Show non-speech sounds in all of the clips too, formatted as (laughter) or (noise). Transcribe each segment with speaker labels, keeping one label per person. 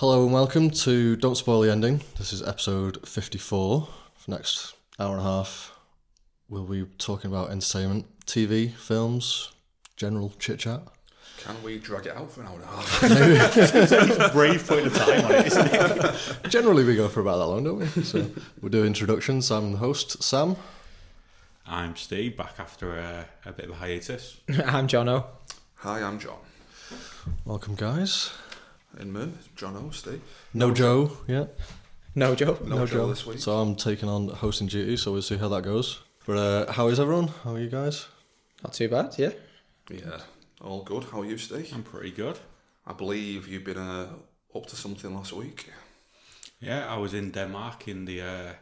Speaker 1: Hello and welcome to Don't Spoil the Ending. This is episode 54. For the next hour and a half, we'll be talking about entertainment, TV, films, general chit chat.
Speaker 2: Can we drag it out for an hour and a half? (laughs) (laughs)
Speaker 3: brave putting a time on it, isn't it? (laughs)
Speaker 1: Generally, we go for about that long, don't we? So we'll do introductions. I'm the host, Sam.
Speaker 3: I'm Steve, back after a, a bit of a hiatus.
Speaker 4: I'm Jono.
Speaker 2: Hi, I'm John.
Speaker 1: Welcome, guys.
Speaker 2: In Moon, John O, Steve.
Speaker 1: No Joe yet.
Speaker 4: No Joe.
Speaker 2: No, Joe this week.
Speaker 1: So I'm taking on hosting duty, so we'll see how that goes. But uh, how is everyone? How are you guys?
Speaker 4: Not too bad, yeah.
Speaker 2: Yeah, all good. How are you, Steve?
Speaker 3: I'm pretty good.
Speaker 2: I believe you've been uh, up to something last week.
Speaker 3: Yeah, I was in Denmark in the uh,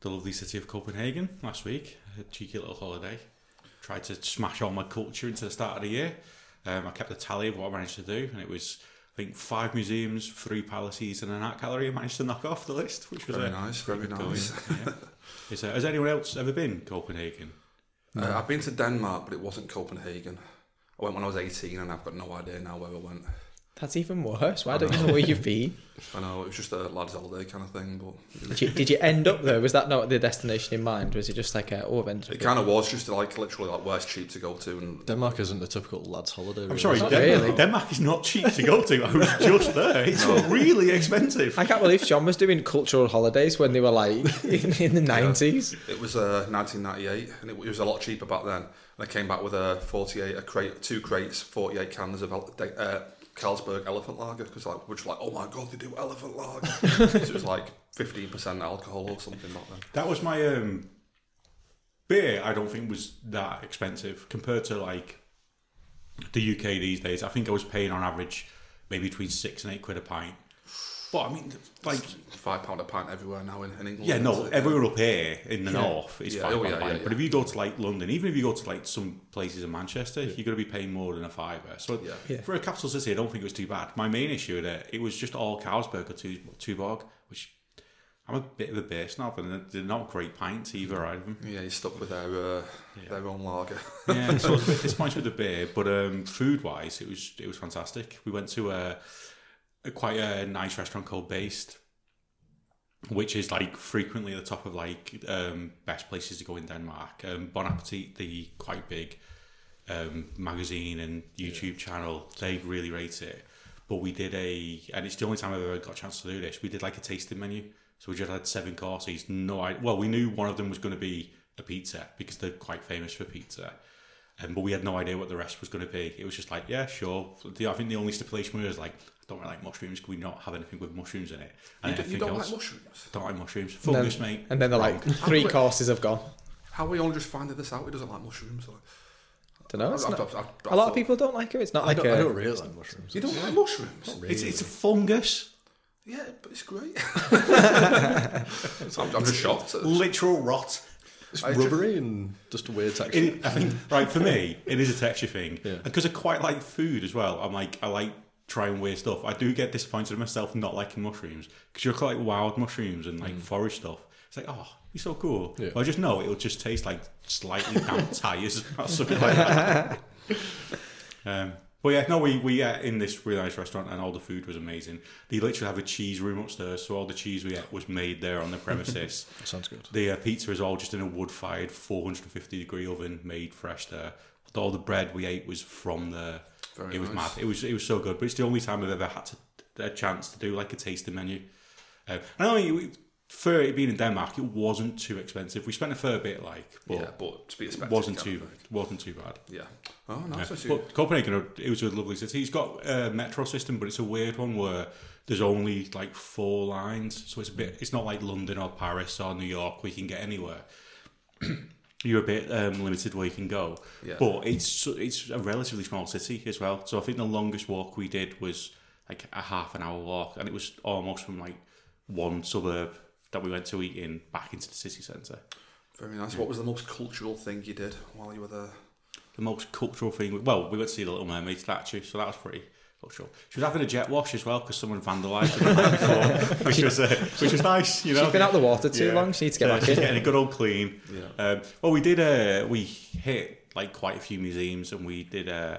Speaker 3: the lovely city of Copenhagen last week. A cheeky little holiday. Tried to smash all my culture into the start of the year. Um, I kept a tally of what I managed to do, and it was I think five museums, three palaces, and an art gallery. I managed to knock off the list, which was
Speaker 2: Very
Speaker 3: a
Speaker 2: nice, very nice.
Speaker 3: yeah. (laughs) Is, uh, has anyone else ever been Copenhagen?
Speaker 2: Uh, I've been to Denmark, but it wasn't Copenhagen. I went when I was 18 and I've got no idea now where I went.
Speaker 4: That's even worse. Why don't you know where you've been? (laughs)
Speaker 2: I know, it was just a lad's holiday kind of thing, but
Speaker 4: Did you, did you end up there? Was that not the destination in mind? Was it just like a, oh, I've ended up
Speaker 2: it kind of was just like literally like where's cheap to go to and
Speaker 1: Denmark isn't the typical lad's holiday.
Speaker 3: I'm sorry, Denmark,
Speaker 4: really.
Speaker 3: Denmark is not cheap to go to. I was just there. (laughs) It's really expensive.
Speaker 4: I can't believe John was doing cultural holidays when they were like in, in the 90s.
Speaker 2: It was uh, 1998, and it, it was a lot cheaper back then. And I came back with a 48, a crate, two crates, 48 cans of el- uh, Carlsberg Elephant Lager because like we're just like, oh my god, they do Elephant Lager. (laughs) so it was like 15% alcohol or something like that.
Speaker 3: That was my um, beer. I don't think was that expensive compared to like the UK these days. I think I was paying on average maybe between six and eight quid a pint. But I mean, like,
Speaker 2: Five pound a pint everywhere now in, in England.
Speaker 3: yeah, no, everywhere up here in the north is
Speaker 2: Yeah,
Speaker 3: five
Speaker 2: oh,
Speaker 3: pound a
Speaker 2: yeah,
Speaker 3: pint.
Speaker 2: yeah,
Speaker 3: But if you go to like London, even if you go to like some places in Manchester, you're going to be paying more than a fiver. So
Speaker 2: Yeah.
Speaker 4: Yeah.
Speaker 3: for a capital city, I don't think it was too bad. My main issue with it, it was just all Carlsberg or two Tuborg, which I'm a bit of a beer snob, and they're- they're not great pints either. Either of them.
Speaker 2: Yeah, you're stuck with their uh, their own lager.
Speaker 3: yeah, so (laughs) I was a bit disappointed with the beer, but um, food wise, it was it was fantastic. We went to a, a quite a nice restaurant called Bæst, which is like frequently at the top of like um, best places to go in Denmark. Um, bon Appetit, the quite big um, magazine and YouTube channel, they really rate it. But we did a, and it's the only time I've ever got a chance to do this. We did like a tasting menu, so we just had seven courses. No, I well, we knew one of them was going to be a pizza because they're quite famous for pizza. Um, but we had no idea what the rest was going to be. It was just like, yeah, sure. I think the only stipulation was like, don't really like mushrooms. Can we not have anything with mushrooms in it? And
Speaker 2: You, don't- you don't like mushrooms?
Speaker 3: Don't like mushrooms.
Speaker 4: And then,
Speaker 3: Fungus, mate.
Speaker 4: and then they're like, (laughs) three courses have gone.
Speaker 2: How are we all just finding this out? He doesn't like mushrooms. Like,
Speaker 4: don't know. It's
Speaker 2: I-
Speaker 4: not,
Speaker 2: I- I- I
Speaker 4: a lot of people don't like it. It's not
Speaker 1: I
Speaker 4: like
Speaker 1: don't,
Speaker 4: a,
Speaker 1: I don't really like mushrooms.
Speaker 2: You don't like mushrooms?
Speaker 3: It's, it's a fungus.
Speaker 2: Yeah, but it's great. (laughs) (laughs) I'm, I'm just shocked.
Speaker 3: Literal rot.
Speaker 1: It's
Speaker 2: I
Speaker 1: rubbery and just a weird texture.
Speaker 3: It, I think, right, for me, it is a texture thing.
Speaker 1: Yeah.
Speaker 3: Because I quite like food as well. I'm like, I like trying weird stuff. I do get disappointed in myself not liking mushrooms because you're quite like wild mushrooms and like forest stuff. It's like, oh, you're so cool.
Speaker 1: Yeah.
Speaker 3: But I just know it'll just taste like slightly (laughs) damp tires or something like that. um, but yeah, no, we we ate in this really nice restaurant and all the food was amazing. They literally have a cheese room upstairs, so all the cheese we ate was made there on the (laughs) premises.
Speaker 1: Sounds good.
Speaker 3: The uh, pizza is all just in a wood-fired 450 degree oven, made fresh there. All the bread we ate was from the.
Speaker 2: Very
Speaker 3: it was
Speaker 2: nice.
Speaker 3: mad. It was it was so good. But it's the only time I've ever had to, a chance to do like a tasting menu. Uh, and I know we- for it being in Denmark, it wasn't too expensive. We spent a fair bit, like, but
Speaker 2: yeah, but to be
Speaker 3: it
Speaker 2: expected.
Speaker 3: wasn't too
Speaker 2: of
Speaker 3: wasn't too bad.
Speaker 2: Yeah. Oh, nice. See.
Speaker 3: But Copenhagen, it was a lovely city. It's got a metro system, but it's a weird one where there's only like four lines, so it's a bit. It's not like London or Paris or New York where you can get anywhere. (clears throat) You're a bit um, limited where you can go,
Speaker 2: Yeah.
Speaker 3: but it's it's a relatively small city as well. So I think the longest walk we did was like a half an hour walk, and it was almost from like one suburb that we went to eat in back into the city centre.
Speaker 2: Very nice. What was the most cultural thing you did while you were there?
Speaker 3: the most cultural thing. Well, we went to see the Little Mermaid statue, so that was pretty cultural. She was having a jet wash as well because someone vandalised it the night before, (laughs) which was uh, which was nice. You know,
Speaker 4: She's been out the water too
Speaker 3: Yeah.
Speaker 4: long. She needs to get
Speaker 3: So
Speaker 4: back
Speaker 3: she's
Speaker 4: in.
Speaker 3: getting a good old clean.
Speaker 2: Yeah.
Speaker 3: Um, well, we did. Uh, we hit like quite a few museums, and we did. Uh,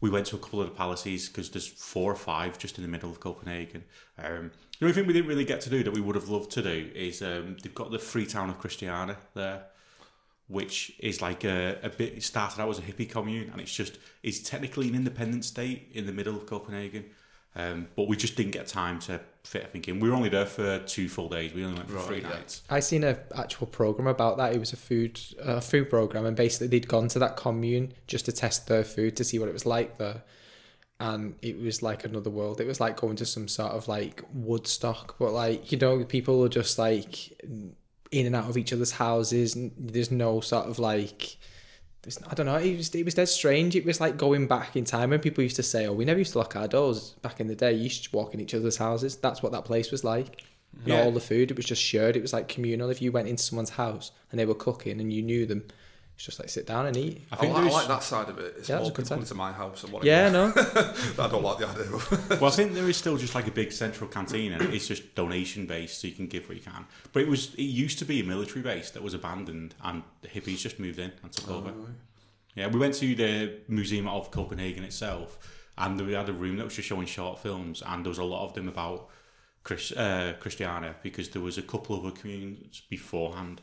Speaker 3: we went to a couple of the palaces because there's four or five just in the middle of Copenhagen. Um, the only thing we didn't really get to do that we would have loved to do is um, they've got the free town of Christiania there, which is like a, a bit. It started out as a hippie commune, and it's just it's technically an independent state in the middle of Copenhagen. Um, but we just didn't get time to fit everything in. We were only there for two full days. We only went for
Speaker 2: Right,
Speaker 3: three
Speaker 2: yeah.
Speaker 3: nights.
Speaker 4: I seen a actual program about that. It was a food uh, food program, and basically they'd gone to that commune just to test their food to see what it was like there, and it was like another world. It was like going to some sort of like Woodstock, but like you know, people are just like in and out of each other's houses, and there's no sort of like. there's- I don't know. It was it was dead strange. It was like going back in time when people used to say, "Oh, we never used to lock our doors back in the day. You used to walk in each other's houses." That's what that place was like. And
Speaker 3: Yeah.
Speaker 4: all the food, it was just shared. It was like communal. If you went into someone's house and they were cooking and you knew them, it's just like sit down and eat.
Speaker 3: I
Speaker 2: I,
Speaker 3: think
Speaker 2: like, I like that side of it. It's
Speaker 4: Yeah,
Speaker 2: more
Speaker 4: it's
Speaker 2: people
Speaker 4: time.
Speaker 2: coming to my house and what
Speaker 4: Yeah, no. (laughs)
Speaker 2: I don't like the idea
Speaker 3: Well, I think there is still just like a big central canteen, and it's just donation based, so you can give what you can. But it was it used to be a military base that was abandoned, and the hippies just moved in and took over. Yeah, we went to the Museum of Copenhagen itself, and we had a room that was just showing short films, and there was a lot of them about Chris, uh, Christiania because there was a couple of other communes beforehand.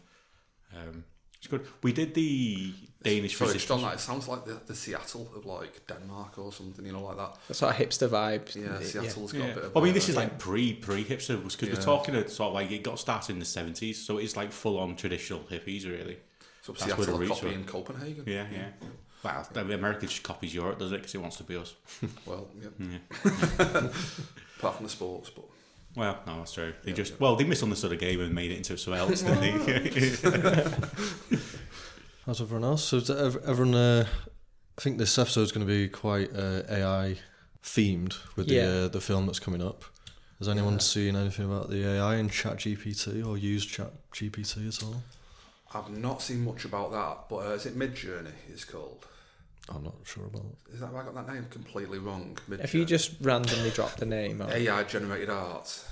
Speaker 3: Um, it's good. We did the Danish
Speaker 2: Sorry, just on that, it sounds like the, the Seattle of like Denmark or something, you know, like that.
Speaker 4: That sort of hipster vibe.
Speaker 2: Yeah, Seattle's got
Speaker 3: Yeah.
Speaker 2: a bit of.
Speaker 3: I mean,
Speaker 2: a-
Speaker 3: this is like pre pre hipster because
Speaker 2: Yeah.
Speaker 3: we're talking at sort of like it got started in the seventies, so it's like full on traditional hippies, really.
Speaker 2: so
Speaker 3: that's where
Speaker 2: Seattle
Speaker 3: the
Speaker 2: are
Speaker 3: roots
Speaker 2: copying Copenhagen.
Speaker 3: Yeah, yeah. Well, America just copies Europe, does it? Because it wants to be us.
Speaker 2: Well, yeah.
Speaker 3: Yeah. (laughs)
Speaker 2: Apart from the sports, but
Speaker 3: Well, no, that's true. They
Speaker 2: Yeah,
Speaker 3: just
Speaker 2: yeah.
Speaker 3: well, they misunderstood a game and made it into something else. didn't they? (laughs)
Speaker 1: How's (laughs) everyone else? So everyone, uh, I think this episode is going to be quite uh, AI themed with the
Speaker 4: Yeah.
Speaker 1: uh, the film that's coming up. Has anyone
Speaker 2: Yeah.
Speaker 1: seen anything about the AI in ChatGPT or used ChatGPT at all?
Speaker 2: I've not seen much about that. But uh, is it Midjourney? It's called.
Speaker 1: I'm not sure about.
Speaker 2: Is that have I got that name completely wrong? Midjourney.
Speaker 4: If you just randomly drop the name, or,
Speaker 2: AI generated art.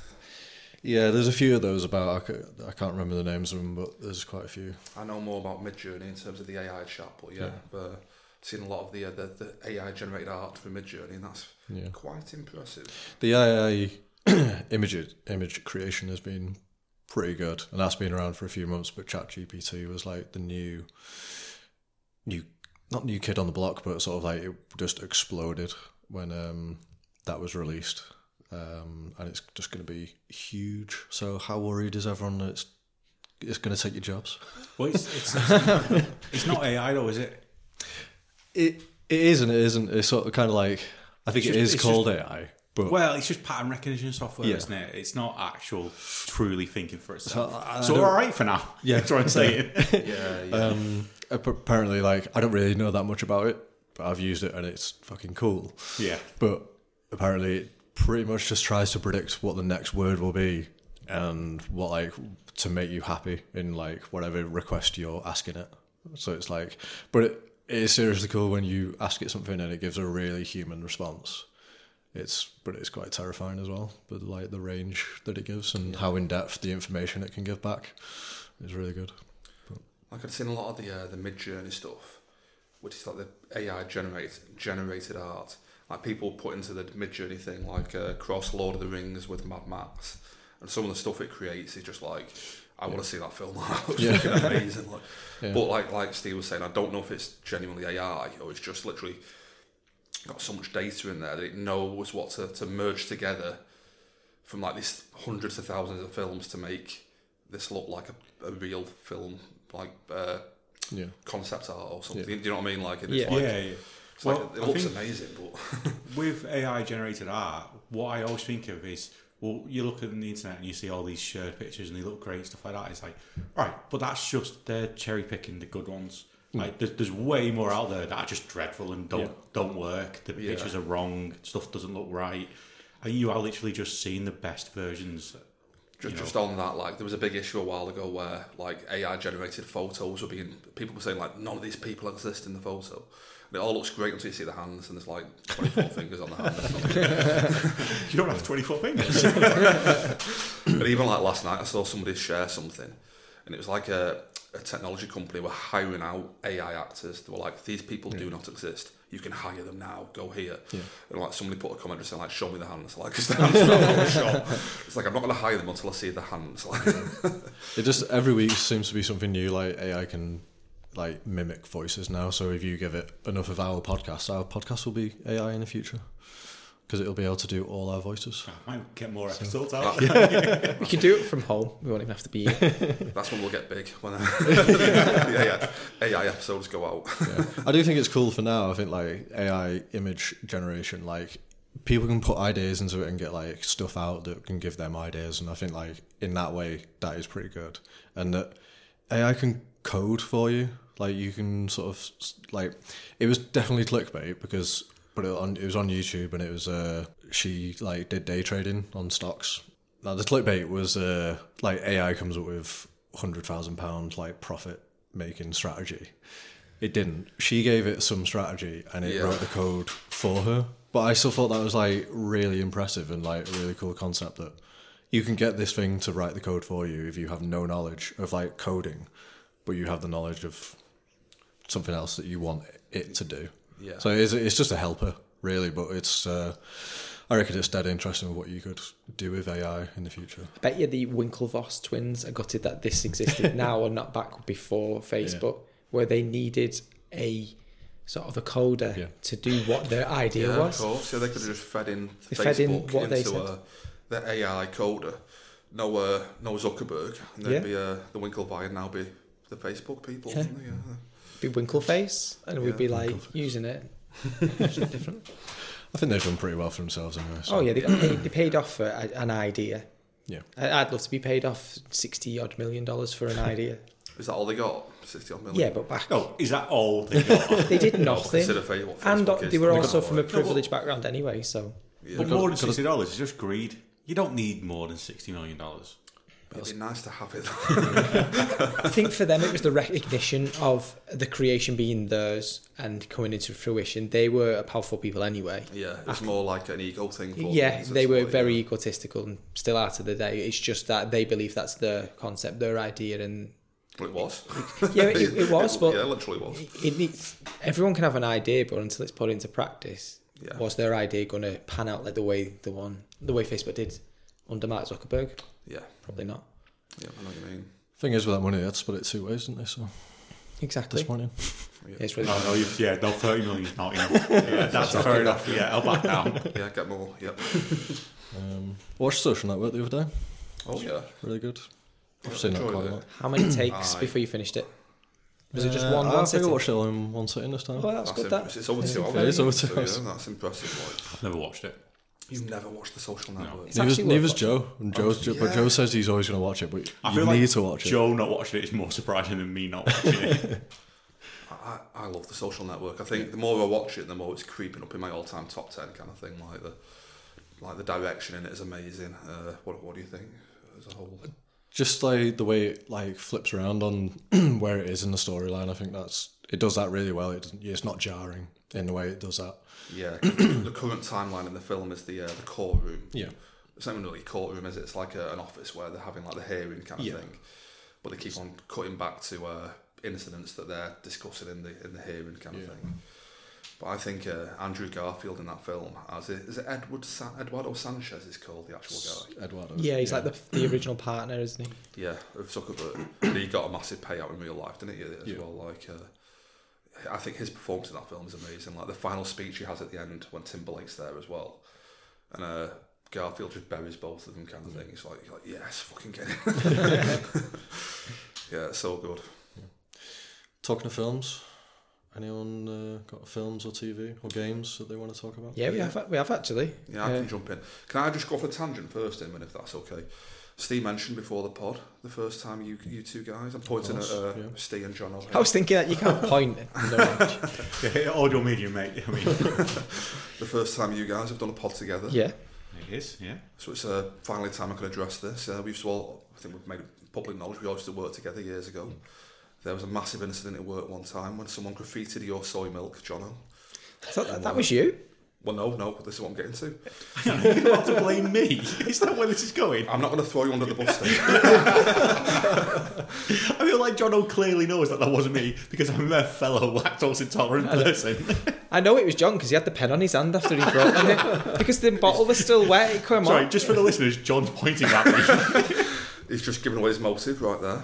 Speaker 1: Yeah, there's a few of those about. I I can't remember the names of them, but there's quite a few.
Speaker 2: I know more about Midjourney in terms of the AI chat, but yeah, I've uh, seen a lot of the, uh, the the AI generated art from Midjourney, and that's
Speaker 1: Yeah,
Speaker 2: quite impressive.
Speaker 1: the AI (clears throat) image image creation has been pretty good, and that's been around for a few months. But ChatGPT was like the new, new, not new kid on the block, but sort of like it just exploded when um, that was released, um, and it's just going to be huge. So, how worried is everyone that it's it's going to take your jobs?
Speaker 3: well, it's, it's, it's, (laughs) it's not AI though, is it?
Speaker 1: It it is and it isn't. It's sort of kind of like I think
Speaker 3: It's
Speaker 1: it
Speaker 3: just-
Speaker 1: is called AI, but
Speaker 3: Well, it's just pattern recognition software,
Speaker 1: Yeah.
Speaker 3: isn't it? It's not actual, truly thinking for itself.
Speaker 1: So,
Speaker 3: So, we're all right for now.
Speaker 1: Yeah.
Speaker 3: that's what I'm (laughs) saying.
Speaker 2: Yeah, yeah. (laughs)
Speaker 1: um, apparently, like I don't really know that much about it, but I've used it and it's fucking cool.
Speaker 3: yeah.
Speaker 1: But apparently, it pretty much just tries to predict what the next word will be and what like to make you happy in like whatever request you're asking it. So it's like, but it, it is seriously cool when you ask it something and it gives a really human response. It's but it's quite terrifying as well. But like the range that it gives and how in depth the information it can give back is really good.
Speaker 2: Like I've seen a lot of the uh, the Midjourney stuff, which is like the AI generated generated art. Like people put into the Midjourney thing, like uh, cross Lord of the Rings with Mad Max, and some of the stuff it creates is just like, I want to see that film. (laughs) That looks
Speaker 1: Yeah.
Speaker 2: fucking amazing. Like, (laughs)
Speaker 1: Yeah.
Speaker 2: But like like Steve was saying, I don't know if it's genuinely AI or it's just literally got so much data in there that it knows what to, to merge together from like these hundreds of thousands of films to make this look like a, a real film, like uh,
Speaker 1: Yeah.
Speaker 2: concept art or something.
Speaker 1: Yeah.
Speaker 2: Do you know what I mean? Like, it's
Speaker 4: Yeah.
Speaker 2: like,
Speaker 3: yeah, yeah.
Speaker 2: it's like it
Speaker 3: I
Speaker 2: looks amazing, but (laughs)
Speaker 3: with AI generated art, what I always think of is, well, you look at the internet and you see all these shared pictures and they look great, stuff like that. It's like, right, but that's just they're cherry picking the good ones. Like, there's, there's way more out there that are just dreadful and don't
Speaker 1: Yeah.
Speaker 3: don't work. The
Speaker 2: Yeah.
Speaker 3: pictures are wrong. Stuff doesn't look right. And you are literally just seeing the best versions.
Speaker 2: Just, just on that, like there was a big issue a while ago where like AI generated photos were being people were saying like none of these people exist in the photo. And it all looks great until you see the hands and there's like 24 (laughs) fingers on the hand.
Speaker 3: You don't have 24 fingers. (laughs)
Speaker 2: But even like last night, I saw somebody share something, and it was like a, a technology company were hiring out AI actors. They were like, "These people do not exist. You can hire them now. Go here.
Speaker 1: Yeah.
Speaker 2: And like somebody put a comment just saying like, "Show me the hands." Like, (laughs) the hands not. It's like I'm not going to hire them until I see the hands. Like, (laughs)
Speaker 1: It just every week seems to be something new. Like AI can like mimic voices now. So if you give it enough of our podcast, our podcast will be AI in the future because it'll be able to do all our voices.
Speaker 3: Might get more episodes out.
Speaker 4: We (laughs) can do it from home. We won't even have to be here. (laughs)
Speaker 2: that's when we'll get big when (laughs) yeah, yeah, AI episodes go out.
Speaker 1: Yeah. I do think it's cool for now. I think like AI image generation, like people can put ideas into it and get like stuff out that can give them ideas, and I think like in that way that is pretty good. And that AI can code for you. Like you can sort of like it was definitely clickbait because but it, on, it was on YouTube and it was uh she like did day trading on stocks. Now the clickbait was uh like AI comes up with hundred thousand pound like profit making strategy. It didn't. She gave it some strategy and it
Speaker 2: Yeah.
Speaker 1: wrote the code for her. But I still thought that was like really impressive and like a really cool concept that you can get this thing to write the code for you if you have no knowledge of like coding, but you have the knowledge of something else that you want it to do.
Speaker 2: Yeah.
Speaker 1: So it's, it's just a helper, really, but it's uh, I reckon it's dead interesting with what you could do with AI in the future.
Speaker 4: I bet you the Winklevoss twins are gutted that this existed (laughs) now and not back before Facebook, where they needed a sort of a coder
Speaker 1: Yeah.
Speaker 4: to do what their idea
Speaker 2: Yeah,
Speaker 4: was.
Speaker 2: of course. Yeah, they could have just fed in
Speaker 4: They
Speaker 2: Facebook
Speaker 4: fed in what they
Speaker 2: into
Speaker 4: said.
Speaker 2: uh, the AI coder. No, uh, no Zuckerberg, and they'd
Speaker 4: Yeah.
Speaker 2: be uh, the Winklevi, and now be the Facebook people.
Speaker 4: Yeah.
Speaker 2: Wouldn't they? Yeah.
Speaker 4: Be Winkleface, and we'd be like using it. (laughs) Different.
Speaker 1: I think they've done pretty well for themselves anyway. So.
Speaker 4: Oh yeah, they got paid, they paid off for an idea.
Speaker 1: Yeah.
Speaker 4: I- I'd love to be paid off sixty odd million dollars for an (laughs) idea.
Speaker 2: Is that all they got? Sixty odd million.
Speaker 4: yeah, but back
Speaker 3: Oh, is that all they got? (laughs)
Speaker 4: they did
Speaker 2: Well,
Speaker 4: nothing,
Speaker 2: consider fa-
Speaker 4: and
Speaker 2: Facebook
Speaker 4: they were also from a
Speaker 2: work.
Speaker 4: privileged background anyway. So
Speaker 2: Yeah.
Speaker 3: but more than sixty dollars is just greed. You don't need more than sixty million dollars.
Speaker 2: It'd be nice to have it. (laughs)
Speaker 4: I think for them it was the recognition of the creation being theirs and coming into fruition. They were powerful people anyway.
Speaker 2: yeah, it's more like an ego thing. For
Speaker 4: Yeah, they were very
Speaker 2: yeah.
Speaker 4: egotistical and still are to the day. It's just that they believe that's their concept, their idea, and
Speaker 2: Well, it was. (laughs)
Speaker 4: yeah, it, it was. (laughs) But
Speaker 2: yeah, literally was.
Speaker 4: it needs everyone can have an idea, but until it's put into practice,
Speaker 2: Yeah.
Speaker 4: was their idea going to pan out like the way the one the way Facebook did under Mark Zuckerberg?
Speaker 2: Yeah,
Speaker 4: Probably not.
Speaker 2: yeah, I know what you mean.
Speaker 1: Thing is, with that money, they had to split it two ways, didn't they? So
Speaker 4: Exactly.
Speaker 1: disappointing.
Speaker 4: It's really
Speaker 3: Oh, no, you've, yeah, no, 30 million's not enough. (laughs) Yeah, that's fair enough. Yeah, I'll back down.
Speaker 2: Yeah, get more. Yep.
Speaker 1: Um, watched Social Network the other day.
Speaker 2: Oh yeah.
Speaker 1: Really good. I've
Speaker 2: Yeah,
Speaker 1: seen that quite a lot.
Speaker 4: How many takes (clears throat) before you finished it? Was it just
Speaker 1: Uh,
Speaker 4: one?
Speaker 1: I
Speaker 4: one
Speaker 1: think I
Speaker 4: sitting?
Speaker 1: watched it all in one sitting this time.
Speaker 4: Oh, that's,
Speaker 2: That's
Speaker 4: good. That.
Speaker 2: It's over two hours.
Speaker 1: it is over two
Speaker 2: so,
Speaker 1: hours.
Speaker 2: Yeah, that's impressive. Like,
Speaker 3: I've never watched it.
Speaker 2: You've never watched the Social Network.
Speaker 4: It's
Speaker 1: Neither's, neither's. Joe. And Joe's,
Speaker 2: Oh,
Speaker 1: But. Joe says he's always going to watch it, but
Speaker 3: I
Speaker 1: you
Speaker 3: feel
Speaker 1: need
Speaker 3: like
Speaker 1: to watch it.
Speaker 3: Joe not watching it is more surprising than me not watching it. (laughs)
Speaker 2: I, I love the Social Network. I think the more I watch it, the more it's creeping up in my all-time top ten kind of thing. Like the, like the direction in it is amazing. Uh, what What do you think as a whole?
Speaker 1: Just like the way it like flips around on (clears throat) where it is in the storyline, I think that's it does that really well. It it's not jarring in the way it does that.
Speaker 2: Yeah, 'cause the current timeline in the film is the uh, the courtroom.
Speaker 1: Yeah.
Speaker 2: It's not even really a courtroom, is it? It's like a, an office where they're having like the hearing kind of
Speaker 1: Yeah.
Speaker 2: thing. But they keep on cutting back to uh, incidents that they're discussing in the in the hearing kind of thing. But I think uh, Andrew Garfield in that film, as it, is it Edward Sa- Eduardo Sanchez is called the actual guy.
Speaker 1: Eduardo.
Speaker 4: Yeah, he's like the, the original partner, isn't he?
Speaker 2: Yeah, of Zuckerberg. he got a massive payout in real life, didn't he? As
Speaker 1: Yeah.
Speaker 2: well, like. Uh, I think his performance in that film is amazing. Like the final speech he has at the end when Timberlake's there as well, and uh, Garfield just buries both of them, kind of thing. It's like, you're like yes, fucking get it. (laughs) yeah, so good.
Speaker 1: Talking of films, anyone uh, got films or TV or games that they want to talk about?
Speaker 4: Yeah, we
Speaker 2: Yeah.
Speaker 4: have we have actually.
Speaker 2: Yeah, I
Speaker 4: Uh,
Speaker 2: can jump in. Can I just go off a tangent first, Eamon, if that's okay? Steve mentioned before the pod the first time you you two guys. I'm pointing at uh,
Speaker 1: yeah.
Speaker 2: Steve and John. O'Hare.
Speaker 4: I was thinking that you can't (laughs) point. No. (laughs)
Speaker 3: Yeah, Audio medium, mate. I mean, (laughs)
Speaker 2: the first time you guys have done a pod together.
Speaker 4: yeah.
Speaker 3: it is, yeah.
Speaker 2: So it's uh, finally time I can address this. Uh, we used to all, I think we've made public knowledge, we all used to work together years ago. There was a massive incident at work one time when someone graffitied your soy milk, Jono.
Speaker 4: I thought that, that was you.
Speaker 2: Well, no, no, this is what I'm getting to. (laughs)
Speaker 3: You're about to blame me. Is that where this is going?
Speaker 2: I'm not going to throw you under the bus, Steve. (laughs)
Speaker 3: I feel like Jono clearly knows that that wasn't me because I'm a fellow lactose intolerant person.
Speaker 4: I know it was John because he had the pen on his hand after he brought it because the bottle was still wet. It came
Speaker 3: Sorry,
Speaker 4: on.
Speaker 3: just for the listeners, John's pointing at me.
Speaker 2: He's just giving away his motive right there.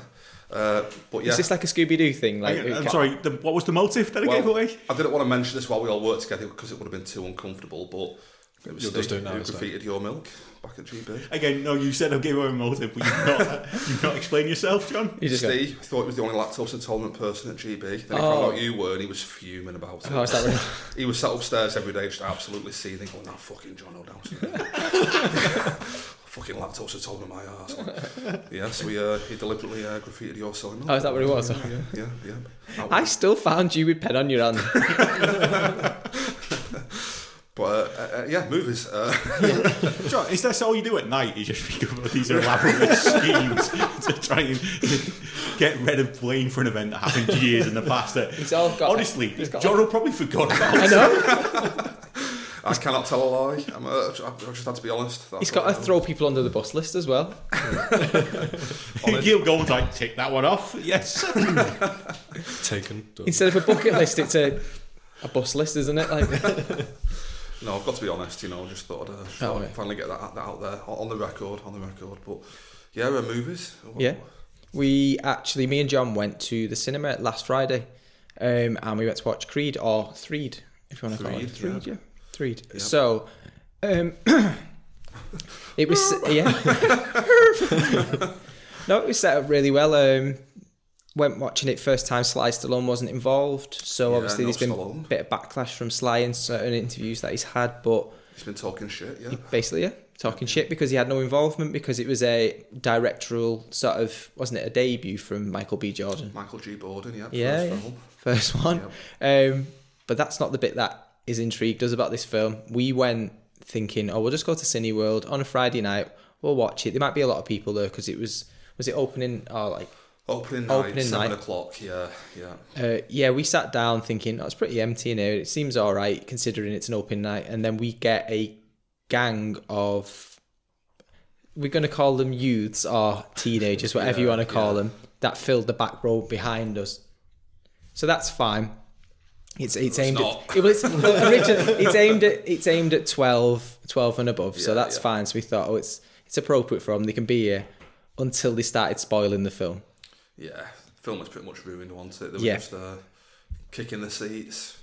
Speaker 2: Uh, but yeah,
Speaker 4: Is this like a Scooby Doo thing? Like,
Speaker 3: I'm sorry, the, what was the motive that I gave away?
Speaker 2: I didn't want to mention this while we all worked together because it would have been too uncomfortable. But it was
Speaker 1: You'll
Speaker 2: Steve
Speaker 1: just do it now
Speaker 2: who
Speaker 1: instead.
Speaker 2: graffitied your milk back at GB.
Speaker 3: Again, no, you said I gave away a motive, but you've not, (laughs) you've not explained yourself, John.
Speaker 4: You just go,
Speaker 2: thought he was the only lactose intolerant person at GB. Then he
Speaker 4: Oh.
Speaker 2: found out you were, and he was fuming about it.
Speaker 4: oh, is that what (laughs)
Speaker 2: He was sat upstairs every day, just absolutely seething, going, "That fucking John (laughs) O downstairs." fucking lactose intolerant my ass. yeah, so he, uh, he deliberately uh, graffitied your soy milk.
Speaker 4: Oh, is that what it was?
Speaker 2: Yeah, yeah, yeah. That
Speaker 4: I still found you with pen on your hand. (laughs)
Speaker 2: But uh, uh, uh, yeah, movies. Uh,
Speaker 3: John, is that all you do at night? You just think of (laughs) these elaborate (laughs) schemes to try and get rid of blame for an event that happened years in the past. That,
Speaker 4: He's all got-
Speaker 3: honestly,
Speaker 4: he's got-
Speaker 3: John will probably forgot about.
Speaker 4: I know.
Speaker 2: I cannot tell a lie. I'm, uh, I just had to be honest. That's
Speaker 4: He's got
Speaker 2: what
Speaker 4: to
Speaker 2: I
Speaker 4: throw people under the bus list as well. (laughs)
Speaker 3: He'll go like tick that one off. Yes. (laughs)
Speaker 1: Taken. done.
Speaker 4: Instead of a bucket list, it's a a bus list, isn't it? Like, (laughs)
Speaker 2: No, I've got to be honest. You know, I just thought I'd uh,
Speaker 4: Oh, yeah.
Speaker 2: finally get that, that out there on the record. On the record, but yeah, uh, movies.
Speaker 4: Yeah. we actually, me and John went to the cinema last Friday, um, and we went to watch Creed or Threed, if you want to call it
Speaker 2: Threed,
Speaker 4: Threed, yeah,
Speaker 2: Yeah.
Speaker 4: So, um, (coughs) it was yeah. (laughs) no, it was set up really well. Um, went watching it first time. Sly Stallone wasn't involved, so
Speaker 2: Yeah,
Speaker 4: obviously there's been
Speaker 2: Stallone.
Speaker 4: a bit of backlash from Sly in certain interviews that he's had, but
Speaker 2: He's been talking shit. Yeah.
Speaker 4: basically yeah talking shit because he had no involvement because it was a directorial sort of wasn't it a debut from michael b jordan
Speaker 2: Michael G. Borden. Yeah.
Speaker 4: Yeah,
Speaker 2: First
Speaker 4: yeah. first one um, but that's not the bit that is intrigued us about this film we went thinking oh we'll just go to cineworld on a friday night we'll watch it there might be a lot of people there because it was was it opening or like
Speaker 2: Opening night,
Speaker 4: Opening
Speaker 2: seven
Speaker 4: night.
Speaker 2: o'clock. Yeah, yeah.
Speaker 4: uh, yeah, we sat down thinking, oh, it's pretty empty in here. It seems all right considering it's an open night. And then we get a gang of, we're going to call them youths or teenagers, whatever you (laughs) want to call
Speaker 2: yeah.
Speaker 4: them, that filled the back row behind us. So that's fine. It's it's, aimed at it was (laughs) well, it's aimed at it's aimed at 12, 12 and above. so that's
Speaker 2: yeah.
Speaker 4: fine. So we thought, oh, it's it's appropriate for them. They can be here until they started spoiling the film.
Speaker 2: Yeah, the film was pretty much ruined, wasn't it? They were
Speaker 4: Yeah.
Speaker 2: just uh, kicking the seats.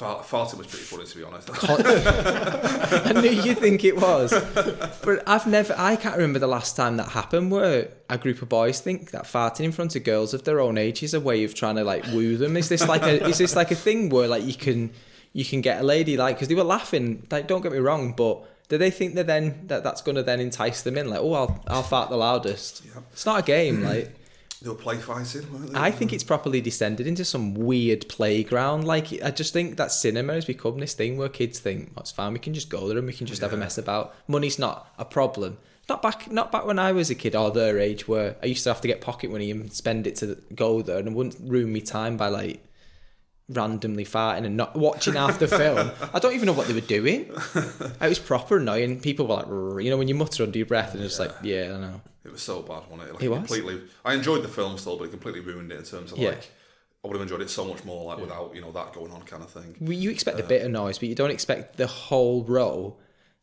Speaker 2: Fart, farting was pretty funny, to be honest. (laughs)
Speaker 4: I knew you'd think it was. But I've never, I can't remember the last time that happened where a group of boys think that farting in front of girls of their own age is a way of trying to like woo them. Is this like a, is this like a thing where like you can, you can get a lady like, because they were laughing, like don't get me wrong, but do they think that then, that that's going to then entice them in? Like, oh, I'll, I'll fart the loudest.
Speaker 2: Yeah.
Speaker 4: It's not a game, like.
Speaker 2: They were play fighting, weren't they?
Speaker 4: I think it's properly descended into some weird playground. Like I just think that cinema has become this thing where kids think, "Oh, it's fine, we can just go there and we can just have a
Speaker 2: Yeah.
Speaker 4: mess about." Money's not a problem. Not back, not back when I was a kid or their age, where I used to have to get pocket money and spend it to go there, and it wouldn't ruin me time by like randomly farting and not watching half the film. I don't even know what they were doing. It was proper annoying. People were like, you know, when you mutter under your breath, and it's like, yeah, I know.
Speaker 2: It was so bad, wasn't it? Like,
Speaker 4: It was.
Speaker 2: completely. I enjoyed the film still, but it completely ruined it in terms of
Speaker 4: Yeah.
Speaker 2: like. I would have enjoyed it so much more, like without you know that going on, kind of thing.
Speaker 4: Well, you expect a uh, bit of noise, but you don't expect the whole row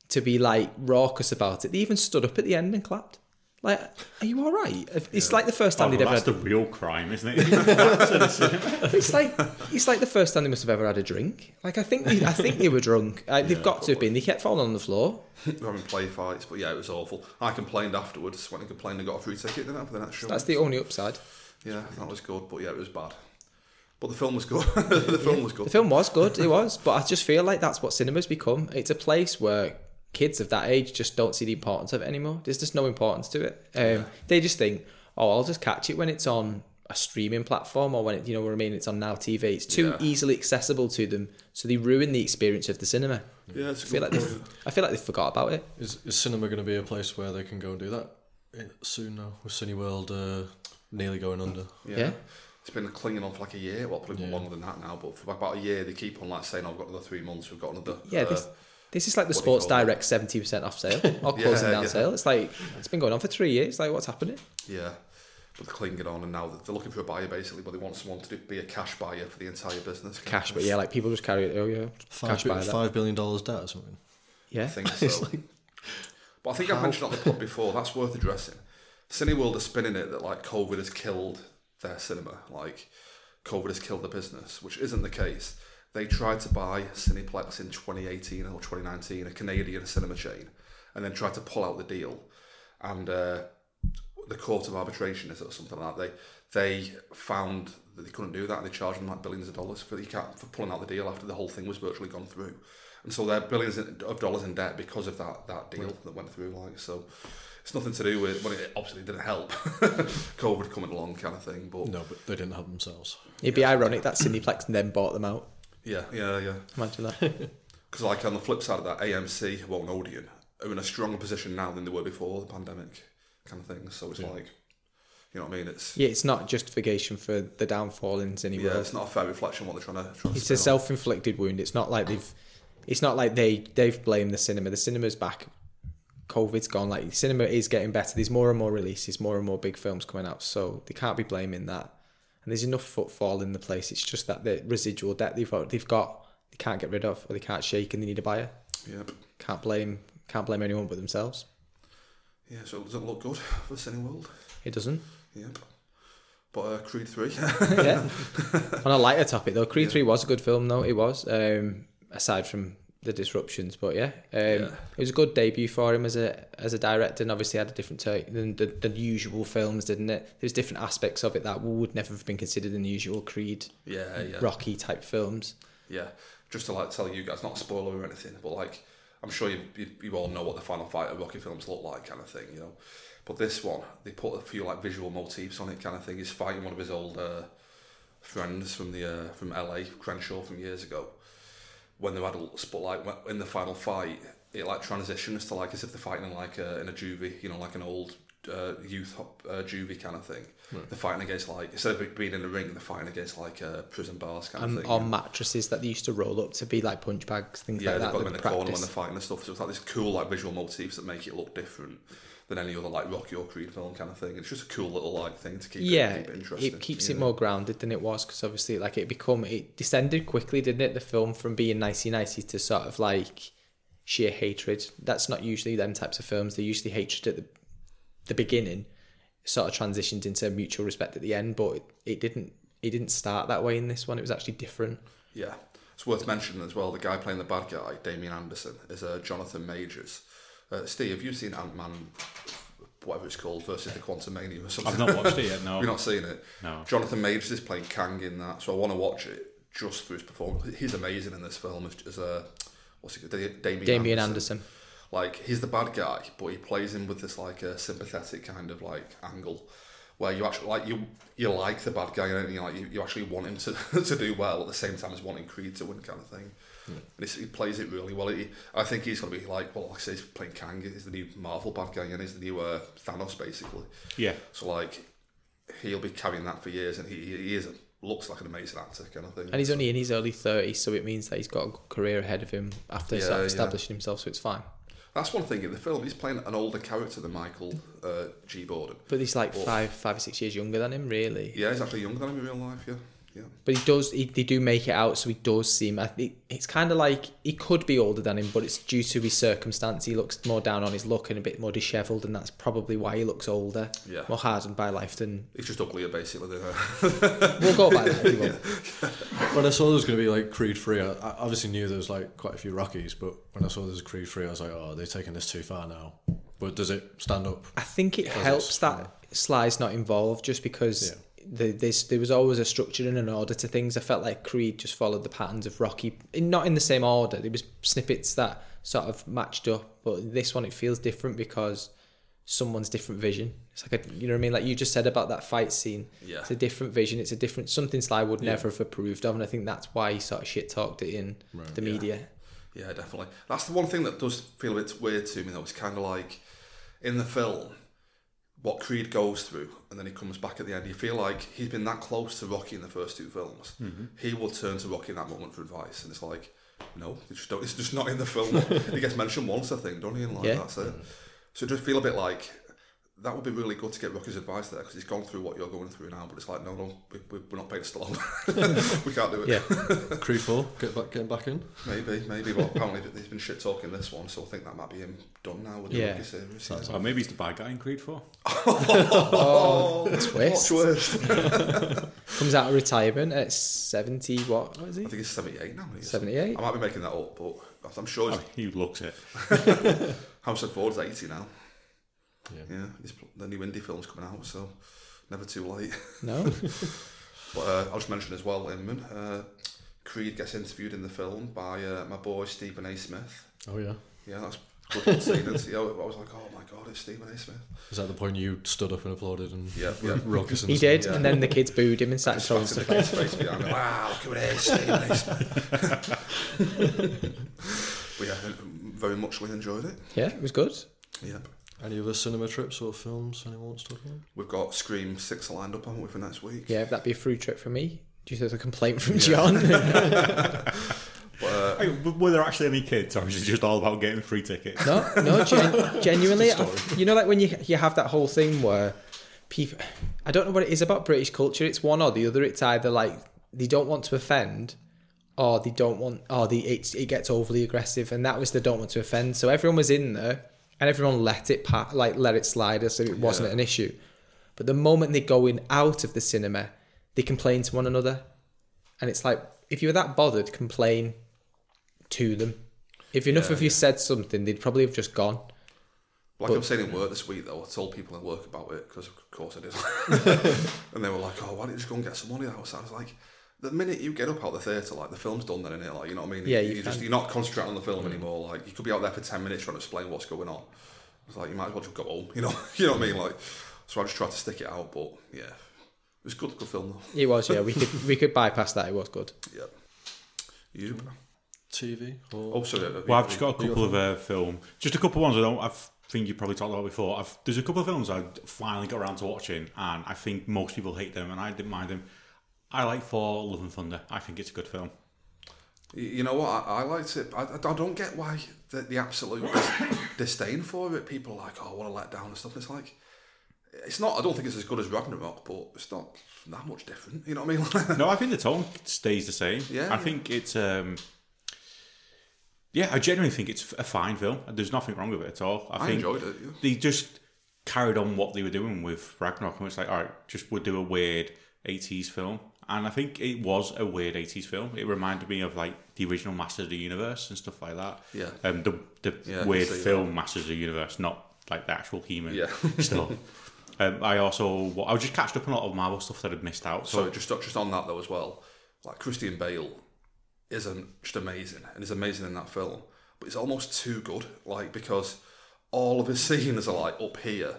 Speaker 4: to be like raucous about it. They even stood up at the end and clapped. Like, are you all right? It's like the first
Speaker 3: Oh,
Speaker 4: time
Speaker 3: well,
Speaker 4: they'd ever.
Speaker 3: that's
Speaker 4: Had,
Speaker 3: the real crime, isn't it? (laughs)
Speaker 4: it's like it's like the first time they must have ever had a drink. Like I think they, I think they were drunk. Uh, they've got to have been. They kept falling on the floor.
Speaker 2: we were having play fights, but yeah, it was awful. I complained afterwards. Went and complained and got a free ticket, didn't I, the next show?
Speaker 4: That's the only upside.
Speaker 2: Yeah, that was good, but yeah, it was bad. But the film was good. (laughs) the film was good.
Speaker 4: The film was good. It was, but I just feel like that's what cinema's become. It's a place where kids of that age just don't see the importance of it anymore. There's just no importance to it. Um, They just think, oh, I'll just catch it when it's on a streaming platform or when it, you know what I mean, it's on Now TV. It's too
Speaker 2: Yeah.
Speaker 4: easily accessible to them, so they ruin the experience of the cinema.
Speaker 2: Yeah, it's a
Speaker 4: I feel like
Speaker 2: point.
Speaker 4: they, I feel like they forgot about it.
Speaker 1: Is, is cinema going to be a place where they can go and do that eh, soon now with Cineworld uh, nearly going under?
Speaker 4: Yeah.
Speaker 2: it's been clinging on for like a year. Well, probably
Speaker 1: Yeah.
Speaker 2: longer than that now, but for about a year they keep on like saying, "Oh, "I've got another three months. We've got another."
Speaker 4: Yeah,
Speaker 2: uh,
Speaker 4: this this is like the
Speaker 2: what
Speaker 4: Sports? Direct seventy percent off sale (laughs) or closing
Speaker 2: Yeah,
Speaker 4: down
Speaker 2: yeah.
Speaker 4: sale. It's like it's been going on for three years. Like what's happening?
Speaker 2: yeah. But they're clinging on, and now they're looking for a buyer basically, but they want someone to do, be a cash buyer for the entire business.
Speaker 4: Cash, but yeah, like people just carry it. Oh yeah,
Speaker 1: Five,
Speaker 4: cash
Speaker 1: bi-
Speaker 4: buy
Speaker 1: five billion dollars debt or something.
Speaker 4: Yeah,
Speaker 2: I think (laughs) so. but I think I mentioned on the pod before. That's worth addressing. Cineworld are spinning it that like COVID has killed their cinema, like COVID has killed the business, which isn't the case. They tried to buy Cineplex in 2018 or 2019, a Canadian cinema chain, and then tried to pull out the deal. And uh, the Court of Arbitration is it or something like that. They they found that they couldn't do that, and they charged them like billions of dollars for the for pulling out the deal after the whole thing was virtually gone through. And so they're billions of dollars in debt because of that that deal that went through. Like so, it's nothing to do with. Well, it obviously didn't help (laughs) COVID coming along, kind of thing. But
Speaker 1: No, but they didn't help themselves.
Speaker 4: it'd be ironic that Cineplex then bought them out.
Speaker 2: Yeah, yeah, yeah.
Speaker 4: Imagine that. (laughs)
Speaker 2: Because like on the flip side of that, AMC, who own Odeon, are in a stronger position now than they were before the pandemic, kind of thing. So it's like, you know what I mean? It's
Speaker 4: yeah, it's not justification for the downfall in Cineworld.
Speaker 2: yeah, it's not a fair reflection of what they're trying to. Trying to
Speaker 4: it's a self-inflicted wound. It's not like they've. It's not like they they've blamed the cinema. The cinema's back. COVID's gone. Like cinema is getting better. There's more and more releases, more and more big films coming out. So they can't be blaming that. And there's enough footfall in the place. It's just that the residual debt they've got, they've got they can't get rid of, or they can't shake, and they need a buyer.
Speaker 2: Yep.
Speaker 4: Can't blame can't blame anyone but themselves.
Speaker 2: Yeah, so it doesn't look good for Cineworld.
Speaker 4: It doesn't.
Speaker 2: Yep. But uh, Creed 3. (laughs)
Speaker 4: yeah. On a lighter topic though, Creed Three was a good film though. It was. Um, aside from the disruptions, but yeah, um, it was a good debut for him as a as a director, and obviously had a different take than the, the usual films, didn't it? There's different aspects of it that would never have been considered in the usual Creed,
Speaker 2: yeah, yeah.
Speaker 4: Rocky type films.
Speaker 2: Yeah. Just to like tell you guys, not a spoiler or anything, but like, I'm sure you, you, you all know what the final fight of Rocky films look like, kind of thing, you know. But this one, they put a few like visual motifs on it, kind of thing. He's fighting one of his old uh, friends from the uh, from LA, Crenshaw, from years ago. When they're adults, but like in the final fight, it like transitions to like as if they're fighting in like a, in a juvie, you know, like an old uh, youth hop, uh, juvie kind of thing. They're fighting against like instead of being in the ring, they're fighting against like uh, prison bars kind of thing.
Speaker 4: on mattresses that they used to roll up to be like punch bags, things
Speaker 2: Yeah,
Speaker 4: like
Speaker 2: they've
Speaker 4: that.
Speaker 2: got
Speaker 4: that
Speaker 2: them in the
Speaker 4: practice.
Speaker 2: corner when they're fighting and stuff. So it's like this cool like visual motifs that make it look different than any other like Rocky or Creed film kind of thing. It's just a cool little like thing to keep
Speaker 4: yeah,
Speaker 2: it, keep it interesting.
Speaker 4: it keeps it
Speaker 2: know?
Speaker 4: more grounded than it was because obviously, like it become it descended quickly, didn't it? The film from being nicey nicey to sort of like sheer hatred. That's not usually them types of films. They're usually hatred at the the beginning, sort of transitioned into mutual respect at the end. But it, it didn't. It didn't start that way in this one. It was actually different.
Speaker 2: Yeah, it's worth mentioning as well. The guy playing the bad guy, Damien Anderson, is uh, Jonathan Majors. Uh, Steve, have you seen Ant Man, whatever it's called, versus the Quantum Mania or something?
Speaker 3: I've not watched it yet. No. (laughs)
Speaker 2: You've not seen it.
Speaker 3: No.
Speaker 2: Jonathan Majors is playing Kang in that, so I want to watch it just for his performance. He's amazing in this film as, as a what's he Da- Damien,
Speaker 4: Damien Anderson.
Speaker 2: Like he's the bad guy, but he plays him with this like a sympathetic kind of like angle, where you actually like you you like the bad guy and you like you, you actually want him to, (laughs) to do well at the same time as wanting Creed to win kind of thing. And he plays it really well. He, I think he's going to be like well, like I say, he's playing Kang. He's the new Marvel bad guy and he's the new uh, Thanos basically.
Speaker 3: Yeah.
Speaker 2: So like he'll be carrying that for years, and he he is a, looks like an amazing actor kind of thing.
Speaker 4: And he's only in his early 30s, so it means that he's got a good career ahead of him after
Speaker 2: Yeah,
Speaker 4: sort of
Speaker 2: yeah.
Speaker 4: establishing himself, so it's fine.
Speaker 2: That's one thing in the film. He's playing an older character than Michael uh, G. Borden.
Speaker 4: But he's like
Speaker 2: Well-
Speaker 4: five, five or six years younger than him, really.
Speaker 2: Yeah, he's actually younger than him in real life. Yeah, yeah.
Speaker 4: But he does. He, they do make it out, so he does seem. I think it's kind of like he could be older than him, but it's due to his circumstance. He looks more down on his look and a bit more dishevelled, and that's probably why he looks older,
Speaker 2: Yeah.
Speaker 4: more hardened by life than.
Speaker 2: He's just uglier, basically. Than, (laughs)
Speaker 4: We'll go by that. if you.
Speaker 1: When I saw there was going to be like Creed 3, I, I obviously knew there was like quite a few Rockies, but when I saw there was Creed 3, I was like, oh, they're taking this too far now. But does it stand up?
Speaker 4: I think it helps that Sly's not involved, just because.
Speaker 1: Yeah.
Speaker 4: The, this, there was always a structure and an order to things. I felt like Creed just followed the patterns of Rocky, not in the same order. There was snippets that sort of matched up, but this one it feels different because someone's different vision. It's like a, you know what I mean. Like you just said about that fight scene.
Speaker 2: Yeah.
Speaker 4: It's a different vision. It's a different something Sly would never have approved of, and I think that's why he sort of shit talked it in the
Speaker 2: Yeah.
Speaker 4: media.
Speaker 2: yeah, definitely. That's the one thing that does feel a bit weird to me, though. It's kind of like in the film, what Creed goes through, and then he comes back at the end. You feel like he's been that close to Rocky in the first two films. Mm-hmm. He will turn to Rocky in that moment for advice, and it's like, no, it's just, don't, it's just not in the film. (laughs) he gets mentioned once, I think, don't he? And like
Speaker 4: Yeah.
Speaker 2: that's it. So just feel a bit like that would be really good to get Rocky's advice there because he's gone through what you're going through now. But it's like, no, no, we, we, we're not paying Stallone. (laughs) we can't do it.
Speaker 4: Yeah. (laughs)
Speaker 1: Creed 4, get back, getting back in.
Speaker 2: Maybe, maybe. But apparently he's been shit talking this one, so I think that might be him done now with the
Speaker 4: Yeah.
Speaker 2: Rocky series.
Speaker 1: Sounds
Speaker 2: yeah.
Speaker 3: Oh, maybe he's the bad guy in Creed 4.
Speaker 2: Oh,
Speaker 4: twist. (laughs)
Speaker 2: Twist?
Speaker 4: Comes out of retirement at 70, what, what is he?
Speaker 2: I think he's 78 now. isn't
Speaker 4: 78?
Speaker 2: I might be making that up, but I'm sure
Speaker 3: Oh, he looks it.
Speaker 2: Harrison Ford's 80 now.
Speaker 1: Yeah.
Speaker 2: Yeah, he's, the new indie film's coming out, so never too late. (laughs)
Speaker 4: No? (laughs)
Speaker 2: But uh, I'll just mention as well, Eamon, uh, Creed gets interviewed in the film by uh, my boy Stephen A. Smith.
Speaker 1: Oh, yeah.
Speaker 2: Yeah, that's good seeing it. Yeah, I was like, oh my god, it's Stephen A. Smith.
Speaker 1: Is that the point you stood up and applauded and
Speaker 2: Yeah, (laughs) yeah.
Speaker 1: Ruckus and
Speaker 4: He did,
Speaker 2: Yeah.
Speaker 4: and then the kids booed him and started
Speaker 2: Just
Speaker 4: throwing
Speaker 2: back the
Speaker 4: stuff
Speaker 2: kid's
Speaker 4: at him.
Speaker 2: face behind me. Wow, look who it is, Stephen A. Smith. but yeah, very muchly enjoyed it.
Speaker 4: Yeah, it was good.
Speaker 2: Yeah.
Speaker 1: Any other cinema trips or films anyone wants to talk about?
Speaker 2: We've got Scream 6 lined up, haven't we, for next week?
Speaker 4: Yeah, that'd be a free trip for me. Due to the complaint from John. (laughs) (laughs)
Speaker 2: But, uh,
Speaker 3: Hey, were there actually any kids, or is it just all about getting free tickets?
Speaker 4: No, no, (laughs) gen- genuinely. You know, like when you you have that whole thing where people, I don't know what it is about British culture. It's one or the other. It's either like they don't want to offend, or they don't want, or the it, it gets overly aggressive, and that was the don't want to offend. So everyone was in there, and everyone let it like let it slide as if it wasn't
Speaker 2: Yeah.
Speaker 4: an issue. But the moment they go in out of the cinema, they complain to one another, and it's like if you were that bothered, complain to them. If enough
Speaker 2: Yeah,
Speaker 4: of you said something, they'd probably have just gone.
Speaker 2: Like I was saying in work this week, though, I told people in work about it because, of course, I did. (laughs) (laughs) and they were like, "Oh, why don't you just go and get some money outside?" I was like, "The minute you get up out of the theatre, like the film's done, then in it, like you know what I mean?
Speaker 4: Yeah,
Speaker 2: you,
Speaker 4: you
Speaker 2: you just
Speaker 4: can.
Speaker 2: you're not concentrating on the film anymore. Like you could be out there for ten minutes trying to explain what's going on. It's like, you might as well just go home. (laughs) You know, you know what I mean? Like, so I just tried to stick it out, but yeah, it was good, good film though.
Speaker 4: It was, yeah. We could we could (laughs) bypass that. It was good.
Speaker 2: Yeah. You?
Speaker 1: TV? Or...
Speaker 2: Oh, sorry. uh,
Speaker 3: Well, I've just got a couple of uh, film, just a couple of ones I don't. I think you probably talked about before. I've, there's a couple of films I finally got around to watching, and I think most people hate them, and I didn't mind them. I like Thor Love and Thunder. I think it's a good film.
Speaker 2: You know what? I, I liked it. I, I don't get why the, the absolute dis- (coughs) disdain for it. People are like, "Oh, what a letdown" and stuff. It's like, it's not. I don't think it's as good as Ragnarok, but it's not that much different. You know what I mean? (laughs)
Speaker 3: No, I think the tone stays the same.
Speaker 2: Yeah,
Speaker 3: I
Speaker 2: yeah.
Speaker 3: think it's. um Yeah, I genuinely think it's a fine film. There's nothing wrong with it at all. I,
Speaker 2: I
Speaker 3: think
Speaker 2: enjoyed it. Yeah.
Speaker 3: they just carried on what they were doing with Ragnarok, and it's like, all right, just we'll do a weird '80s film. And I think it was a weird '80s film. It reminded me of like the original Masters of the Universe and stuff like that.
Speaker 2: Yeah.
Speaker 3: Um, the the
Speaker 2: Yeah,
Speaker 3: weird film Masters of the Universe, not like the actual human
Speaker 2: Yeah. (laughs)
Speaker 3: stuff. Um, I also I was just catching up on a lot of Marvel stuff that I'd missed out. So
Speaker 2: So just just on that though as well, like Christian Bale isn't just amazing and is amazing in that film, but it's almost too good. Like because all of his scenes are like up here,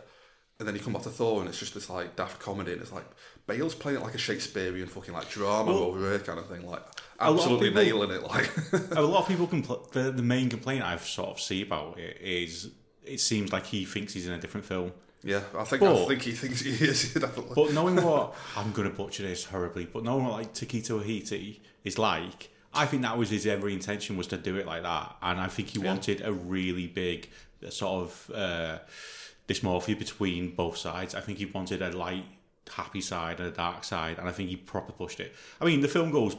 Speaker 2: and then you come back to Thor and it's just this like daft comedy, and it's like Bale's playing it like a Shakespearean fucking like drama
Speaker 3: Well,
Speaker 2: over here kind of thing, like absolutely
Speaker 3: people-
Speaker 2: nailing it. Like (laughs)
Speaker 3: a lot of people compl- the, the main complaint I've sort of see about it is it seems like he thinks he's in a different film.
Speaker 2: yeah, I think I think he thinks he is (laughs) definitely.
Speaker 3: But knowing what (laughs) I'm going to butcher this horribly, but knowing what like Taquito Ahiti is like, I think that was his every intention was to do it like that, and I think he wanted a really big sort of uh, dysmorphia between both sides. I think he wanted a light, happy side and a dark side, and I think he proper pushed it. I mean, the film goes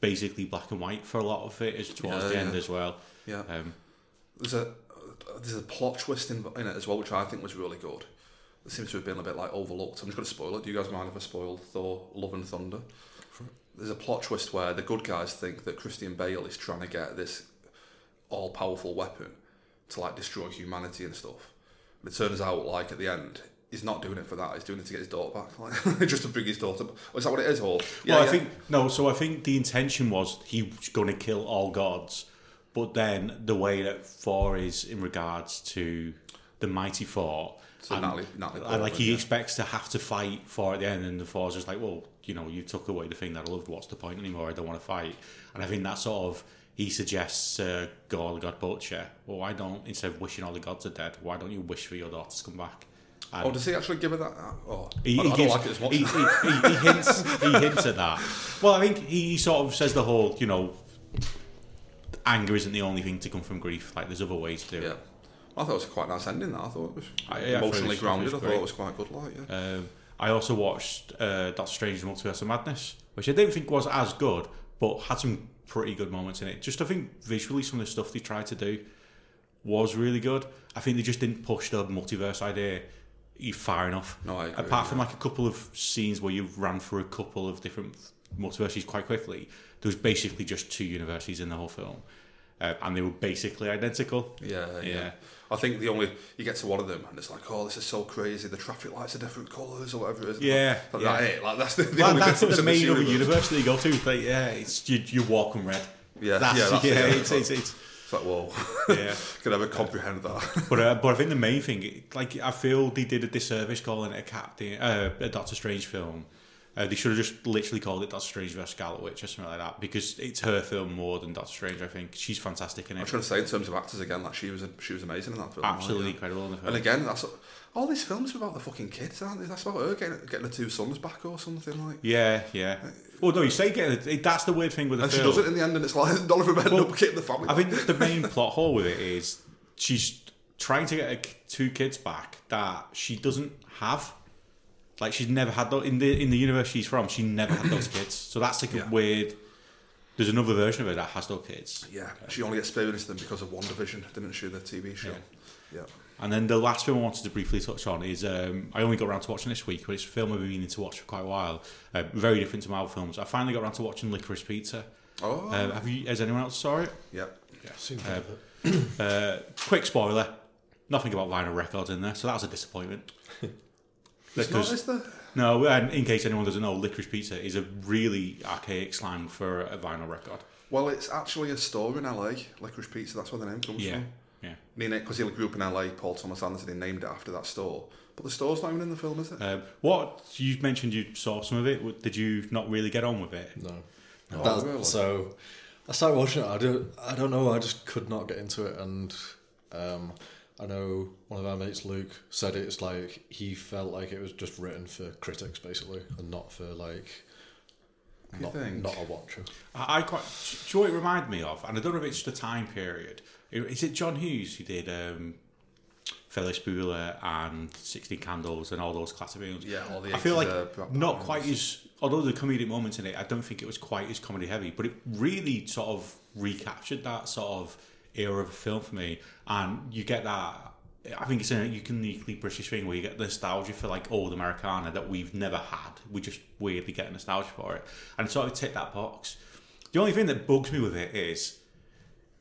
Speaker 3: basically black and white for a lot of it, as towards
Speaker 2: Yeah,
Speaker 3: the end as well.
Speaker 2: yeah.
Speaker 3: Um,
Speaker 2: There's a there's a plot twist in, in it as well, which I think was really good. It seems to have been a bit like overlooked. I'm just going to spoil it. Do you guys mind if I spoil Thor: Love and Thunder? There's a plot twist where the good guys think that Christian Bale is trying to get this all-powerful weapon to like destroy humanity and stuff. It turns out, like at the end, he's not doing it for that. He's doing it to get his daughter back, like (laughs) just to bring his daughter. Oh, is that what it is? Or
Speaker 3: well, I think no. So I think the intention was he was going to kill all gods, but then the way that Thor is in regards to the mighty Thor,
Speaker 2: So
Speaker 3: and-
Speaker 2: Natalie- Natalie
Speaker 3: and, like he
Speaker 2: yeah.
Speaker 3: expects to have to fight for at the end, and the Thor's just like, well, you know, you took away the thing that I loved. What's the point anymore? I don't want to fight. And I think that sort of he suggests uh, God, God Butcher. Well, why don't instead of wishing all the gods are dead, why don't you wish for your daughter to come back?
Speaker 2: Oh, does he actually give it that? Oh,
Speaker 3: He, he gives-
Speaker 2: like it as much.
Speaker 3: He, he, hints. He hints at that. Well, I think he sort of says the whole, you know, anger isn't the only thing to come from grief. Like there's other ways to do
Speaker 2: yeah.
Speaker 3: it.
Speaker 2: I thought it was a quite nice ending. That I thought it was
Speaker 3: I- yeah,
Speaker 2: emotionally grounded. I thought it was quite good. Like, yeah.
Speaker 3: Um, I also watched uh, Doctor Strange Multiverse of Madness, which I didn't think was as good, but had some pretty good moments in it. Just I think visually some of the stuff they tried to do was really good. I think they just didn't push the multiverse idea far enough.
Speaker 2: No, I agree,
Speaker 3: Apart from like a couple of scenes where you ran through a couple of different multiverses quite quickly, there was basically just two universes in the whole film, uh, and they were basically identical.
Speaker 2: Yeah, yeah,
Speaker 3: Yeah.
Speaker 2: I think the only you get to one of them and it's like, oh, this is so crazy. The traffic lights are different colours or whatever it is.
Speaker 3: Yeah,
Speaker 2: like,
Speaker 3: yeah.
Speaker 2: that. Like that's the, the
Speaker 3: Well,
Speaker 2: only
Speaker 3: that's the
Speaker 2: in
Speaker 3: main
Speaker 2: this
Speaker 3: other
Speaker 2: universe.
Speaker 3: universe that you go to. Like, yeah, it's you, you walk on red.
Speaker 2: Yeah,
Speaker 3: That's,
Speaker 2: yeah, that's (laughs)
Speaker 3: yeah,
Speaker 2: it.
Speaker 3: it's, it's, it's
Speaker 2: It's like, whoa,
Speaker 3: yeah. (laughs)
Speaker 2: can never comprehend that.
Speaker 3: But uh, but I think the main thing, like I feel they did a disservice calling it a Captain, uh, a Doctor Strange film. Uh, they should have just literally called it Doctor Strange vs. Scarlet Witch or something like that because it's her film more than Doctor Strange. I think she's fantastic in it.
Speaker 2: I'm trying to say in terms of actors again, like she was she was amazing in that film.
Speaker 3: Absolutely incredible in the film.
Speaker 2: And again, that's all these films are about the fucking kids, aren't they? That's about her getting, getting the two sons back or something like.
Speaker 3: yeah, yeah. Well, no, you say get it. That's the weird thing with the
Speaker 2: And she does it in the end, and it's like (laughs) none of them end
Speaker 3: Well,
Speaker 2: up getting the family.
Speaker 3: I
Speaker 2: back.
Speaker 3: think the (laughs) main plot hole with it is she's trying to get her two kids back that she doesn't have. Like she's never had those in the in the universe she's from. She never had those kids. So that's like
Speaker 2: Yeah.
Speaker 3: a weird. There's another version of her that has those kids.
Speaker 2: Yeah, she only experienced them because of WandaVision, didn't she? The TV show. Yeah.
Speaker 3: And then the last film I wanted to briefly touch on is um, I only got around to watching this week, but it's a film I've been meaning to watch for quite a while. Uh, very different to Marvel films. I finally got around to watching Licorice Pizza.
Speaker 2: Oh.
Speaker 3: Uh, have you? Has anyone else saw it?
Speaker 2: yeah.
Speaker 1: Seen
Speaker 3: Uh, (coughs) Uh, quick spoiler: nothing about vinyl records in there, so that was a disappointment. (laughs)
Speaker 2: It's not, is there?
Speaker 3: no, and in case anyone doesn't know, licorice pizza is a really archaic slang for a vinyl record.
Speaker 2: Well, it's actually a store in LA, Licorice Pizza. That's where the name comes
Speaker 3: Yeah,
Speaker 2: from.
Speaker 3: yeah.
Speaker 2: Because he grew up in LA, Paul Thomas Anderson, he named it after that store. But the store's not even in the film, is it?
Speaker 3: Um, what you mentioned, you saw some of it. Did you not really get on with it?
Speaker 1: No.
Speaker 2: Oh,
Speaker 1: That-
Speaker 2: really?
Speaker 1: So I started watching it. I don't. I don't know. I just could not get into it, and um, I know one of our mates, Luke, said it's like he felt like it was just written for critics, basically, and not for like not not a watcher.
Speaker 3: I, I quite. Do you know it reminded me of? And I don't know if it's the time period. Is it John Hughes who did um, Ferris Bueller and Sixteen Candles and all those classic films?
Speaker 2: Yeah, all the
Speaker 3: I feel like
Speaker 2: uh,
Speaker 3: not
Speaker 2: bands.
Speaker 3: quite as. Although the comedic moments in it, I don't think it was quite as comedy heavy, but it really sort of recaptured that sort of era of film for me. And you get that. I think it's a uniquely British thing where you get nostalgia for like old Americana that we've never had. We just weirdly get nostalgia for it, and sort of tick that box. The only thing that bugs me with it is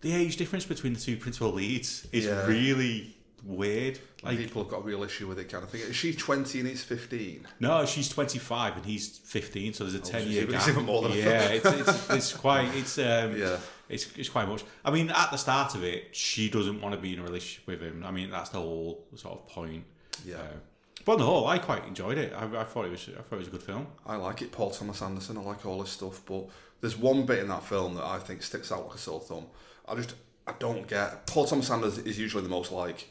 Speaker 3: the age difference between the two principal leads is
Speaker 2: Yeah.
Speaker 3: really weird. Like,
Speaker 2: People have got a real issue with it, kind of thing. Is she 20 and he's 15?
Speaker 3: no, she's twenty five and he's fifteen, so there's a ten year gap.
Speaker 2: it's even more than
Speaker 3: yeah, it's, it's it's quite it's um (laughs)
Speaker 2: Yeah.
Speaker 3: It's it's quite much. I mean, at the start of it, she doesn't want to be in a relationship with him. I mean, that's the whole sort of point.
Speaker 2: Yeah.
Speaker 3: Uh, but on the whole, I quite enjoyed it. I, I thought it was I thought it was a good film.
Speaker 2: I like it, Paul Thomas Anderson. I like all his stuff, but there's one bit in that film that I think sticks out like a sore thumb. I just I don't get. Paul Thomas Anderson is usually the most like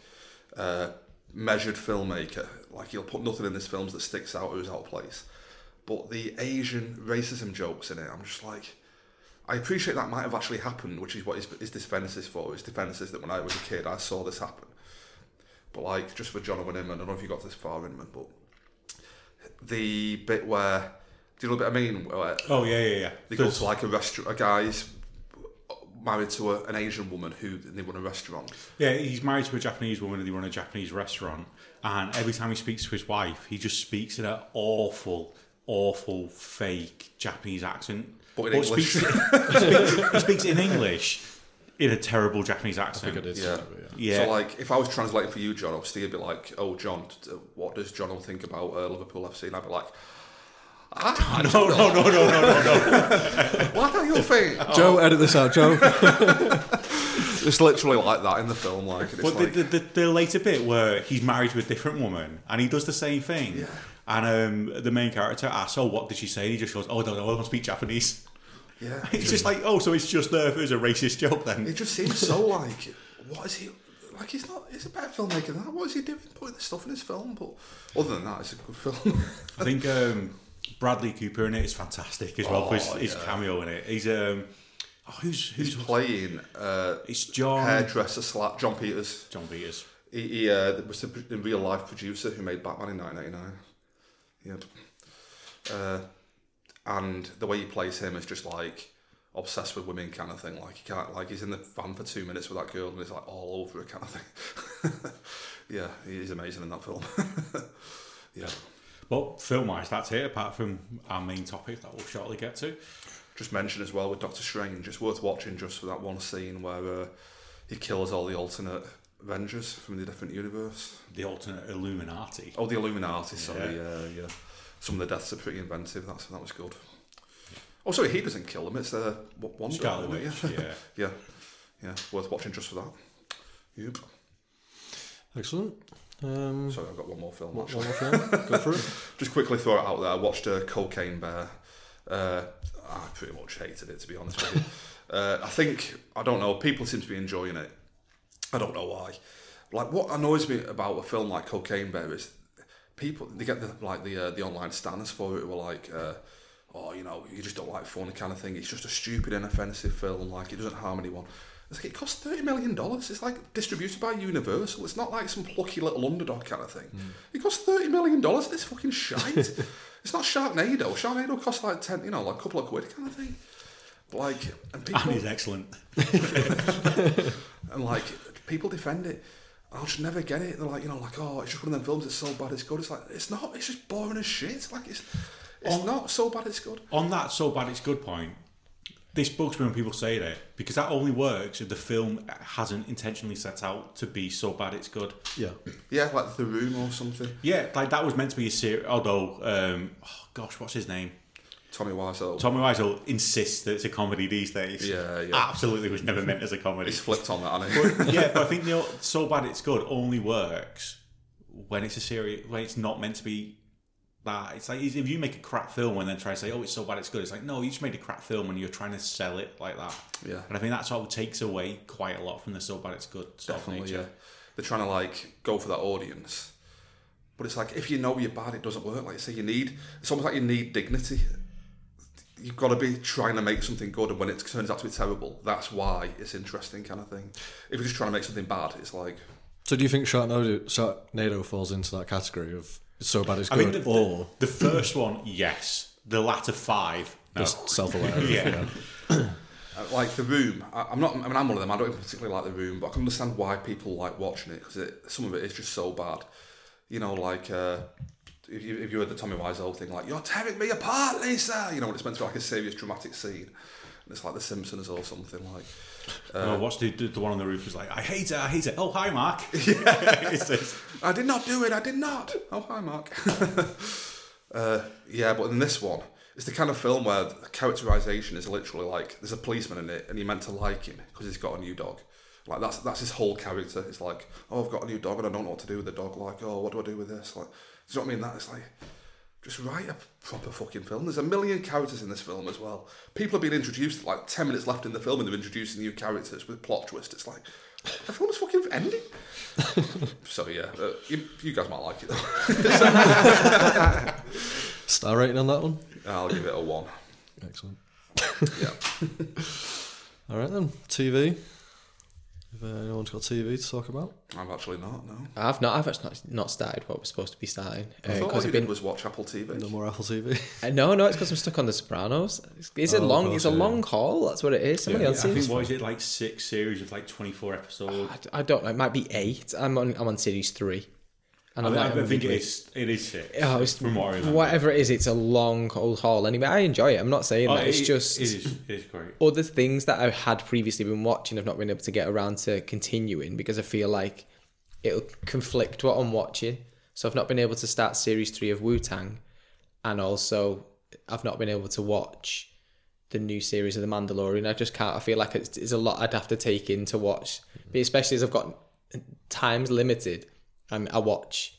Speaker 2: uh, measured filmmaker. Like he'll put nothing in his films that sticks out or is out of place. But the Asian racism jokes in it, I'm just like. I appreciate that might have actually happened, which is what his, his defence is for. His defence is that when I was a kid, I saw this happen. But like, just for Jono and Eamon, I don't know if you got this far, Eamon, but the bit where do you know what I mean? Where
Speaker 3: Oh yeah, yeah, yeah.
Speaker 2: they go to like a restaurant. A guy's married to a, an Asian woman who they run a restaurant.
Speaker 3: Yeah, he's married to a Japanese woman and they run a Japanese restaurant. And every time he speaks to his wife, he just speaks in an awful, awful, fake Japanese accent.
Speaker 2: But in English.
Speaker 3: Speaks, (laughs) he, speaks, he speaks in English in a terrible Japanese accent.
Speaker 1: I did. see
Speaker 2: Yeah.
Speaker 1: yeah.
Speaker 3: Yeah.
Speaker 2: So like, if I was translating for you, John, obviously you'd be like, "Oh, John, what does John think about uh, Liverpool FC?" And I'd be like, "Ah, (laughs)
Speaker 3: no, no, no, no, no, no, no. (laughs)
Speaker 2: what do you think?"
Speaker 1: Joe, edit this out, Joe.
Speaker 2: It's literally like that in the film. Like, and it's
Speaker 3: But
Speaker 2: like,
Speaker 3: the, the, the, the later bit where he's married to a different woman and he does the same thing.
Speaker 2: Yeah.
Speaker 3: And um, the main character asks, "Oh, what did she say?" And he just goes, "Oh, I don't know. I don't speak Japanese."
Speaker 2: yeah, (laughs)
Speaker 3: It's just like, "Oh, so it's just there as a racist joke then."
Speaker 2: it just seems so (laughs) like, what is he? like he's not. He's a better filmmaker than that. What is he doing? Putting this stuff in his film, but other than that, it's a good film.
Speaker 3: I think um, Bradley Cooper in it is fantastic as well. for his,
Speaker 2: Oh,
Speaker 3: his
Speaker 2: yeah.
Speaker 3: cameo in it. He's um, oh, who's who's
Speaker 2: he's playing uh,
Speaker 3: It's John
Speaker 2: hairdresser slap Jon Peters.
Speaker 3: Jon Peters.
Speaker 2: He, he uh, was the, the real life producer who made Batman in 1989. Yep. Uh, and the way he plays him is just like obsessed with women kind of thing. Like he can't like he's in the van for two minutes with that girl and he's like all over it kind of thing. (laughs) yeah, he's amazing in that film. (laughs) yeah.
Speaker 3: But film wise, that's it. Apart from our main topic that we'll shortly get to.
Speaker 2: Just mention as well with Doctor Strange, it's worth watching just for that one scene where uh, he kills all the alternate Avengers from the different universe.
Speaker 3: The alternate Illuminati.
Speaker 2: Oh, the Illuminati. Sorry,
Speaker 3: Yeah.
Speaker 2: yeah, yeah. Some of the deaths are pretty inventive. That's that was good. Oh, sorry, he doesn't kill them. It's uh, one
Speaker 3: Scarlet? Witch. (laughs) Yeah.
Speaker 2: Yeah, yeah. Worth watching just for that. Yep.
Speaker 1: Excellent. Um,
Speaker 2: Sorry, I've got one more film.
Speaker 1: one
Speaker 2: Actually.
Speaker 1: more film. Go for it. (laughs)
Speaker 2: Just quickly throw it out there. I watched uh, Cocaine Bear. Uh, I pretty much hated it to be honest with you. (laughs) uh, I think I don't know. People seem to be enjoying it. I don't know why. Like what annoys me about a film like Cocaine Bear is people they get the like the uh, the online standards for it who are like. Uh, Oh, you know, you just don't like fun kind of thing. It's just a stupid, inoffensive film. Like it doesn't harm anyone. It's like it costs thirty million dollars. It's like distributed by Universal. It's not like some plucky little underdog kind of thing. It costs thirty million dollars. It's fucking shite. (laughs) it's not Sharknado. Sharknado costs like ten, you know, like a couple of quid kind of thing. Like and people
Speaker 3: And he's excellent. (laughs)
Speaker 2: and like people defend it. I'll just never get it. They're like, you know, like, oh, it's just one of them films. It's so bad, it's good. It's like, it's not. It's just boring as shit. Like, it's, it's not so bad, it's good.
Speaker 3: On that so bad it's good point, this bugs me when people say that because that only works if the film hasn't intentionally set out to be so bad it's good.
Speaker 1: Yeah.
Speaker 2: Yeah, like The Room or something.
Speaker 3: Yeah, like that was meant to be a series. Although, um, oh gosh, what's his name?
Speaker 2: Tommy Wiseau.
Speaker 3: Tommy Wiseau insists that it's a comedy these days.
Speaker 2: Yeah, yeah.
Speaker 3: Absolutely was never meant as a comedy.
Speaker 2: He's flipped on that, hasn't he?
Speaker 3: yeah, but I think the so bad it's good only works when it's a series when it's not meant to be that. It's like if you make a crap film and then try to say, "Oh, it's so bad it's good," it's like no, you just made a crap film and you're trying to sell it like that.
Speaker 2: Yeah.
Speaker 3: and I think that sort of takes away quite a lot from the so bad it's good sort of
Speaker 2: Definitely,
Speaker 3: nature.
Speaker 2: yeah. They're trying to like go for that audience, but it's like if you know you're bad, it doesn't work. Like you say, you need. It's almost like you need dignity. You've got to be trying to make something good, and when it turns out to be terrible, that's why it's interesting, kind of thing. If you're just trying to make something bad, it's like
Speaker 1: So do you think Sharknado, Sharknado falls into that category of so bad it's
Speaker 3: I
Speaker 1: good,
Speaker 3: think the,
Speaker 1: or
Speaker 3: the first one, yes. The latter five, no.
Speaker 1: just self-aware? of,
Speaker 3: Yeah. (coughs)
Speaker 2: Uh, like the room I, i'm not i mean i'm one of them i don't even particularly like the room but i can understand why people like watching it because it, some of it is just so bad you know like uh if you, if you heard the Tommy Wiseau thing, like "You're tearing me apart, Lisa," you know, when it's meant to be like a serious dramatic scene, and it's like The Simpsons or something like.
Speaker 3: oh, what's the, the one on the roof who's like, I hate it, I hate it. Oh, hi, Mark. (laughs) This- (laughs)
Speaker 2: I did not do it. I did not. Oh, hi, Mark. (laughs) uh, yeah, but in this one, it's the kind of film where the characterization is literally like there's a policeman in it, and you're meant to like him because he's got a new dog. Like that's that's his whole character. It's like, oh, I've got a new dog, and I don't know what to do with the dog. Like, oh, what do I do with this? Like, you know what I mean? That is like. Just write a proper fucking film. There's a million characters in this film as well. People have been introduced like ten minutes left in the film, and they're introducing new characters with plot twist. It's like the film is fucking ending. (laughs) so yeah, uh, you, you guys might like it though. (laughs)
Speaker 1: Star rating on that one?
Speaker 2: I'll give it a one.
Speaker 1: Excellent.
Speaker 2: Yeah, (laughs)
Speaker 1: All right then, TV. If uh, anyone's got TV to talk about,
Speaker 2: I've actually not. No,
Speaker 4: I've not. I've actually not, not started what we're supposed to be starting
Speaker 2: I thought all
Speaker 4: because
Speaker 2: you
Speaker 4: I've
Speaker 2: did
Speaker 4: been.
Speaker 2: was watch Apple TV.
Speaker 1: no more Apple TV. (laughs)
Speaker 4: Uh, no, no, it's because I'm stuck on The Sopranos. It's, it's a
Speaker 1: Oh, of
Speaker 4: long.
Speaker 1: course,
Speaker 4: It's a
Speaker 1: yeah.
Speaker 4: long haul. That's what it is. Somebody
Speaker 3: Yeah,
Speaker 4: else
Speaker 3: I
Speaker 4: seems.
Speaker 3: think, what is it, like six series of like 24 episodes?
Speaker 4: I, I don't know. It might be eight. I'm on. I'm on series three. And
Speaker 3: I, I,
Speaker 4: like,
Speaker 3: I think it is, it is six.
Speaker 4: Oh, it's,
Speaker 3: from what
Speaker 4: whatever it is, it's a long old haul. Anyway, I enjoy it. I'm not saying
Speaker 3: Oh,
Speaker 4: that. It's
Speaker 3: it-
Speaker 4: just
Speaker 3: It is, it is great.
Speaker 4: other things that I had previously been watching. I've not been able to get around to continuing because I feel like it'll conflict what I'm watching. So I've not been able to start series three of Wu Tang, and also I've not been able to watch the new series of The Mandalorian. I just can't. I feel like it's, it's a lot I'd have to take in to watch, but especially as I've got times limited. Um, I watch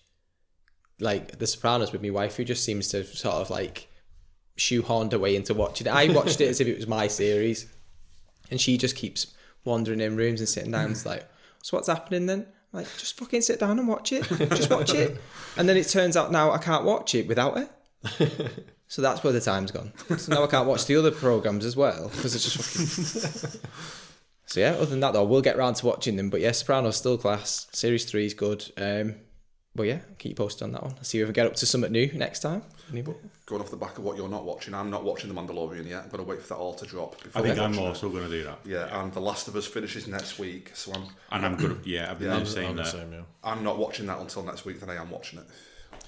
Speaker 4: like The Sopranos with my wife, who just seems to sort of like shoehorned her way into watching it. I watched it as if it was my series, and she just keeps wandering in rooms and sitting down. It's like, So what's happening then? I'm like, just fucking sit down and watch it. Just watch it. And then it turns out now I can't watch it without it. (laughs) So that's where the time's gone. So now I can't watch the other programs as well because it's just fucking. So yeah, other than that though, we'll get round to watching them. But yeah, Sopranos still class. Series three is good. Um, but yeah, keep you posted on that one. see if we get up to something new next time. Any-
Speaker 2: Going off the back of what you're not watching, I'm not watching The Mandalorian yet. I'm going to wait for that all to drop. Before
Speaker 3: I think I'm
Speaker 2: watching it.
Speaker 3: also going to do that.
Speaker 2: Yeah, and The Last of Us finishes next week, so I'm
Speaker 3: And I'm good. Yeah, I've been
Speaker 2: Yeah,
Speaker 3: the same
Speaker 1: I'm the same, yeah.
Speaker 2: I'm not watching that until next week. Then I am watching it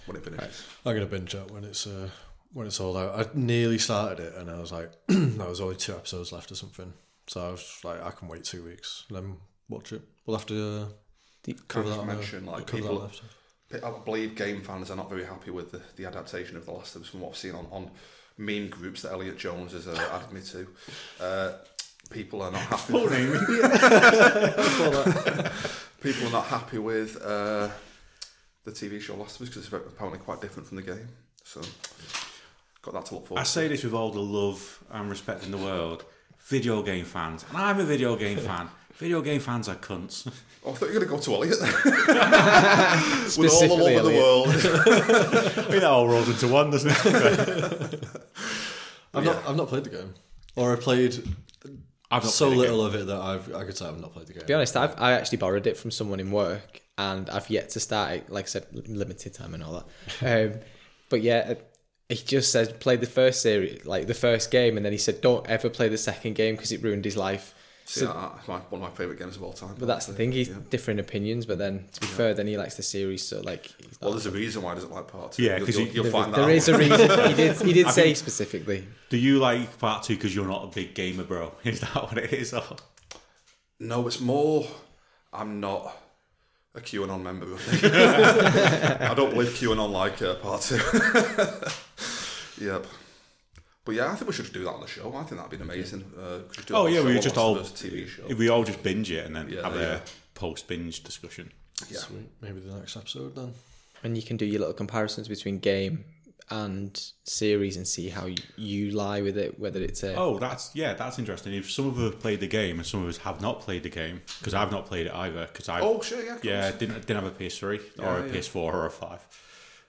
Speaker 2: when it finishes.
Speaker 1: I'm gonna binge it when it's uh, when it's all out. I nearly started it, and I was like, (clears throat) there was only two episodes left or something. So I was like, I can wait two weeks and then watch it. We'll have to uh,
Speaker 4: The-
Speaker 1: cover
Speaker 2: Can I
Speaker 1: that.
Speaker 2: just
Speaker 1: on
Speaker 2: mention, like,
Speaker 1: cover
Speaker 2: people-
Speaker 1: that after.
Speaker 2: I believe game fans are not very happy with the, the adaptation of The Last of Us from what I've seen on, on meme groups that Elliot Jones has uh, (laughs) added me to. Uh, people are not (laughs) happy. (laughs) people are not happy with uh, the TV show Last of Us because it's apparently quite different from the game. So, got that to look forward
Speaker 3: I
Speaker 2: to.
Speaker 3: say this with all the love and respect in the world. Video game fans, and I'm a video game fan. (laughs) Video game fans are cunts.
Speaker 2: Oh, I thought you were going to go to Elliot then. (laughs) With all the love
Speaker 4: Specifically
Speaker 2: of the world. (laughs)
Speaker 3: I mean, that all rolls into one, doesn't it?
Speaker 1: I've not I've not played the game, or I played
Speaker 3: I've not
Speaker 1: so
Speaker 3: played
Speaker 1: little of it that I've I could say I've not played the game.
Speaker 4: To be honest, I've I actually borrowed it from someone in work, and I've yet to start it. Like I said, limited time and all that. Um, but yeah, he just said play the first series, like the first game, and then he said don't ever play the second game because it ruined his life.
Speaker 2: See, that- that's my, one of my favourite games of all time.
Speaker 4: But that's the thing; he's
Speaker 2: Yeah.
Speaker 4: different opinions. But then, to be fair, then he likes the series, so like,
Speaker 2: Well,
Speaker 4: not-
Speaker 2: there's a reason why he doesn't like part two.
Speaker 3: Yeah,
Speaker 2: You'll-
Speaker 3: 'cause
Speaker 2: you'll,
Speaker 3: you-
Speaker 2: you'll
Speaker 4: there,
Speaker 2: find that
Speaker 4: there
Speaker 2: out.
Speaker 4: is a reason. He did. He did (laughs) say specifically.
Speaker 3: Do you like part two because you're not a big gamer, bro? (laughs) Is that what it is? Or?
Speaker 2: No, it's more. I'm not a QAnon member. I think. (laughs) I don't believe QAnon like uh, part two. yep. But yeah, I think we should do that on the show. I think that'd be amazing. Uh, do
Speaker 3: Oh yeah, we just all
Speaker 2: of TV show.
Speaker 3: if we all just binge it and then
Speaker 2: Yeah,
Speaker 3: have
Speaker 2: yeah.
Speaker 3: a post binge discussion.
Speaker 2: Yeah.
Speaker 1: Sweet. Maybe the next episode then.
Speaker 4: And you can do your little comparisons between game and series and see how you, you lie with it, whether it's a
Speaker 3: Oh, that's yeah, that's interesting. If some of us have played the game and some of us have not played the game, because I've not played it either, because I
Speaker 2: Oh sure, yeah.
Speaker 3: yeah didn't didn't have a PS3 or
Speaker 2: Yeah,
Speaker 3: a
Speaker 2: yeah.
Speaker 3: PS4 or a five.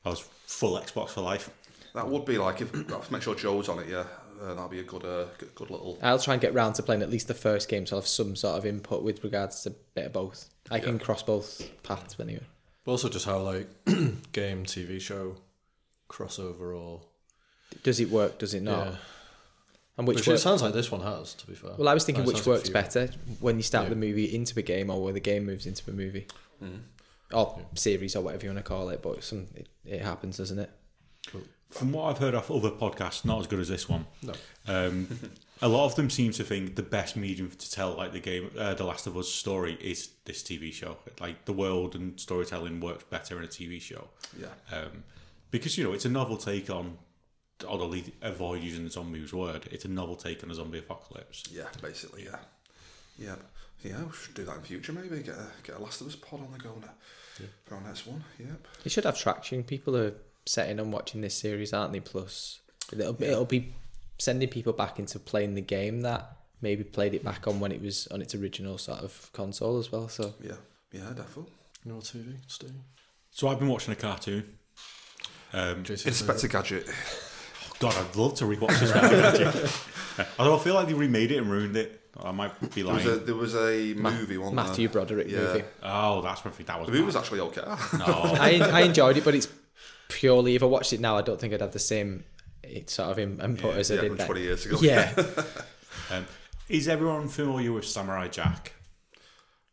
Speaker 3: I was full Xbox for life.
Speaker 2: That would be like if (coughs) make sure Joe's on it. Yeah, uh, that'd be a good, uh, good, good little.
Speaker 4: I'll try and get round to playing at least the first game, so I'll have some sort of input with regards to a bit of both. I can cross both paths, but anyway.
Speaker 1: But also just how like (clears throat) game, TV show crossover or
Speaker 4: Does it work? Does it not?
Speaker 1: yeah.
Speaker 4: And which,
Speaker 1: Which,
Speaker 4: work-
Speaker 1: it sounds like this one has. To be fair.
Speaker 4: Well, I was thinking
Speaker 1: it
Speaker 4: which
Speaker 1: sounds like a
Speaker 4: works better when you start
Speaker 1: Yeah.
Speaker 4: the movie into the game or where the game moves into the movie or series or whatever you want to call it. But some it, it happens, doesn't it?
Speaker 3: From what I've heard of other podcasts, not as good as this one.
Speaker 1: No.
Speaker 3: Um, a lot of them seem to think the best medium to tell like the game, uh, the Last of Us story is this TV show. Like the world and storytelling works better in a TV show
Speaker 2: Yeah.
Speaker 3: um, because you know it's a novel take on. Although they avoid using the zombies word, it's a novel take on a zombie apocalypse.
Speaker 2: Yeah, basically, yeah. Yeah. Yeah, we should do that in future maybe. Get a, get a Last of Us pod on the go now for our next one. Yep.
Speaker 4: It should have traction. People are setting on watching this series, aren't they? Plus, it'll, it'll be sending people back into playing the game that maybe played it back on when it was on its original sort of console as well. So
Speaker 2: Yeah. Yeah, definitely.
Speaker 1: No TV, Steve.
Speaker 3: So I've been watching a cartoon. Um,
Speaker 2: Inspector Gadget.
Speaker 3: God, I'd love to rewatch this. now. (laughs) Although I feel like they remade it and ruined it. I might be
Speaker 2: There was
Speaker 3: lying.
Speaker 2: a, there was a movie one.
Speaker 4: Matthew Broderick
Speaker 2: yeah.
Speaker 4: movie.
Speaker 3: Oh, that's what that was.
Speaker 2: The movie was actually okay.
Speaker 3: No. (laughs)
Speaker 4: I I enjoyed it, but it's purely if I watched it now, I don't think I'd have the same sort of im- input as I
Speaker 2: yeah,
Speaker 4: did
Speaker 2: from
Speaker 4: then.
Speaker 2: 20 years ago.
Speaker 4: Yeah, (laughs)
Speaker 3: Um, is everyone familiar with Samurai Jack?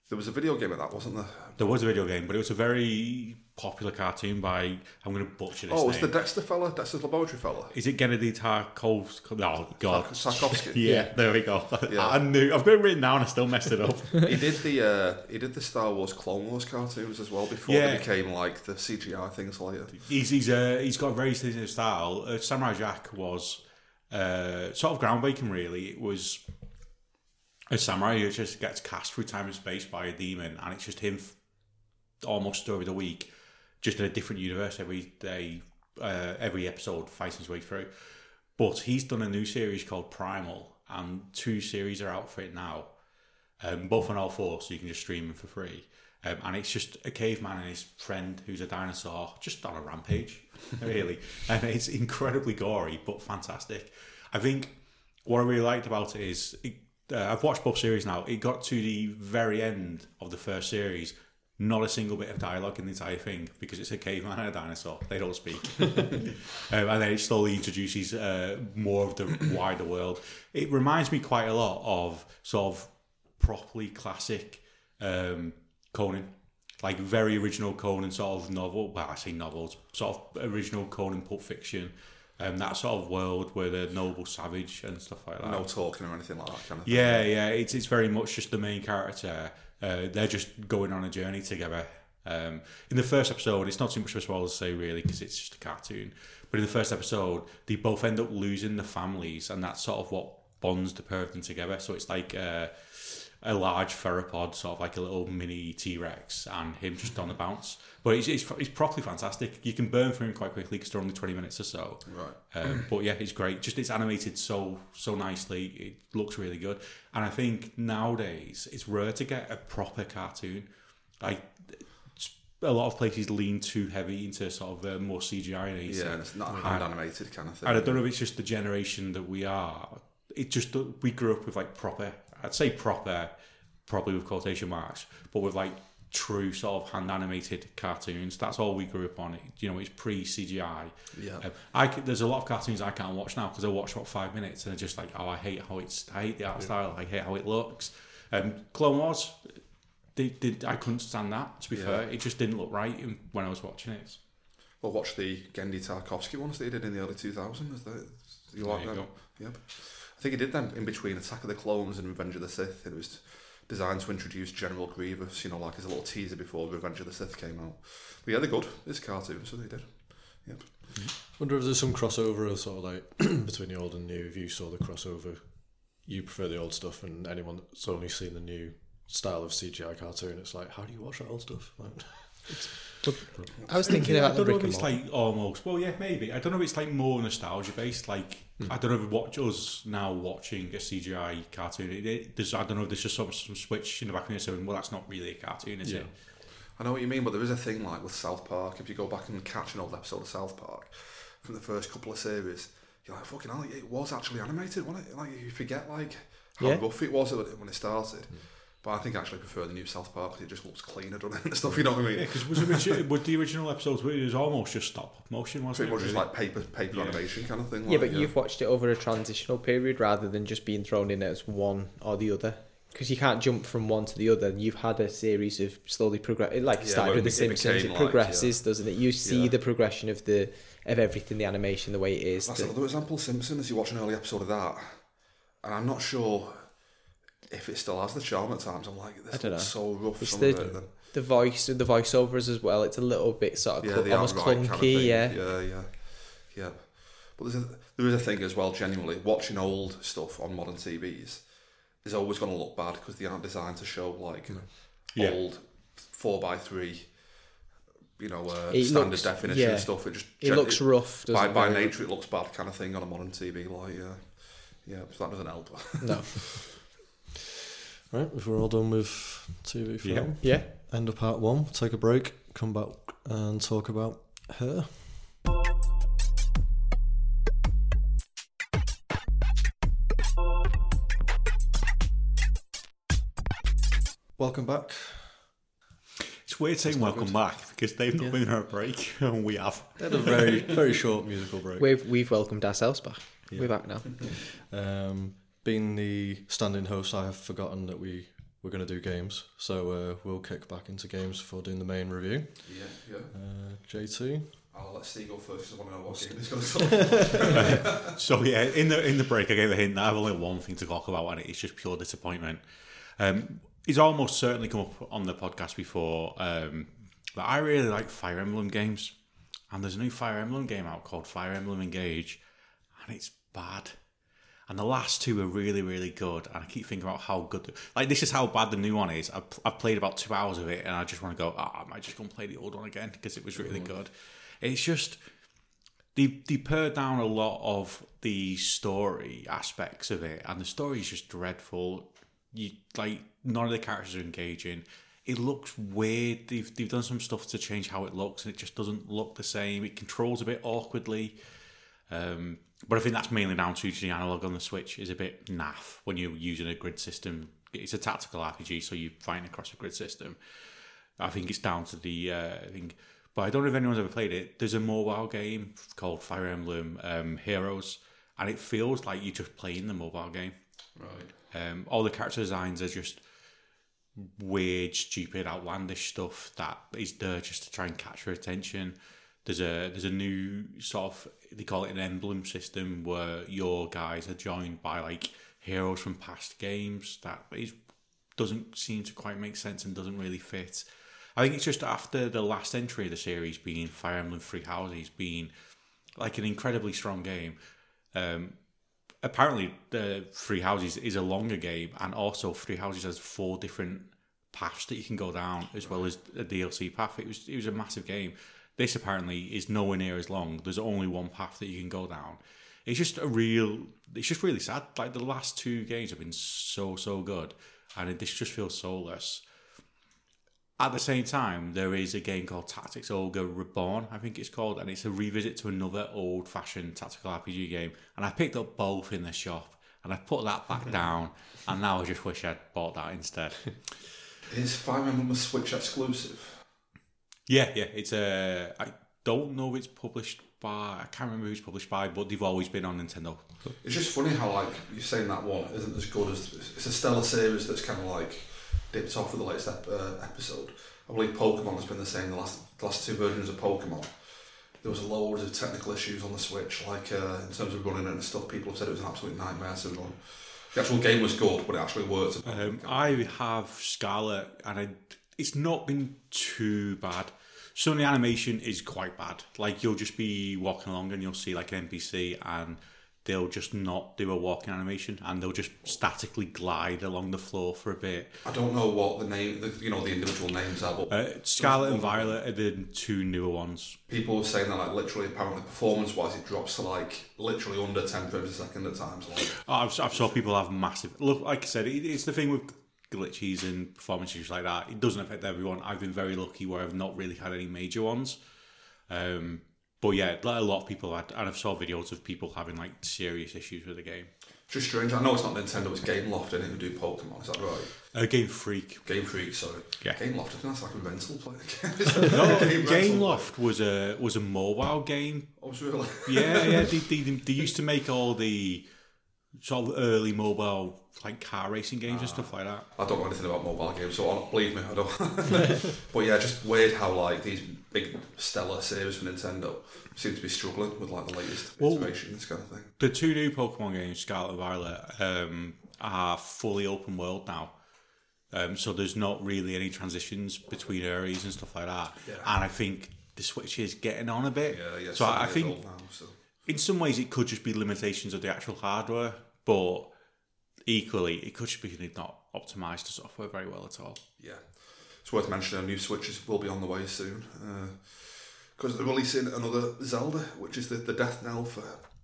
Speaker 2: There was a video game of that, wasn't there?
Speaker 3: There was a video game, but it was a very popular cartoon by. I'm going to butcher this
Speaker 2: Oh, it was the. Dexter fella, Dexter's laboratory fella.
Speaker 3: Is it Gennady Tarkovsky? Oh God.
Speaker 2: Tarkovsky.
Speaker 3: Yeah,
Speaker 4: Yeah.
Speaker 3: there we go.
Speaker 2: Yeah.
Speaker 3: I knew. I've got it written down. And I still messed it up.
Speaker 2: he did the uh, he did the Star Wars Clone Wars cartoons as well before
Speaker 3: Yeah.
Speaker 2: they became like the CGI things later.
Speaker 3: he's he's uh, he's got a very distinctive style. Uh, Samurai Jack was uh, sort of groundbreaking. Really, it was a samurai who just gets cast through time and space by a demon, and it's just him, f- almost story of the week, just in a different universe every day, uh, every episode fighting his way through. But he's done a new series called Primal, and two series are out for it now. um, both on all four, so you can just stream them for free. Um, and it's just a caveman and his friend who's a dinosaur just on a rampage, (laughs) really. And it's incredibly gory, but fantastic. I think what I really liked about it is it, uh, I've watched both series now. It got to the very end of the first series, not a single bit of dialogue in the entire thing because it's a caveman and a dinosaur. They don't speak. (laughs) um, and then it slowly introduces uh, more of the wider world. It reminds me quite a lot of sort of properly classic um, Conan. Like very original Conan sort of novel. Well, I say novels, sort of original Conan Pulp Fiction. Um, that sort of world where the noble savage and stuff like that.
Speaker 2: No talking or anything like that kind of thing.
Speaker 3: Yeah, yeah. It's it's very much just the main character. Uh, they're just going on a journey together. Um, in the first episode, it's not too much of a spoiler to say really because it's just a cartoon. But in the first episode, they both end up losing the families, and that's sort of what bonds the pair of them together. So it's like uh, a large theropod, sort of like a little mini T Rex, and him just on the bounce. But it's, it's, it's properly fantastic. You can burn through him quite quickly because they're only twenty minutes or so.
Speaker 2: Right.
Speaker 3: Um, but yeah, it's great. Just it's animated so so nicely. It looks really good. And I think nowadays it's rare to get a proper cartoon. Like a lot of places lean too heavy into sort of uh, more CGI and
Speaker 2: Yeah, and it's not hand animated kind of thing.
Speaker 3: and I don't know if it's just the generation that we are. It just we grew up with like proper. I'd say proper, probably with quotation marks, but with like true sort of hand animated cartoons. That's all we grew up on. It, you know, it's pre CGI.
Speaker 2: Yeah.
Speaker 3: Um, I there's a lot of cartoons I can't watch now because I watch about five minutes and I'm just like, oh, I hate how it's. I hate the art style. I hate how it looks. Um, Clone Wars. They, I couldn't stand that. To be
Speaker 2: Yeah.
Speaker 3: fair, it just didn't look right when I was watching it.
Speaker 2: Well, watch the Genndy Tartakovsky ones they did in the early 2000s. They- You like
Speaker 3: you
Speaker 2: them? Yep. I think he did them in between Attack of the Clones and Revenge of the Sith. It was designed to introduce General Grievous, you know, like as a little teaser before Revenge of the Sith came out. But yeah, they're good. It's a cartoon, so they did. Yep. Mm-hmm.
Speaker 1: wonder if there's some crossover or sort of like (clears throat) between the old and new. If you saw the crossover, you prefer the old stuff, and anyone that's only seen the new style of CGI cartoon, it's like, how do you watch that old stuff? (laughs) Like,
Speaker 4: I was thinking
Speaker 3: Yeah,
Speaker 4: about
Speaker 3: I don't know if it's like almost. Well, yeah, maybe. I don't know if it's like more nostalgia based. Like
Speaker 4: Hmm.
Speaker 3: I don't know if watch us now watching a CGI cartoon. It, it, there's, I don't know if there's just some, some switch in the back of me saying, "Well, that's not really a cartoon, is
Speaker 1: Yeah.
Speaker 3: it?"
Speaker 2: I know what you mean, but there is a thing like with South Park. If you go back and catch an old episode of South Park from the first couple of series, you're like, fucking hell, it was actually animated, wasn't it? Like, you forget, like, how
Speaker 4: Yeah.
Speaker 2: rough it was when it started. But I think I actually prefer the new South Park because it just looks cleaner, doesn't it? And (laughs) stuff, you know what I mean?
Speaker 3: Yeah, because was, origi- was the original episodes it was almost just stop motion, wasn't
Speaker 2: Pretty
Speaker 3: it?
Speaker 2: much just like paper paper
Speaker 3: Yeah.
Speaker 2: animation kind of thing.
Speaker 4: Yeah,
Speaker 2: like,
Speaker 4: but you've watched it over a transitional period rather than just being thrown in as one or the other. Because you can't jump from one to the other. You've had a series of slowly progress. It like
Speaker 2: Yeah,
Speaker 4: started with The Simpsons. It
Speaker 2: like,
Speaker 4: progresses, doesn't it? You see
Speaker 2: Yeah.
Speaker 4: the progression of the of everything, the animation, the way it is.
Speaker 2: That's
Speaker 4: the-
Speaker 2: another example. Simpsons. You watch an early episode of that, and I'm not sure if it still has the charm at times. I'm like, this
Speaker 4: I don't
Speaker 2: so rough.
Speaker 4: It's the-
Speaker 2: of it,
Speaker 4: the voice, the voiceovers as well. It's a little bit sort of
Speaker 2: yeah,
Speaker 4: cl-
Speaker 2: the
Speaker 4: almost
Speaker 2: outright
Speaker 4: clunky.
Speaker 2: kind of thing.
Speaker 4: yeah.
Speaker 2: yeah, yeah, yeah. But there's a, there is a thing as well. Genuinely, watching old stuff on modern TVs is always going to look bad because they aren't designed to show like
Speaker 3: Yeah.
Speaker 2: old four by three, you know, uh,
Speaker 4: It
Speaker 2: standard
Speaker 4: looks-
Speaker 2: definition
Speaker 4: yeah.
Speaker 2: stuff. It just
Speaker 4: It
Speaker 2: gen-
Speaker 4: looks rough. Doesn't
Speaker 2: by
Speaker 4: it,
Speaker 2: by nature it looks bad kind of thing on a modern TV. Like yeah, yeah, so that doesn't help.
Speaker 4: No. (laughs)
Speaker 1: right, if we're all done with TV film,
Speaker 4: Yeah.
Speaker 1: end of part one. Take a break. Come back and talk about her. Welcome back.
Speaker 3: It's weird saying welcome
Speaker 1: good.
Speaker 3: back because they've not
Speaker 1: Yeah.
Speaker 3: been on a break (laughs) and we have.
Speaker 1: They had a very very short musical break.
Speaker 4: We've we've welcomed ourselves back.
Speaker 1: Yeah.
Speaker 4: We're back now.
Speaker 1: Um, being the standing host, I have forgotten that we were going to do games, so uh, we'll kick back into games before doing the main review.
Speaker 2: yeah, yeah.
Speaker 1: Uh, JT,
Speaker 2: I'll let Steve go first because I want to know what game he's going (laughs) to talk. (laughs)
Speaker 3: So yeah, in the in the break, I gave a hint that I have only one thing to talk about, and it's just pure disappointment. Um, he's almost certainly come up on the podcast before, um, but I really like Fire Emblem games, and there's a new Fire Emblem game out called Fire Emblem Engage, and it's bad. And the last two are really, really good. And I keep thinking about how good, like this is how bad the new one is. I've, I've played about two hours of it, and I just want to go. Oh, I might just go and play the old one again because it was really good. It's just they they pare down a lot of the story aspects of it, and the story is just dreadful. you like none of the characters are engaging. It looks weird. They've they've done some stuff to change how it looks, and it just doesn't look the same. It controls a bit awkwardly. Um, but I think that's mainly down to the analog on the Switch is a bit naff when you're using a grid system. It's a tactical RPG, so you're fighting across a grid system. I think it's down to the uh, thing. But I don't know if anyone's ever played it. There's a mobile game called Fire Emblem um, Heroes, and it feels like you're just playing the mobile game.
Speaker 2: Right.
Speaker 3: Um, all the character designs are just weird, stupid, outlandish stuff that is there just to try and catch your attention. There's a there's a new sort of they call it an emblem system where your guys are joined by like heroes from past games that is doesn't seem to quite make sense and doesn't really fit. I think it's just after the last entry of the series being Fire Emblem Three Houses being like an incredibly strong game. Um, apparently, the Three Houses is a longer game, and also Three Houses has four different paths that you can go down, as well as a DLC path. It was it was a massive game. This apparently is nowhere near as long. There's only one path that you can go down. It's just a real. It's just really sad. Like the last two games have been so so good, and this just feels soulless. At the same time, there is a game called Tactics Ogre Reborn, I think it's called, and it's a revisit to another old fashioned tactical RPG game. And I picked up both in the shop and I put that back (laughs) down, and now I just wish I'd bought that instead.
Speaker 2: Is Fire Emblem a Switch exclusive?
Speaker 3: Yeah, yeah, it's a. I don't know if it's published by. I can't remember who's published by, but they've always been on Nintendo.
Speaker 2: It's just funny how like you're saying that one isn't as good as it's a stellar series that's kind of like dipped off with the latest ep- uh, episode. I believe Pokemon has been the same. The last the last two versions of Pokemon, there was loads of technical issues on the Switch, like uh, in terms of running it and stuff. People have said it was an absolute nightmare to run. The actual game was good, but it actually worked.
Speaker 3: Um, I have Scarlet, and I, it's not been too bad. Some of the animation is quite bad. Like you'll just be walking along and you'll see like an NPC, and they'll just not do a walking animation, and they'll just statically glide along the floor for a bit.
Speaker 2: I don't know what the name, the, you know, the individual names are, but
Speaker 3: Uh, Scarlet and Violet are the two newer ones.
Speaker 2: people were saying that like literally, apparently, performance-wise, it drops to like literally under ten frames a second at times. Like,
Speaker 3: Oh, I've, I've saw people have massive. Look, like I said, it, it's the thing with glitches and performance issues like that. It doesn't affect everyone. I've been very lucky where I've not really had any major ones. Um, but yeah, like a lot of people had, and I've saw videos of people having like serious issues with the game.
Speaker 2: just strange. I know it's not Nintendo, it's Gameloft, and it who do Pokemon. Is that right?
Speaker 3: A Game Freak.
Speaker 2: Game Freak, sorry.
Speaker 3: Yeah.
Speaker 2: Gameloft. I think that's like a rental play. (laughs)
Speaker 3: No, (laughs)
Speaker 2: Game
Speaker 3: Game. Loft was a was a mobile game.
Speaker 2: Was really.
Speaker 3: Yeah, yeah. (laughs) They, they, they used to make all the sort of early mobile like car racing games and stuff like that.
Speaker 2: I don't know anything about mobile games, so I- believe me, I don't. (laughs) but yeah, just weird how like these big stellar series for Nintendo seem to be struggling with like the latest
Speaker 3: Well-
Speaker 2: iterations, kind of thing.
Speaker 3: The two new Pokemon games, Scarlet and Violet, um, are fully open world now. Um, so there's not really any transitions between areas and stuff like that.
Speaker 2: Yeah.
Speaker 3: And I think the Switch is getting on a bit.
Speaker 2: Yeah, yeah.
Speaker 3: so I, I think
Speaker 2: now, so.
Speaker 3: in some ways it could just be limitations of the actual hardware, but equally it could just be not optimized the software very well at all.
Speaker 2: Yeah, it's worth mentioning. New Switches will be on the way soon uh, because they're releasing another Zelda, which is the, the death knell for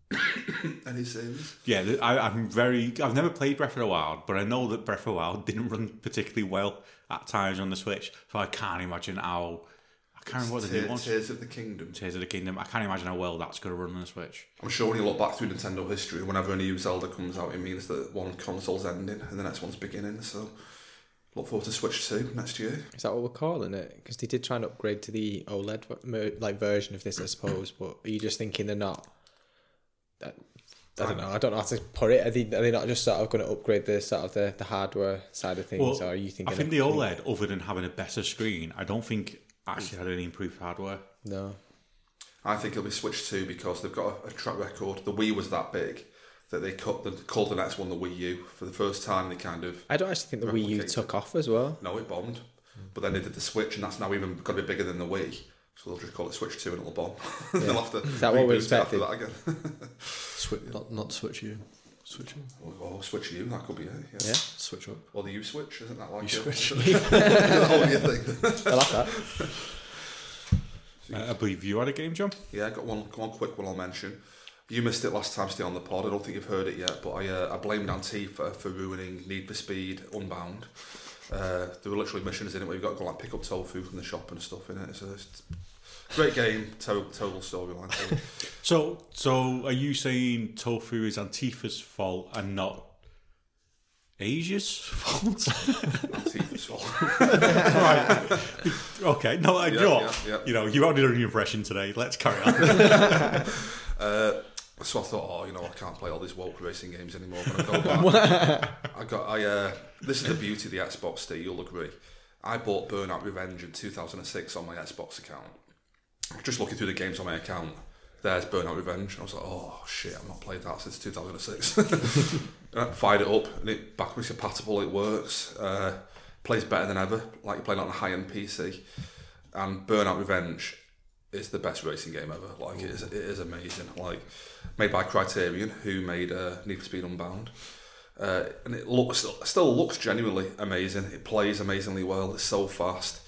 Speaker 2: (coughs) any sins.
Speaker 3: Yeah, I, I'm very. I've never played Breath of the Wild, but I know that Breath of the Wild (laughs) didn't run particularly well at times on the Switch. So I can't imagine how. I can't remember what the
Speaker 2: Tears,
Speaker 3: new one.
Speaker 2: Tears of the Kingdom.
Speaker 3: Tears of the Kingdom. I can't imagine how well that's going to run on the Switch.
Speaker 2: I'm sure when you look back through Nintendo history, whenever a new Zelda comes out, it means that one console's ending and the next one's beginning. So look forward to Switch 2 next year.
Speaker 4: Is that what we're calling it? Because they did try and upgrade to the OLED like version of this, I suppose. But are you just thinking they're not? That, I don't know. I don't know how to put it. Are they, are they not just sort of going to upgrade the sort of the, the hardware side of things, or are you thinking?
Speaker 3: I think the OLED, other than having a better screen, I don't think actually had any improved hardware.
Speaker 4: No.
Speaker 2: I think it'll be Switch 2 because they've got a, a track record. The Wii was that big that they cut the, called the next one the Wii U. For the first time, they kind of
Speaker 4: I don't actually think the Wii U took off as well.
Speaker 2: No, it bombed. But then they did the Switch, and that's now even got to be bigger than the Wii. So they'll just call it Switch 2 and it'll bomb. (laughs) they'll have to
Speaker 4: Is that what we
Speaker 2: reboot it after that again. (laughs)
Speaker 1: Switch, not not switch you, switch you,
Speaker 2: or, or Switch you, that could be it. Yeah.
Speaker 4: Yeah,
Speaker 1: switch up.
Speaker 2: Or the U Switch, isn't that like
Speaker 1: You
Speaker 2: a-
Speaker 1: switch.
Speaker 2: the whole new thing?
Speaker 4: I like that.
Speaker 3: Uh, I believe you had a game, John.
Speaker 2: Yeah, I got one, one quick one I'll mention. You missed it last time, stay on the pod. I don't think you've heard it yet, but I uh, I blamed Antifa for ruining Need for Speed Unbound. Uh, there were literally missions in it where you've got to go like pick up tofu from the shop and stuff in it. So it's great game, terrible, terrible storyline. (laughs)
Speaker 3: So, so are you saying tofu is Antifa's fault and not Asia's fault? (laughs)
Speaker 2: Antifa's fault. (laughs) right.
Speaker 3: okay, no, I
Speaker 2: Yeah,
Speaker 3: know.
Speaker 2: yeah, yeah.
Speaker 3: You know, you already done your impression today. Let's carry on.
Speaker 2: Uh, so I thought, oh, you know, I can't play all these woke racing games anymore. But I go back. I got, I. Uh, this is the beauty of the Xbox. Steve, you'll agree. I bought Burnout Revenge in 2006 on my Xbox account. Just looking through the games on my account, there's Burnout Revenge. I was like, oh shit, I've not played that since 2006. (laughs) and I fired it up, and it backwards compatible. It works. Uh, plays better than ever. Like you're playing on a high end PC. And Burnout Revenge is the best racing game ever. Like it is, it is amazing. Like made by Criterion, who made uh, Need for Speed Unbound, uh, and it looks still looks genuinely amazing. It plays amazingly well. It's so fast,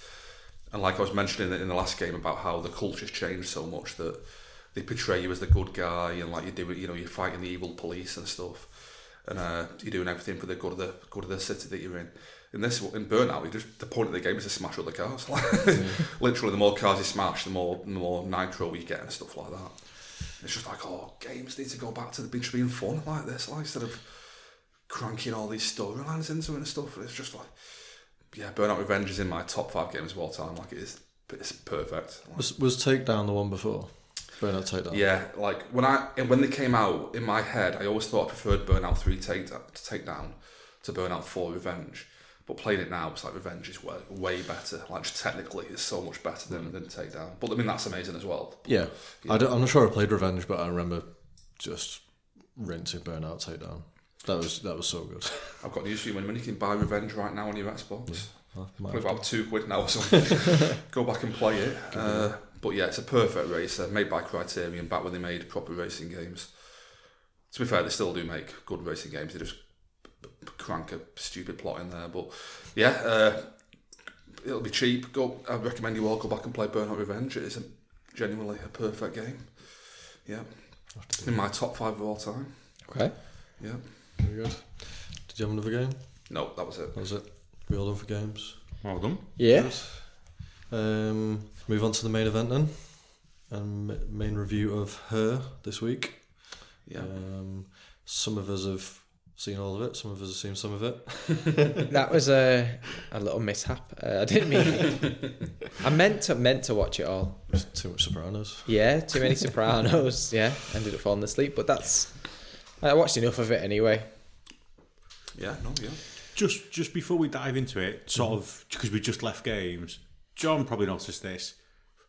Speaker 2: and like I was mentioning in the last game about how the culture's changed so much that they portray you as the good guy, and like you do you know you're fighting the evil police and stuff, and uh, you're doing everything for the good of the good of the city that you're in. In this, in Burnout, you just the point of the game is to smash all the cars. (laughs) Literally, the more cars you smash, the more the more nitro you get and stuff like that. It's just like, oh, games need to go back to the beach being fun like this, like instead of cranking all these storylines into it and stuff. It's just like, yeah, Burnout Revenge is in my top five games of all time. Like it is, it's perfect. Like,
Speaker 1: Was, was Takedown the one before? Burnout Takedown?
Speaker 2: yeah, like when I and when they came out in my head, I always thought I preferred Burnout Three Take to Take Down to Burnout Four Revenge. But playing it now, it's like Revenge is way, way better. Like just technically, it's so much better than, mm. than Takedown. But I mean, that's amazing as well.
Speaker 1: Yeah. I don't, I'm not sure I played Revenge, but I remember just rinsing Burnout Takedown. That was that was so good. (laughs)
Speaker 2: I've got news for you. When, when you can buy Revenge right now on your Xbox,
Speaker 1: might
Speaker 2: probably about two quid now or something. (laughs) Go back and play it. Uh, but yeah, it's a perfect racer made by Criterion back when they made proper racing games. To be fair, they still do make good racing games. They just crank a stupid plot in there. But yeah, uh, it'll be cheap. Go. I recommend you all go back and play Burnout Revenge. It is a, genuinely a perfect game. Yeah, in my top five of all time.
Speaker 4: Okay.
Speaker 2: Yeah.
Speaker 1: Very good. Did you have another game?
Speaker 2: No, that was it.
Speaker 1: That was it. We all done for games.
Speaker 3: well done.
Speaker 4: Yeah.
Speaker 1: Um, move on to the main event then. And ma- main review of her this week.
Speaker 2: Yeah.
Speaker 1: Um, some of us have seen all of it. Some of us have seen some of it. (laughs)
Speaker 4: That was a a little mishap. Uh, I didn't mean. I meant to meant to watch it all.
Speaker 1: There's too much Sopranos.
Speaker 4: Yeah, too many Sopranos. Yeah, ended up falling asleep. But that's I watched enough of it anyway.
Speaker 2: Yeah. No. Yeah.
Speaker 3: Just just before we dive into it, sort of because we just left games, John probably noticed this.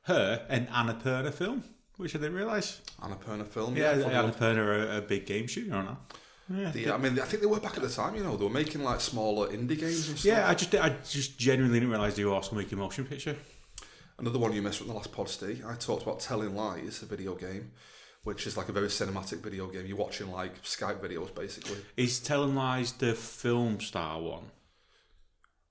Speaker 3: Her an Annapurna film, which I didn't realise.
Speaker 2: Annapurna film.
Speaker 3: Yeah,
Speaker 2: funny enough.
Speaker 3: Annapurna are a, a big game shooter, aren't they? Yeah.
Speaker 2: Yeah, I mean, I think they were back at the time. You know, they were making like smaller indie games and stuff.
Speaker 3: Yeah, I just I just genuinely didn't realise they were also making motion picture.
Speaker 2: Another one you missed from the last pod, Steve. I talked about Telling Lies, a video game, which is like a very cinematic video game. You're watching like Skype videos, basically.
Speaker 3: Is Telling Lies the film star one?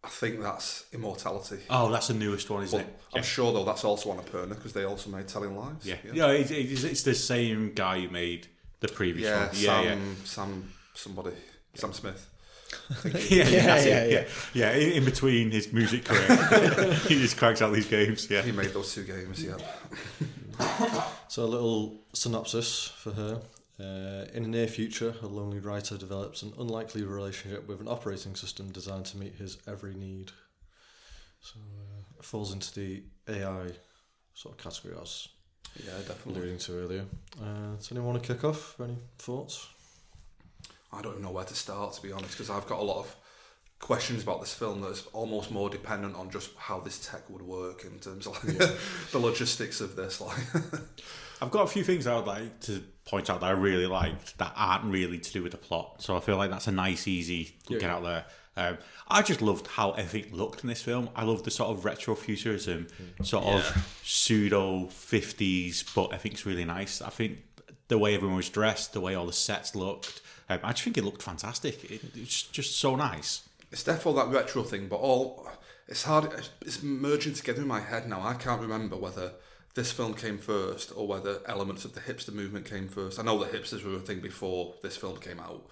Speaker 2: I think that's Immortality.
Speaker 3: Oh, that's the newest one, isn't
Speaker 2: But
Speaker 3: it?
Speaker 2: I'm sure though that's also Annapurna because they also made Telling Lies.
Speaker 3: Yeah,
Speaker 2: yeah,
Speaker 3: yeah. it, it's, it's the same guy who made the previous
Speaker 2: Yeah,
Speaker 3: one. Yeah,
Speaker 2: Sam,
Speaker 3: yeah.
Speaker 2: Sam, somebody, Sam Smith. (laughs)
Speaker 3: Yeah,
Speaker 4: Yeah,
Speaker 3: that's
Speaker 4: yeah,
Speaker 3: yeah, yeah. In, in between his music career, (laughs) (laughs) he just cranks out these games. Yeah,
Speaker 2: He made those two games. Yeah. (laughs)
Speaker 1: So a little synopsis for her. Uh, in the near future, a lonely writer develops an unlikely relationship with an operating system designed to meet his every need. So uh, it falls into the AI sort of category I was
Speaker 2: Yeah, definitely.
Speaker 1: alluding to earlier. Uh, does anyone want to kick off? Any thoughts?
Speaker 2: I don't even know where to start to be honest because I've got a lot of questions about this film that's almost more dependent on just how this tech would work in terms of like (laughs) the logistics of this like (laughs)
Speaker 3: I've got a few things I would like to point out that I really liked that aren't really to do with the plot. So I feel like that's a nice, easy get out there. Um, I just loved how everything looked in this film. I loved the sort of retro futurism, sort of pseudo fifties, but I think it's really nice. I think the way everyone was dressed, the way all the sets looked, um, I just think it looked fantastic. It, it's just so nice.
Speaker 2: It's definitely that retro thing but all it's hard it's merging together in my head now I can't remember whether this film came first or whether elements of the hipster movement came first. I know the hipsters were a thing before this film came out,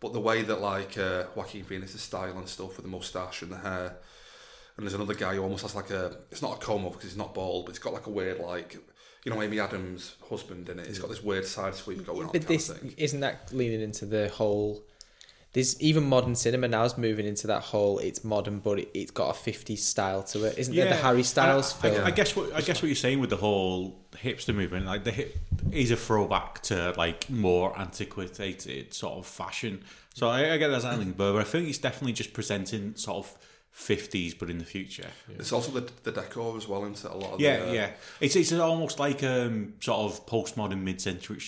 Speaker 2: but the way that like uh, Joaquin Phoenix's style and stuff with the mustache and the hair, and there's another guy who almost has like a it's not a comb over because he's not bald, but he's got like a weird like you know Amy Adams' husband in it. He's got this weird side sweep going on.
Speaker 4: But this isn't that leaning into the whole. There's even modern cinema now is moving into that whole. It's modern, but it, it's got a 50s style to it. Isn't there the Harry Styles
Speaker 3: I, I-
Speaker 4: film?
Speaker 3: I, guess what I guess what you're saying with the whole hipster movement, like the hip, is a throwback to like more antiquated sort of fashion. So I, I get that's something, but I think it's definitely just presenting sort of 50s, but in the future.
Speaker 2: It's also the the decor as well into a lot of
Speaker 3: Yeah,
Speaker 2: the, uh,
Speaker 3: yeah. It's it's almost like um sort of postmodern mid-century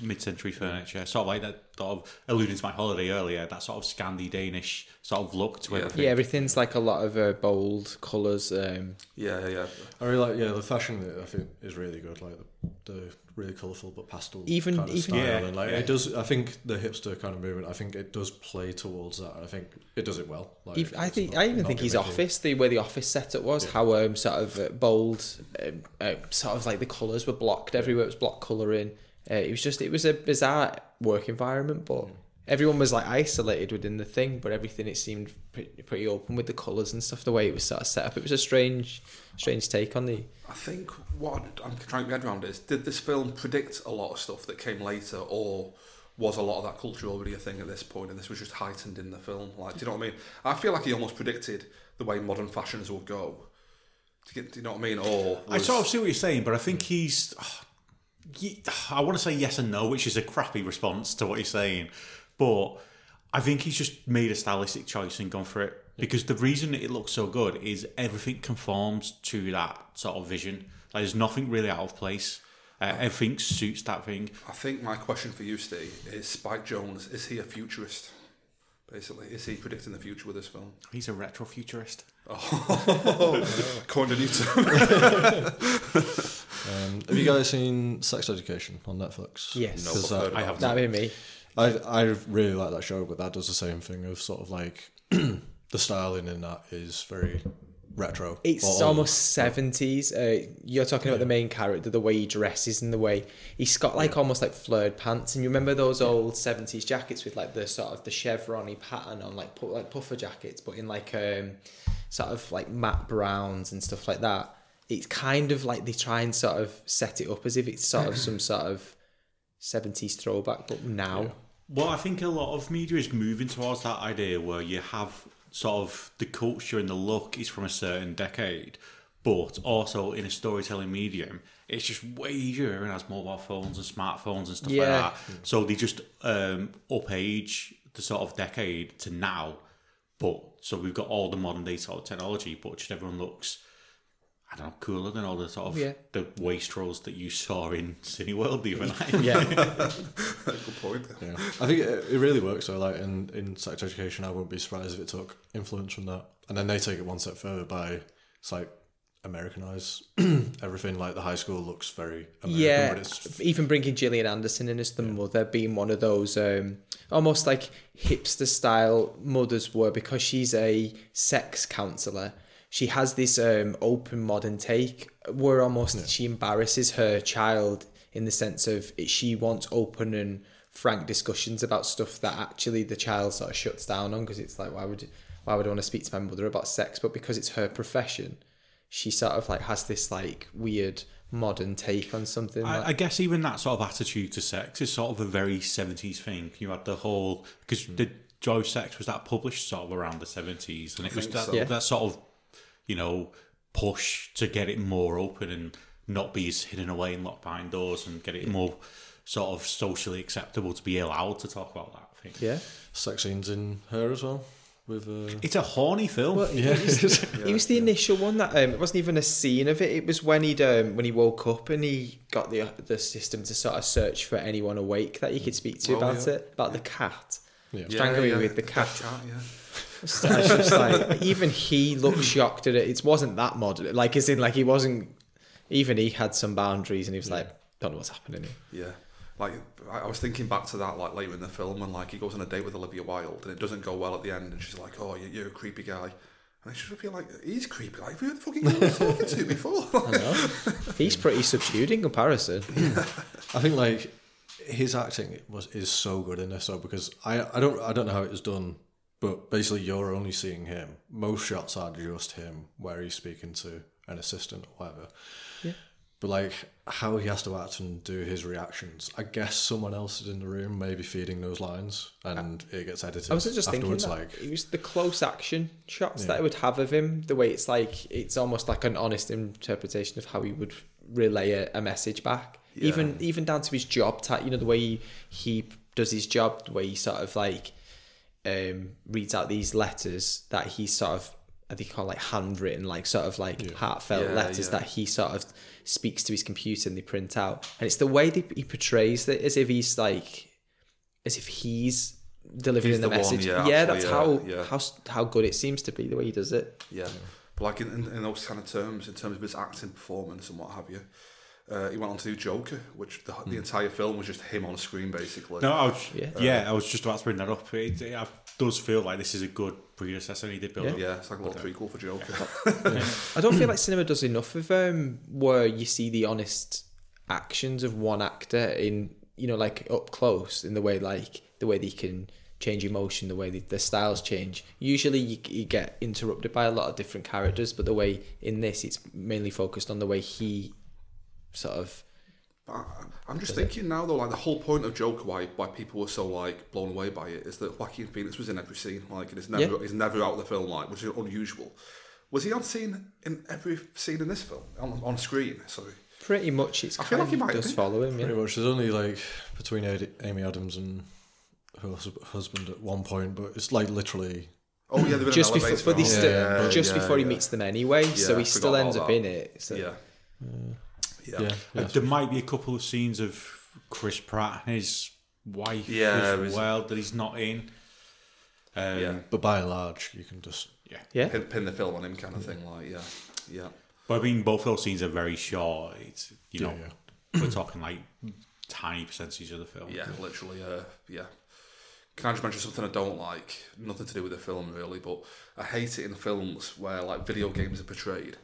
Speaker 3: mid-century furniture, sort of like that sort of alluding to my holiday earlier. That sort of Scandi Danish sort of look to
Speaker 2: Yeah.
Speaker 3: everything.
Speaker 4: yeah, everything's like a lot of uh, bold colours. Um,
Speaker 2: yeah, yeah.
Speaker 1: I really like yeah the fashion I think is really good like the, the really colourful but pastel
Speaker 4: Even-
Speaker 1: kind of
Speaker 4: even-
Speaker 1: style
Speaker 3: Yeah,
Speaker 1: and like
Speaker 3: yeah.
Speaker 1: it does I think the hipster kind of movement I think it does play towards that and I think it does it well like,
Speaker 4: Ev- I think
Speaker 1: not-
Speaker 4: I even think his office, the where the office setup was,
Speaker 1: Yeah.
Speaker 4: how um, sort of uh, bold, um, uh, sort of like the colours were blocked everywhere. It was block colouring. Uh, it was just it was a bizarre work environment, but everyone was like isolated within the thing. But everything it seemed pretty, pretty open with the colours and stuff. The way it was sort of set up, it was a strange, strange take on the.
Speaker 2: I think what I'm trying to get around is did this film predict a lot of stuff that came later, or was a lot of that culture already a thing at this point, and this was just heightened in the film? Like, do you know what I mean? I feel like he almost predicted the way modern fashions would go. Do you, get, do you know what I mean? Or
Speaker 3: I sort of see what you're saying, but I think he's. (sighs) ye- (sighs) I want to say yes and no, which is a crappy response to what you're saying, but I think he's just made a stylistic choice and gone for it because the reason it looks so good is everything conforms to that sort of vision. Like there's nothing really out of place. Uh, everything suits that thing.
Speaker 2: I think my question for you, Steve, is Spike Jonze. Is he a futurist? Basically, is he predicting the future with this film?
Speaker 3: He's a retro futurist. (laughs)
Speaker 2: Oh, According to Newton. (laughs)
Speaker 1: Um, have you guys seen Sex Education on Netflix?
Speaker 4: Yes.
Speaker 2: No,
Speaker 1: 'Cause
Speaker 2: I've
Speaker 1: that-
Speaker 2: heard
Speaker 3: I have.
Speaker 4: That'd be me.
Speaker 1: I I really like that show, but that does the same thing of sort of like (clears throat) the styling in that is very retro.
Speaker 4: It's
Speaker 1: Or-
Speaker 4: almost seventies. Uh, you're talking about the main character, the way he dresses and the way he's got like almost like flared pants. And you remember those old seventies jackets with like the sort of the chevrony pattern on, like pu- like puffer jackets, but in like um sort of like matte browns and stuff like that. It's kind of like they try and sort of set it up as if it's sort of (clears throat) some sort of seventies throwback, but now.
Speaker 3: Well, I think a lot of media is moving towards that idea where you have sort of the culture and the look is from a certain decade, but also in a storytelling medium, it's just way easier. Everyone has mobile phones and smartphones and stuff
Speaker 4: Yeah.
Speaker 3: like that. So they just um, up age the sort of decade to now, but so we've got all the modern day sort of technology, but just everyone looks. I don't know, cooler than all the sort of
Speaker 4: Yeah.
Speaker 3: the wastrels that you saw in Cineworld the other night.
Speaker 4: Yeah. (laughs)
Speaker 2: Good point.
Speaker 1: Yeah. I think it, it really works. So, like in in sex education, I wouldn't be surprised if it took influence from that, and then they take it one step further by it's like Americanize (clears throat) everything. Like the high school looks very American,
Speaker 4: yeah,
Speaker 1: but it's
Speaker 4: even bringing Gillian Anderson in as the mother, being one of those um, almost like hipster style mothers were because she's a sex counselor. She has this um, open modern take where almost she embarrasses her child in the sense of she wants open and frank discussions about stuff that actually the child sort of shuts down on because it's like why would why would I want to speak to my mother about sex? But because it's her profession, she sort of like has this like weird modern take on something. like,
Speaker 3: I, I guess even that sort of attitude to sex is sort of a very 70s thing. You had the whole because the Joy of Sex was that published sort of around the 70s, and it was that,
Speaker 2: so.
Speaker 4: Yeah.
Speaker 3: that sort of you know push to get it more open and not be as hidden away and locked behind doors and get it more sort of socially acceptable to be allowed to talk about that thing.
Speaker 4: yeah.
Speaker 1: sex scenes in her as well. With uh,
Speaker 3: It's a horny film.
Speaker 4: Well,
Speaker 1: yeah,
Speaker 4: it was, (laughs) it was the initial one that um, it wasn't even a scene of it. It was when he'd um, when he woke up and he got the the system to sort of search for anyone awake that he could speak to
Speaker 2: Oh,
Speaker 4: about
Speaker 2: yeah.
Speaker 4: it about the cat.
Speaker 1: yeah.
Speaker 4: Strangling with the cat.
Speaker 2: yeah.
Speaker 4: So I was just (laughs) like, even he looked shocked at it. It wasn't that modern. Like, as in, like he wasn't. Even he had some boundaries, and he was like, "Don't know what's happening here."
Speaker 2: Yeah. Like I I was thinking back to that like later in the film when like he goes on a date with Olivia Wilde and it doesn't go well at the end and she's like, "Oh, you- you're a creepy guy," And I should feel like he's creepy. Like who the fucking guy was talking to before? (laughs)
Speaker 4: I know. He's pretty subdued in comparison.
Speaker 1: I think like his acting was is so good in this though because I I don't I don't know how it was done, but basically you're only seeing him. Most shots are just him where he's speaking to an assistant or whatever.
Speaker 4: Yeah.
Speaker 1: But like how he has to act and do his reactions, I guess someone else is in the room, maybe feeding those lines, and it gets edited.
Speaker 4: I was just thinking
Speaker 1: afterwards.
Speaker 4: that
Speaker 1: like
Speaker 4: it was the close action shots that
Speaker 1: Yeah.
Speaker 4: it would have of him. The way it's like it's almost like an honest interpretation of how he would relay a, a message back. Yeah. Even even down to his job, ta- you know, the way he, he does his job, the way he sort of like um, reads out these letters that he sort of I think called like handwritten, like sort of like heartfelt
Speaker 2: Yeah,
Speaker 4: letters
Speaker 2: yeah.
Speaker 4: that he sort of speaks to his computer and they print out. And it's the way that he portrays it as if he's like as if he's delivering
Speaker 2: He's
Speaker 4: the,
Speaker 2: the one,
Speaker 4: message.
Speaker 2: yeah,
Speaker 4: yeah, that's
Speaker 2: yeah,
Speaker 4: how
Speaker 2: yeah.
Speaker 4: how how good it seems to be the way he does it.
Speaker 2: Yeah. But like in, in, in those kind of terms, in terms of his acting performance and what have you, uh, he went on to do Joker, which the, the entire film was just him on screen basically.
Speaker 3: No, I was,
Speaker 4: Yeah.
Speaker 3: yeah. I was just about to bring that up. It, it does feel like this is a good predecessor, and he did build
Speaker 4: Yeah.
Speaker 3: up.
Speaker 2: Yeah, it's like a little prequel for Joker. (laughs)
Speaker 4: I don't feel like cinema does enough of um where you see the honest actions of one actor in you know like up close in the way like the way they can change emotion, the way the, the styles change. Usually you, you get interrupted by a lot of different characters, but the way in this it's mainly focused on the way he sort of
Speaker 2: I- I'm just thinking now though, like the whole point of Joker, why why people were so like blown away by it, is that Joaquin Phoenix was in every scene. Like, it's never
Speaker 4: Yeah.
Speaker 2: he's never out of the film, like, which is unusual. Was he on scene in every scene in this film on, on screen? Sorry.
Speaker 4: pretty much it's
Speaker 2: I feel like he might
Speaker 4: does
Speaker 2: be.
Speaker 4: follow him.
Speaker 1: pretty
Speaker 4: Yeah.
Speaker 1: much there's only like between Ad- Amy Adams and her husband at one point, but it's like literally
Speaker 2: Oh yeah, they're in
Speaker 4: Just
Speaker 2: an
Speaker 4: before,
Speaker 2: elevator.
Speaker 4: but he still,
Speaker 2: yeah,
Speaker 4: just
Speaker 2: yeah,
Speaker 4: before he meets them anyway, so he still ends up
Speaker 2: that.
Speaker 4: in it. So.
Speaker 2: Yeah. Yeah.
Speaker 1: yeah,
Speaker 3: Uh,
Speaker 1: yeah.
Speaker 3: There might be a couple of scenes of Chris Pratt and his wife
Speaker 2: Yeah,
Speaker 3: as
Speaker 2: his-
Speaker 3: well that he's not in. Um,
Speaker 2: Yeah.
Speaker 1: But by and large, you can just
Speaker 4: Yeah.
Speaker 2: Pin, pin the film on him kind of thing, like yeah, yeah.
Speaker 3: But I mean, both those scenes are very short. It's you know,
Speaker 1: Yeah,
Speaker 3: we're talking like tiny percentages of the film.
Speaker 2: Yeah, literally. Uh, yeah. Can I just mention something I don't like? Nothing to do with the film really, but I hate it in films where like video games are portrayed,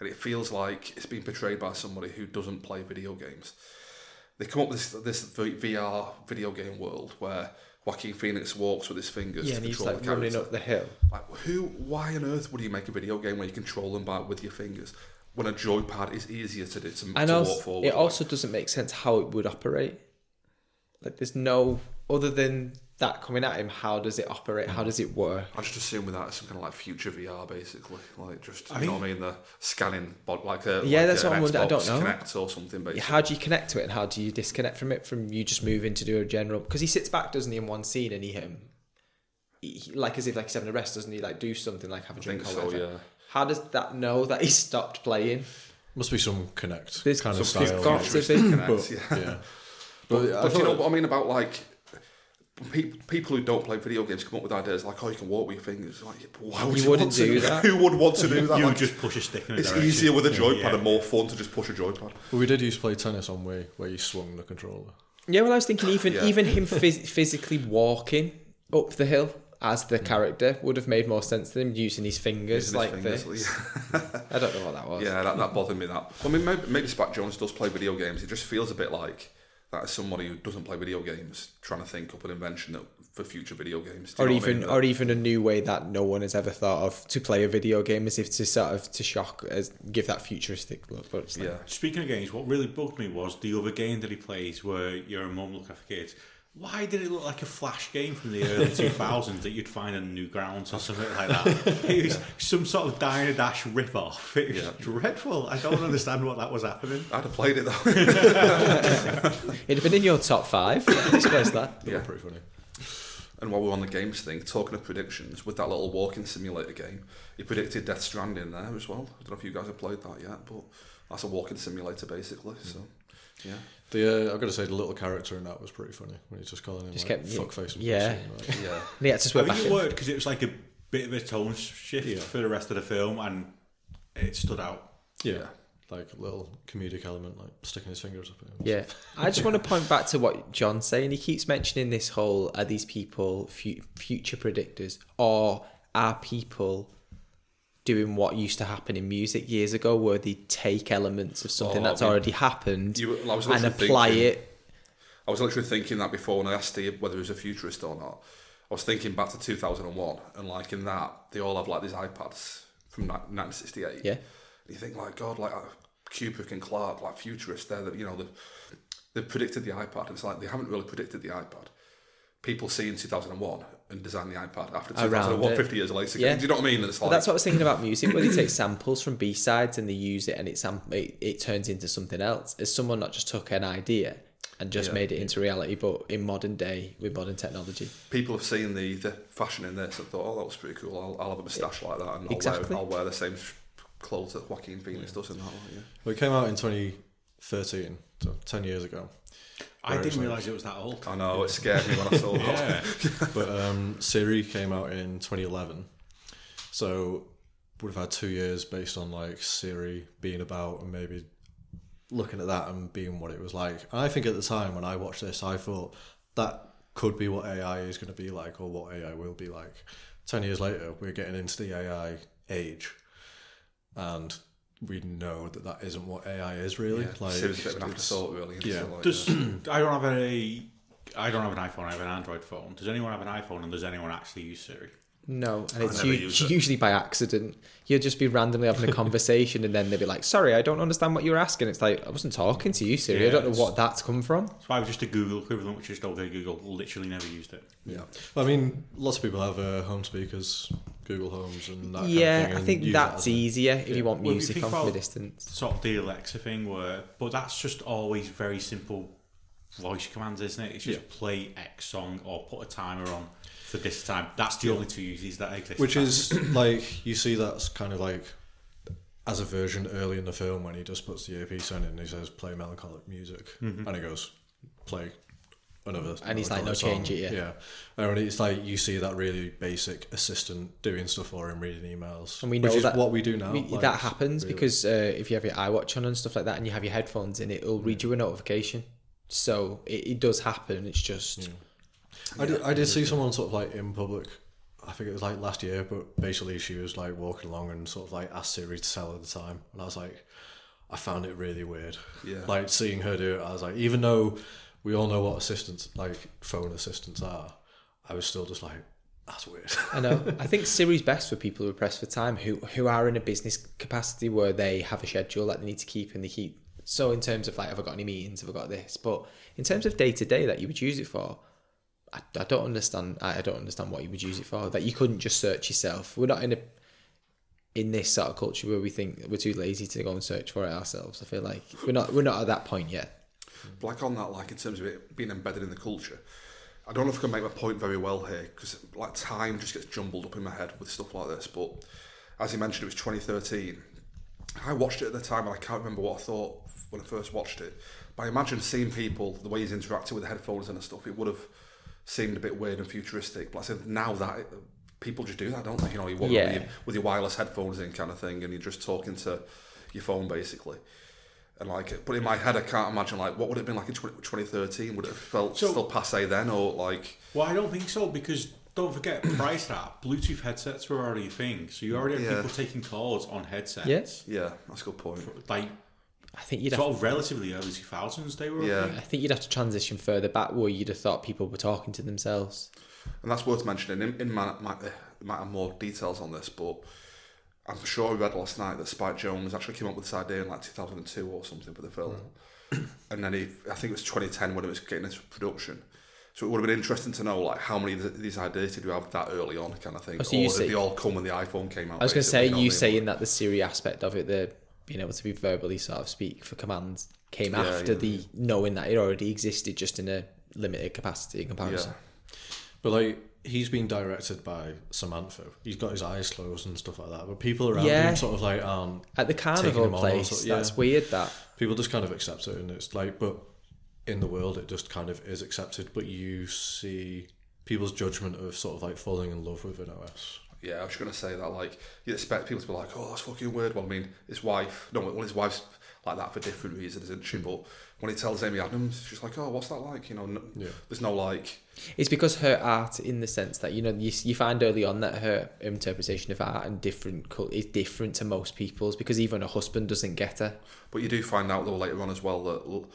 Speaker 2: and it feels like it's being portrayed by somebody who doesn't play video games. They come up with this, this VR video game world where Joaquin Phoenix walks with his fingers
Speaker 4: Yeah,
Speaker 2: to control
Speaker 4: like
Speaker 2: the
Speaker 4: running up the hill.
Speaker 2: Like, who? Why on earth would you make a video game where you control them by with your fingers when a joypad is easier to do to,
Speaker 4: And
Speaker 2: to
Speaker 4: also,
Speaker 2: walk forward?
Speaker 4: it
Speaker 2: like?
Speaker 4: also doesn't make sense how it would operate. Like, there's no other than that coming at him. How does it operate? How does it work?
Speaker 2: I just assume with that it's some kind of like future VR, basically, like just
Speaker 3: I
Speaker 2: you know
Speaker 3: think-
Speaker 2: what I mean, the scanning, but like a
Speaker 4: Yeah,
Speaker 2: like
Speaker 4: that's
Speaker 2: a,
Speaker 4: what I'm wondering. I don't know.
Speaker 2: Kinect or something. Basically,
Speaker 4: How do you connect to it, and how do you disconnect from it? From you just moving to do a general because he sits back, doesn't he, in one scene, and he him, he, he- like as if like he's having a rest, doesn't he? Like do something, like have a
Speaker 2: I
Speaker 4: drink
Speaker 2: think
Speaker 4: or
Speaker 2: so.
Speaker 4: whatever.
Speaker 2: Yeah,
Speaker 4: How does that know that he stopped playing?
Speaker 1: must be some Kinect
Speaker 4: There's
Speaker 1: kind of
Speaker 4: some-
Speaker 1: style.
Speaker 4: got to be.
Speaker 2: Kinect,
Speaker 1: But,
Speaker 2: yeah.
Speaker 1: yeah.
Speaker 2: But,
Speaker 1: But, I
Speaker 2: but you know what I mean about like pe- people who don't play video games come up with ideas like, oh, you can walk with your fingers. Like, why would
Speaker 4: You
Speaker 2: you,
Speaker 4: wouldn't
Speaker 2: want to
Speaker 4: do that. (laughs)
Speaker 2: Who would want to do that?
Speaker 3: You
Speaker 2: Like,
Speaker 3: just push a stick in a
Speaker 2: it's
Speaker 3: direction.
Speaker 2: easier with a joypad
Speaker 3: Yeah.
Speaker 2: and more fun to just push a joypad.
Speaker 1: But we did used to play tennis on Wii, where you swung the controller.
Speaker 4: Yeah, well, I was thinking even
Speaker 2: Yeah.
Speaker 4: even him phys- physically walking up the hill as the character would have made more sense than him using his fingers
Speaker 2: Using his
Speaker 4: like
Speaker 2: fingers,
Speaker 4: this.
Speaker 2: yeah.
Speaker 4: I don't know what that was.
Speaker 2: Yeah, that, that bothered me. That I mean, maybe, maybe Spike Jonze does play video games. It just feels a bit like that is somebody who doesn't play video games trying to think up an invention that, for future video games.
Speaker 4: Or
Speaker 2: know what I
Speaker 4: even,
Speaker 2: mean?
Speaker 4: or even a new way that no one has ever thought of to play a video game, as if to sort of to shock, as give that futuristic look. But it's like,
Speaker 2: yeah,
Speaker 3: Speaking of games, what really bugged me was the other game that he plays where you're a mum looking for kids. Why did it look like a flash game from the early (laughs) 2000s that you'd find on Newgrounds or something like that? (laughs) It was some sort of Diner Dash rip-off. It was
Speaker 2: Yeah.
Speaker 3: dreadful. I don't understand what that was happening.
Speaker 2: I'd have played it though. (laughs)
Speaker 4: it'd have been in your top five. I suppose that.
Speaker 1: They
Speaker 2: Yeah.
Speaker 1: pretty funny.
Speaker 2: and while we're on the games thing, talking of predictions, with that little walking simulator game, he predicted Death Stranding there as well. I don't know if you guys have played that yet, but that's a walking simulator basically. So hmm. yeah,
Speaker 1: The uh, I've got to say the little character in that was pretty funny when he's just calling him
Speaker 4: Just
Speaker 1: like,
Speaker 4: kept-
Speaker 1: fuckface. and
Speaker 4: yeah.
Speaker 1: pussy like,
Speaker 2: yeah.
Speaker 4: And he had to
Speaker 3: I
Speaker 4: swear back
Speaker 3: think it
Speaker 4: in.
Speaker 3: worked because it was like a bit of a tone shift
Speaker 1: Yeah.
Speaker 3: for the rest of the film and it stood out.
Speaker 1: yeah, like a little comedic element, like sticking his fingers up.
Speaker 4: Yeah, I just want to point back to what John's saying. He keeps mentioning this whole: are these people fu- future predictors, or are people doing what used to happen in music years ago, where they take elements of something
Speaker 2: Oh,
Speaker 4: that's
Speaker 2: I mean,
Speaker 4: already happened
Speaker 2: you-
Speaker 4: and apply
Speaker 2: thinking-
Speaker 4: it.
Speaker 2: I was literally thinking that before when I asked Steve whether he was a futurist or not. I was thinking back to 2001, and like in that, they all have like these iPads from ni- 1968.
Speaker 4: Yeah.
Speaker 2: And you think like God, like uh, Kubrick and Clarke, like futurists, they're the, you know they've, they've predicted the iPad. And it's like they haven't really predicted the iPad. People see in 2001 and design the iPad after 2001, 50 years later.
Speaker 4: Yeah.
Speaker 2: Do you know what I mean? It's like
Speaker 4: that's what I was thinking about music, where they take samples from B sides and they use it, and it, sam- um, it it turns into something else. As someone not just took an idea and just
Speaker 2: Yeah.
Speaker 4: made it into reality, but in modern day with modern technology.
Speaker 2: people have seen the, the fashion in this and thought, oh, that was pretty cool. I'll, I'll have a moustache like that, and I'll,
Speaker 4: Exactly.
Speaker 2: wear, I'll wear the same clothes that Joaquin Phoenix does in that one. Yeah.
Speaker 1: Well, it came out in 2013, so 10 years ago.
Speaker 3: I didn't
Speaker 1: like-
Speaker 3: realise it was that old.
Speaker 2: I know it scared me when I saw that.
Speaker 3: Yeah. (laughs)
Speaker 1: but um, Siri came out in 2011, so would have had two years based on like Siri being about and maybe looking at that and being what it was like. And I think at the time when I watched this, I thought that could be what AI is going to be like or what AI will be like. Ten years later, we're getting into the AI age, and we know that that isn't what AI is really.
Speaker 2: Yeah,
Speaker 1: like,
Speaker 2: Siri's a bit of an afterthought, really.
Speaker 1: yeah.
Speaker 2: Like,
Speaker 3: Does I don't have a I don't have an iPhone. I have an Android phone. Does anyone have an iPhone? And does anyone actually use Siri?
Speaker 4: No, and it's u-
Speaker 2: it.
Speaker 4: usually by accident. You'll just be randomly having a (laughs) conversation, and then they'll be like, "Sorry, I don't understand what you were asking." It's like I wasn't talking to you, Siri. I don't know what that's come from.
Speaker 3: So I was just a Google equivalent, which is okay Google. Literally never used it.
Speaker 1: Yeah, I mean, lots of people have uh, home speakers, Google Homes, and that. kind of
Speaker 4: yeah,
Speaker 1: thing,
Speaker 4: I think that's
Speaker 1: as a-
Speaker 4: easier if you want
Speaker 3: Well, you
Speaker 4: music
Speaker 3: think
Speaker 4: from a distance.
Speaker 3: Sort of the Alexa thing, where but that's just always very simple voice commands, isn't it? It's just
Speaker 1: Yeah.
Speaker 3: play X song or put a timer on for this time. That's the only two uses that exist.
Speaker 1: Which is like you see that's kind of like as a version early in the film when he just puts the earpiece on and he says play melancholic music mm-hmm. and it goes play another
Speaker 4: And he's like, "No,
Speaker 1: song."
Speaker 4: change it, yeah.
Speaker 1: yeah and it's like you see that really basic assistant doing stuff for him reading emails
Speaker 4: And we
Speaker 1: which
Speaker 4: know
Speaker 1: is
Speaker 4: that
Speaker 1: what we do now
Speaker 4: we-
Speaker 1: like,
Speaker 4: that happens
Speaker 1: really.
Speaker 4: because uh, if you have your iWatch on and stuff like that, and you have your headphones in, it'll read you a notification. So it, it does happen. It's just
Speaker 1: I did, I did see someone sort of like in public. I think it was like last year, but basically she was like walking along and sort of like asked Siri to sell at the time, and I was like, I found it really weird.
Speaker 2: Yeah.
Speaker 1: Like seeing her do it, I was like, even though we all know what assistants, like phone assistants are, I was still just like, that's weird.
Speaker 4: I know. I think Siri's best for people who are pressed for time, who who are in a business capacity where they have a schedule that they need to keep and they keep. So in terms of like, have I got any meetings? Have I got this? But in terms of day to day that you would use it for, I, I don't understand. I, I don't understand what you would use it for. That you couldn't just search yourself. We're not in a in this sort of culture where we think we're too lazy to go and search for it ourselves. I feel like we're not we're not at that point yet.
Speaker 2: But like on that, like in terms of it being embedded in the culture, I don't know if I can make my point very well here because like time just gets jumbled up in my head with stuff like this. But as you mentioned, it was 2013. I watched it at the time and I can't remember what I thought when I first watched it. But I imagine seeing people the way he's interacting with the headphones and stuff, it would have seemed a bit weird and futuristic. But I said now that people just do that, don't they? You know, you walk
Speaker 4: Yeah.
Speaker 2: with, your, with your wireless headphones in, kind of thing, and you're just talking to your phone basically. And like, but in my head, I can't imagine like what would it have been like in 20, 2013? Would it have felt
Speaker 3: So-
Speaker 2: still passe then, or like?
Speaker 3: Well, I don't think so because don't forget (coughs) price that, Bluetooth headsets were already a thing. So you already have
Speaker 2: Yeah.
Speaker 3: people taking calls on headsets.
Speaker 4: Yes.
Speaker 2: Yeah, that's a good point.
Speaker 3: Like
Speaker 4: I think you'd have
Speaker 3: sort of relatively early two thousands they were.
Speaker 2: Yeah.
Speaker 4: I think you'd have to transition further back where you'd have thought people were talking to themselves.
Speaker 2: And that's worth mentioning. In, in my, my, uh, might have more details on this, but I'm sure we read last night that Spike Jonze actually came up with this idea in like 2002 or something for the film. Mm. and then he, I think it was 2010 when it was getting into production. So it would have been interesting to know like how many of these ideas did you have that early on, kind of thing,
Speaker 4: Oh, so
Speaker 2: or
Speaker 4: you
Speaker 2: did
Speaker 4: say-
Speaker 2: they all come when the iPhone came out?
Speaker 4: I was going to say, you saying that the Siri aspect of it, the being able to be verbally sort of speak for commands, came
Speaker 2: Yeah,
Speaker 4: after
Speaker 2: yeah,
Speaker 4: the knowing that it already existed, just in a limited capacity in comparison.
Speaker 2: Yeah.
Speaker 1: But like he's been directed by Samantha. He's got his eyes closed and stuff like that. But people around
Speaker 4: Yeah.
Speaker 1: him sort of like um
Speaker 4: At the carnival
Speaker 1: him on
Speaker 4: place,
Speaker 1: yeah.
Speaker 4: that's weird. That
Speaker 1: people just kind of accept it and it's like but in the world it just kind of is accepted but you see people's judgment of sort of like falling in love with an OS.
Speaker 2: Yeah, I was going to say that. Like, you expect people to be like, "Oh, that's fucking weird." Well, I mean, his wife, no, well, his wife's like that for different reasons, isn't she? But when he tells Amy Adams, she's like, "Oh, what's that like?" You know, n-
Speaker 1: Yeah.
Speaker 2: there's no like,
Speaker 4: It's because her art, in the sense that you know, you, you find early on that her interpretation of art and different is different to most people's because even her husband doesn't get her.
Speaker 2: but you do find out though later on as well that l-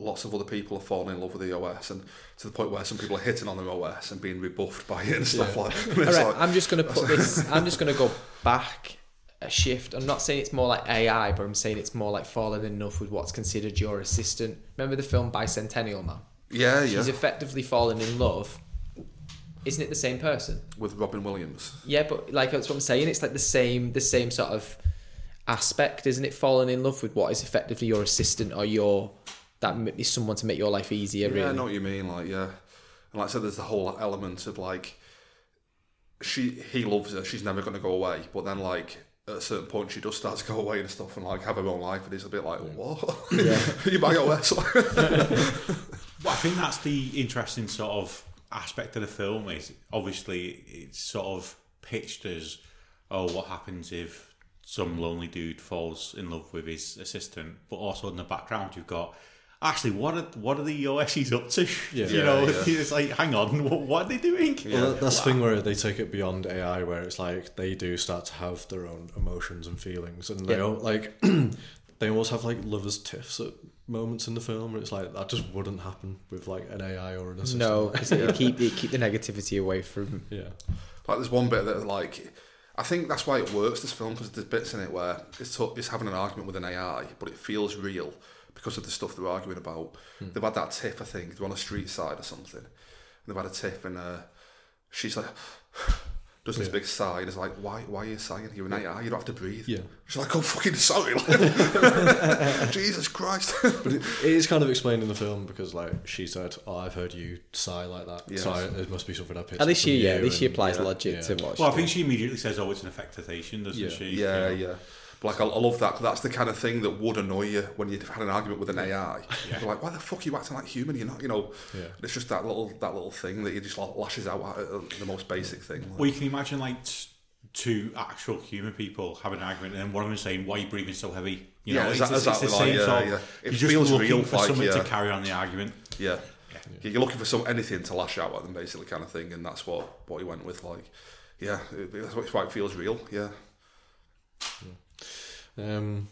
Speaker 2: lots of other people are falling in love with the OS, and to the point where some people are hitting on the OS and being rebuffed by it and stuff
Speaker 1: Yeah.
Speaker 2: like. that. (laughs)
Speaker 4: All
Speaker 2: It's like-
Speaker 4: I'm just gonna put this. I'm just gonna go back a shift. I'm not saying it's more like AI, but I'm saying it's more like falling in love with what's considered your assistant. Remember the film Bicentennial Man?
Speaker 2: yeah, yeah,
Speaker 4: She's effectively fallen in love. Isn't it the same person?
Speaker 2: with Robin Williams.
Speaker 4: Yeah, but like that's what I'm saying. It's like the same, the same sort of aspect, isn't it? Falling in love with what is effectively your assistant or your that is someone to make your life easier.
Speaker 2: Yeah,
Speaker 4: really.
Speaker 2: I know what you mean. Like, yeah, and like I said, there's the whole element of like, she he loves her, she's never going to go away, but then like at a certain point she does start to go away and stuff and like have her own life, and it's a bit like, what? yeah. (laughs) you buy OS?
Speaker 3: Well, I think that's the interesting sort of aspect of the film. Is obviously it's sort of pitched as, oh, what happens if some lonely dude falls in love with his assistant? But also in the background, you've got actually what are what are the OSs up to?
Speaker 1: Yeah.
Speaker 3: you know,
Speaker 2: Yeah, yeah.
Speaker 3: it's like, hang on, (laughs) what, what are they doing?
Speaker 1: Well, that- that's the thing where they take it beyond AI, where it's like they do start to have their own emotions and feelings, and they
Speaker 4: Yeah.
Speaker 1: all like (clears throat) they almost have like lovers tiffs at moments in the film, and it's like that just wouldn't happen with like an AI or an assistant.
Speaker 4: No, because it (laughs) keep it keep the negativity away from.
Speaker 1: yeah,
Speaker 2: like there's one bit that like. I think that's why it works. This film because there's bits in it where it's t- it's having an argument with an AI, but it feels real because of the stuff they're arguing about. They've had that tip, I think, they're on a street side or something. And they've had a tip, and uh, she's like, (sighs) does this
Speaker 1: Yeah.
Speaker 2: big sigh, and it's like, why, why are you sighing? You're an AI, you don't have to breathe.
Speaker 1: Yeah.
Speaker 2: She's like, oh, fucking sorry. (laughs) (laughs) Jesus Christ. (laughs)
Speaker 1: but it, it is kind of explained in the film because like she said, "Oh, I've heard you sigh like that,
Speaker 2: Yes.
Speaker 1: so I, it must be something I picked."
Speaker 4: At least
Speaker 1: up
Speaker 4: she, yeah,
Speaker 1: you,"
Speaker 4: at least she applies
Speaker 2: yeah,
Speaker 4: logic
Speaker 1: yeah.
Speaker 4: to what.
Speaker 3: Well, I
Speaker 4: she
Speaker 3: think she immediately says, "Oh, it's an affectation," doesn't
Speaker 1: Yeah.
Speaker 3: she?
Speaker 2: yeah,
Speaker 3: You
Speaker 2: yeah. Like, I, I love that that's the kind of thing that would annoy you when you've had an argument with an AI.
Speaker 3: Yeah.
Speaker 2: You're like, why the fuck are you acting like human? You're not, you know.
Speaker 1: Yeah.
Speaker 2: It's just that little that little thing that you just like, lashes out at uh, the most basic thing. like-
Speaker 3: Well, you can imagine like t- two actual human people having an argument, and then one of them saying, "Why are you breathing so heavy?" You
Speaker 2: Yeah,
Speaker 3: know,
Speaker 2: exa-
Speaker 3: it's, it's, it's the
Speaker 2: exactly
Speaker 3: same
Speaker 2: like, yeah,
Speaker 3: sort of-
Speaker 2: yeah. It
Speaker 3: You're just
Speaker 2: feels
Speaker 3: looking
Speaker 2: real,
Speaker 3: for
Speaker 2: like,
Speaker 3: something
Speaker 2: yeah.
Speaker 3: to carry on the argument.
Speaker 2: Yeah. You're looking for some anything to lash out at them, basically, kind of thing, and that's what what he went with. Like, yeah, it, that's why it feels real. Yeah,
Speaker 1: Um,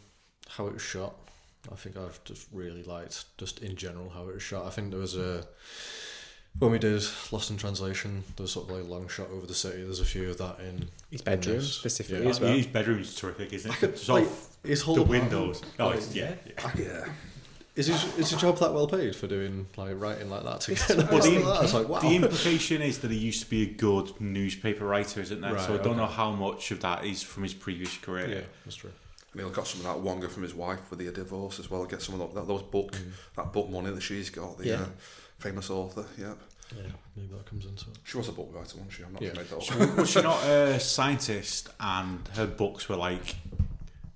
Speaker 1: how it was shot, I think I've just really liked just in general how it was shot. I think there was a when we did Lost in Translation, there was sort of like a long shot over the city. There's a few of that in
Speaker 4: his bedroom
Speaker 1: in
Speaker 4: specifically
Speaker 1: Yeah.
Speaker 4: as well.
Speaker 3: His bedroom's terrific, isn't it?
Speaker 1: could,
Speaker 3: Just off
Speaker 1: like, his whole
Speaker 3: the windows. Oh,
Speaker 1: like,
Speaker 3: it's, yeah. yeah.
Speaker 2: yeah.
Speaker 1: Is his is his job that well paid for doing like writing like that to get
Speaker 3: Well, (laughs) the,
Speaker 1: like that? It's like wow.
Speaker 3: the implication is that he used to be a good newspaper writer, isn't there?
Speaker 1: Right,
Speaker 3: so I don't
Speaker 1: okay.
Speaker 3: know how much of that is from his previous career.
Speaker 1: yeah, that's true.
Speaker 2: And he'll got some of that Wonga from his wife with the divorce as well. Get some of that, those book,
Speaker 1: Mm.
Speaker 2: that book money that she's got. The
Speaker 4: Yeah.
Speaker 2: uh, famous author. Yeah,
Speaker 1: Yeah, maybe that comes into it.
Speaker 2: she was a book writer, wasn't she? I'm not
Speaker 1: Yeah.
Speaker 2: yeah. made that up.
Speaker 3: So was she not a scientist and her books were like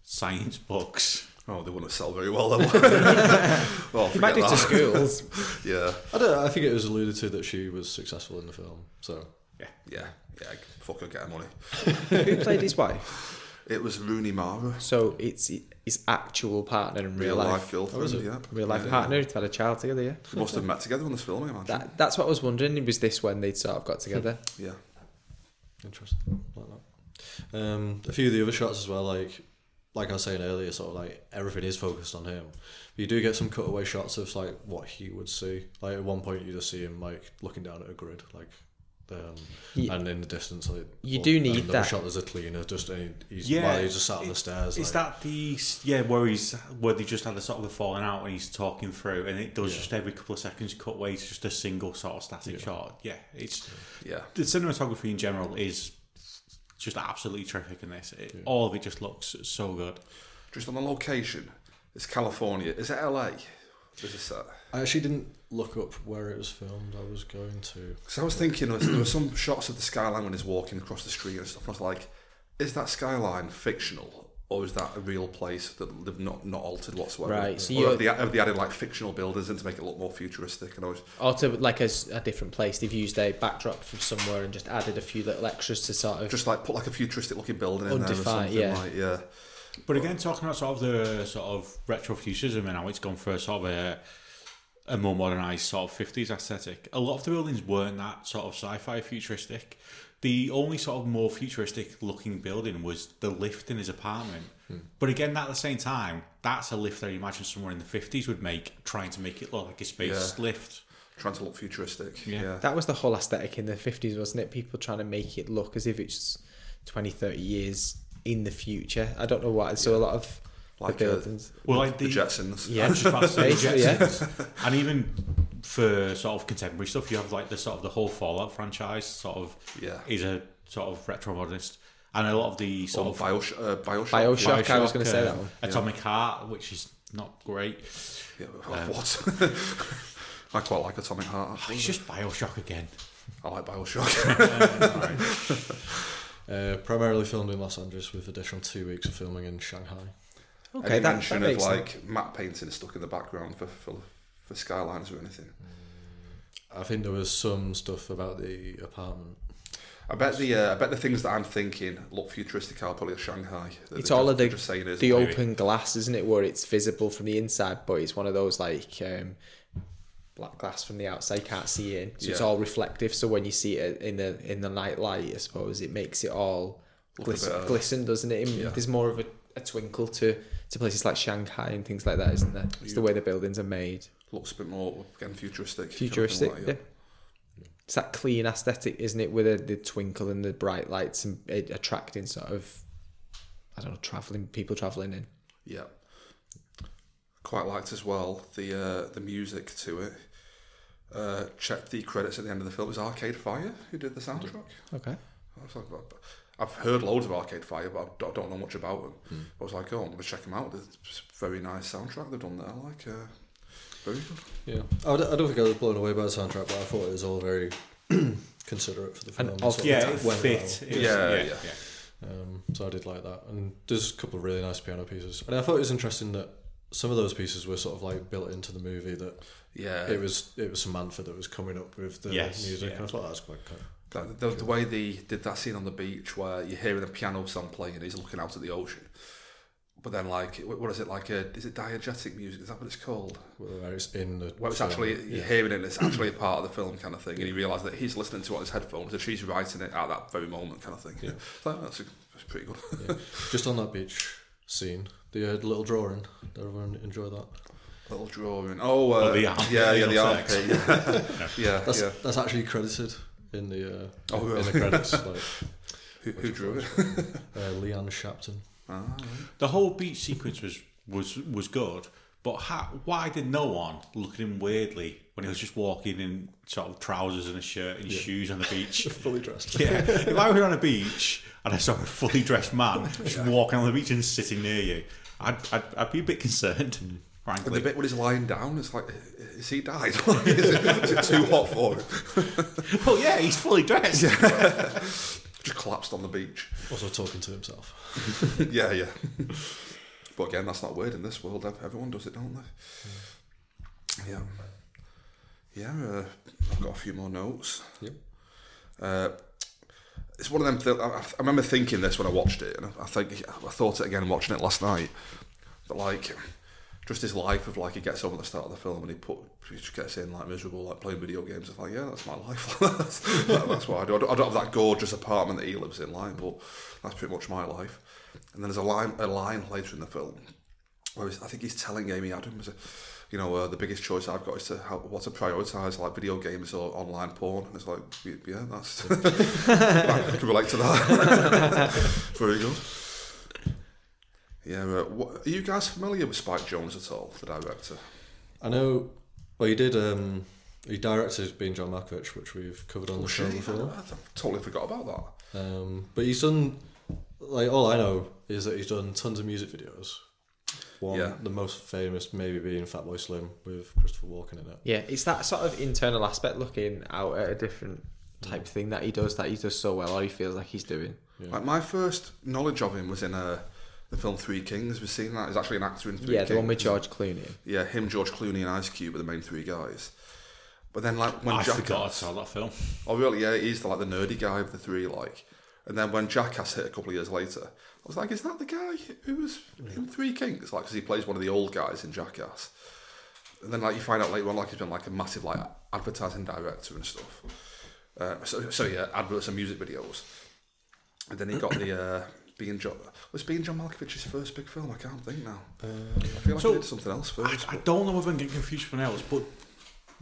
Speaker 3: science books?
Speaker 2: Oh, they wouldn't sell very well. Then. (laughs) well,
Speaker 4: He might do
Speaker 2: forget
Speaker 4: to
Speaker 2: that.
Speaker 4: schools. (laughs)
Speaker 2: Yeah,
Speaker 1: I don't. know, I think it was alluded to that she was successful in the film. So
Speaker 2: yeah, yeah, yeah. Fuck her, get her money. (laughs)
Speaker 4: Who played his wife?
Speaker 2: It was Rooney Mara,
Speaker 4: So it's his actual partner in real,
Speaker 2: real
Speaker 4: life.
Speaker 2: life girlfriend.
Speaker 1: Oh, is it?
Speaker 2: yeah,
Speaker 4: Real life
Speaker 2: yeah.
Speaker 4: partner. They've had a child together. Yeah.
Speaker 2: They must have met together on this film, I imagine.
Speaker 4: That, that's what I was wondering. Was this when they'd sort of got together? (laughs)
Speaker 2: yeah.
Speaker 1: interesting, like that. Um, a few of the other shots as well, like like I was saying earlier, sort of like everything is focused on him. But you do get some cutaway shots of like what he would see. Like at one point, you just see him like looking down at a grid, like. Um,
Speaker 4: You-
Speaker 1: and in the distance, like
Speaker 4: You
Speaker 1: well,
Speaker 4: do need
Speaker 1: another
Speaker 4: that.
Speaker 1: shot there's a cleaner just he's
Speaker 3: Yeah,
Speaker 1: while he's just sat on the stairs.
Speaker 3: Is
Speaker 1: like,
Speaker 3: that the yeah where he's where they just had the sort of a falling out and he's talking through and it does
Speaker 1: Yeah.
Speaker 3: just every couple of seconds cut away to just a single sort of static
Speaker 1: Yeah.
Speaker 3: shot. Yeah, it's
Speaker 2: Yeah.
Speaker 3: the cinematography in general is just absolutely terrific in this. It, All of it just looks so good.
Speaker 2: Just on the location, it's California. Is it LA? There's a set.
Speaker 1: I actually didn't look up where it was filmed. I was going to.
Speaker 2: So I was thinking there was, there were some shots of the skyline when he's walking across the street and stuff. And I was like, is that skyline fictional or is that a real place that they've not not altered whatsoever?
Speaker 4: Right, so
Speaker 2: or
Speaker 4: you're-
Speaker 2: have they, have they added like fictional buildings in to make it look more futuristic? And I was
Speaker 4: Or to like a different place. They've used a backdrop from somewhere and just added a few little extras to sort of.
Speaker 2: just like put like a futuristic looking building in there or something.
Speaker 4: yeah.
Speaker 2: Like, yeah.
Speaker 3: But again, talking about sort of the sort of retrofuturism and how it's gone for a sort of a, a more modernised sort of 50s aesthetic, a lot of the buildings weren't that sort of sci fi futuristic. The only sort of more futuristic looking building was the lift in his apartment. Hmm. But again, at the same time, that's a lift that you imagine someone in the 50s would make, trying to make it look like a space
Speaker 2: Yeah.
Speaker 3: lift.
Speaker 2: Trying to look futuristic.
Speaker 3: Yeah.
Speaker 2: Yeah.
Speaker 4: That was the whole aesthetic in the 50s, wasn't it? People trying to make it look as if it's 20, 30 years in the future. I don't know what. So a lot of
Speaker 2: Like,
Speaker 4: the
Speaker 2: uh,
Speaker 4: buildings.
Speaker 3: Well, like
Speaker 2: the
Speaker 3: the,
Speaker 2: Jetsons.
Speaker 4: yeah,
Speaker 3: just about to say,
Speaker 4: Basically, yeah.
Speaker 3: And even for sort of contemporary stuff, you have like the sort of the whole Fallout franchise sort of
Speaker 2: Yeah.
Speaker 3: is a sort of retro modernist, and a lot of the sort
Speaker 2: Or
Speaker 3: of
Speaker 2: Biosh- uh, Bioshock.
Speaker 4: Bioshock. I was gonna say
Speaker 3: uh,
Speaker 4: that one.
Speaker 3: Atomic Heart, which is not great.
Speaker 2: Yeah, what? (laughs) I quite like Atomic Heart.
Speaker 3: Oh,
Speaker 2: actually.
Speaker 3: it's just Bioshock again.
Speaker 2: I like Bioshock. (laughs)
Speaker 1: Uh, primarily filmed in Los Angeles with additional two weeks of filming in Shanghai.
Speaker 4: Okay,
Speaker 2: Any
Speaker 4: that,
Speaker 2: mention
Speaker 4: that
Speaker 2: of
Speaker 4: makes sense.
Speaker 2: like matte painting stuck in the background for for, for skylines or anything?
Speaker 1: I think there was some stuff about the apartment.
Speaker 2: I bet the uh, I bet the things that I'm thinking look futuristic are probably a Shanghai. They're
Speaker 4: It's
Speaker 2: just-
Speaker 4: all of the
Speaker 2: just saying is
Speaker 4: the
Speaker 3: maybe.
Speaker 4: open glass, isn't it? Where it's visible from the inside, but it's one of those like um, black glass from the outside, can't see in. So it's all reflective. So when you see it in the in the night light, I suppose it makes it all
Speaker 2: Look a
Speaker 4: glisten,
Speaker 2: uh,
Speaker 4: glisten doesn't it?
Speaker 2: yeah.
Speaker 4: There's more of a, a twinkle to to places like Shanghai and things like that, isn't there? It's the way the buildings are made.
Speaker 2: looks a bit more again futuristic.
Speaker 4: Futuristic,
Speaker 2: looking
Speaker 4: yeah.
Speaker 2: like.
Speaker 4: It's that clean aesthetic, isn't it? With the, the twinkle and the bright lights and it attracting sort of, I don't know, traveling people traveling in.
Speaker 2: Yeah. Quite liked as well the uh, the music to it. Uh, checked the credits at the end of the film. It was Arcade Fire who did the soundtrack.
Speaker 4: Okay.
Speaker 2: I was like, I've heard loads of Arcade Fire, but I don't- I don't know much about them. I was like, oh, I'm going to check them out. It's a very nice soundtrack they've done there. Like, uh, very good.
Speaker 1: Yeah, I, d- I don't think I was blown away by the soundtrack, but I thought it was all very (clears throat) considerate for the film.
Speaker 4: And of-
Speaker 1: of
Speaker 3: Yeah, it fit. It was-
Speaker 2: Yeah,
Speaker 3: yeah,
Speaker 2: yeah.
Speaker 3: yeah.
Speaker 1: Um, so I did like that, and there's a couple of really nice piano pieces. And I thought it was interesting that some of those pieces were sort of like built into the movie. That
Speaker 2: Yeah.
Speaker 1: it was it was Samantha that was coming up with the
Speaker 3: Yes,
Speaker 1: music,
Speaker 3: yeah.
Speaker 1: and I thought that was quite cool.
Speaker 2: Like, the, the way they did that scene on the beach where you're hearing a piano song playing and he's looking out at the ocean. But then, like, what what is it like? A, is it diegetic music? Is that what it's called?
Speaker 1: Where it's in the
Speaker 2: Where it's
Speaker 1: film.
Speaker 2: actually you're hearing it, and it's actually a part of the film, kind of thing. And you realise that he's listening to it on his headphones, and she's writing it at that very moment, kind of thing.
Speaker 1: Yeah.
Speaker 2: So that's, that's pretty good.
Speaker 1: Yeah. Just on that beach scene, the uh, little drawing. Did everyone enjoy that?
Speaker 2: Little drawing. Oh, uh,
Speaker 3: Oh, the armpit,
Speaker 2: yeah, yeah, the
Speaker 3: anal
Speaker 2: armpit. Yeah, (laughs) yeah.
Speaker 1: That's
Speaker 2: yeah.
Speaker 1: that's actually credited in the uh,
Speaker 2: Oh,
Speaker 1: in
Speaker 2: really?
Speaker 1: the credits. (laughs) like
Speaker 2: Who, who drew it?
Speaker 1: uh, Leanne Shapton.
Speaker 2: Ah, right.
Speaker 3: The whole beach sequence was was was good, but how, why did no one look at him weirdly when he was just walking in sort of trousers and a shirt and shoes on the beach? (laughs)
Speaker 1: Fully dressed.
Speaker 3: yeah, if I were on a beach and I saw a fully dressed man (laughs) just walking on the beach and sitting near you, I'd I'd, I'd be a bit concerned,
Speaker 2: And the bit when he's lying down, it's like, is he died? (laughs) is, it, is it too hot for him? (laughs)
Speaker 3: well, yeah, he's fully dressed. (laughs)
Speaker 2: Just collapsed on the beach.
Speaker 1: Also talking to himself.
Speaker 2: yeah, yeah. But again, that's not weird in this world. Everyone does it, don't they? Yeah. Yeah, uh, I've got a few more notes.
Speaker 1: Yep.
Speaker 2: Uh, it's one of them. Th- I, I remember thinking this when I watched it, and I, I think I thought it again watching it last night. But like, just his life of like he gets home at the start of the film and he put he just gets in like miserable, like playing video games. It's like, yeah, that's my life. (laughs) that's, that- that's what I do. I don't, I don't have that gorgeous apartment that he lives in, like, but that's pretty much my life. And then there's a line, a line later in the film where I think he's telling Amy Adams, you know, uh, the biggest choice I've got is to how, what to prioritise, like video games or online porn. And it's like, yeah, that's (laughs) I can relate to that. (laughs) Very good. Yeah, uh, what, are you guys familiar with Spike Jonze at all, the director?
Speaker 1: I know. Well, you did. Um, he directed Being John Malkovich, which we've covered on the show
Speaker 2: Shit,
Speaker 1: before.
Speaker 2: I totally forgot about that.
Speaker 1: Um, but he's done. Like all I know is that he's done tons of music videos. One,
Speaker 2: Yeah.
Speaker 1: the most famous maybe being Fatboy Slim with Christopher Walken in it.
Speaker 4: Yeah, it's that sort of internal aspect looking out at a different type of thing that he does that he does so well or he feels like he's doing.
Speaker 1: Yeah.
Speaker 2: Like my first knowledge of him was in uh, the film Three Kings. We've seen that. He's actually an actor in Three
Speaker 4: yeah,
Speaker 2: Kings.
Speaker 4: Yeah, the one with George Clooney.
Speaker 2: Yeah, him, George Clooney, and Ice Cube are the main three guys. But then, like when
Speaker 3: I
Speaker 2: Jack
Speaker 3: forgot I saw that film.
Speaker 2: Oh, really? Yeah, he's the, like the nerdy guy of the three. Like, And then when Jackass hit a couple of years later, I was like, is that the guy who was in Three Kings? Like, because he plays one of the old guys in Jackass. And then like you find out later on, like he's been like a massive like advertising director and stuff. Uh, so, so yeah, adverts and music videos. And then he got the uh, being John. Was being John Malkovich's first big film? I can't think now. Uh, I feel like
Speaker 3: So,
Speaker 2: he did something else first.
Speaker 3: I don't know if I'm getting confused with else, but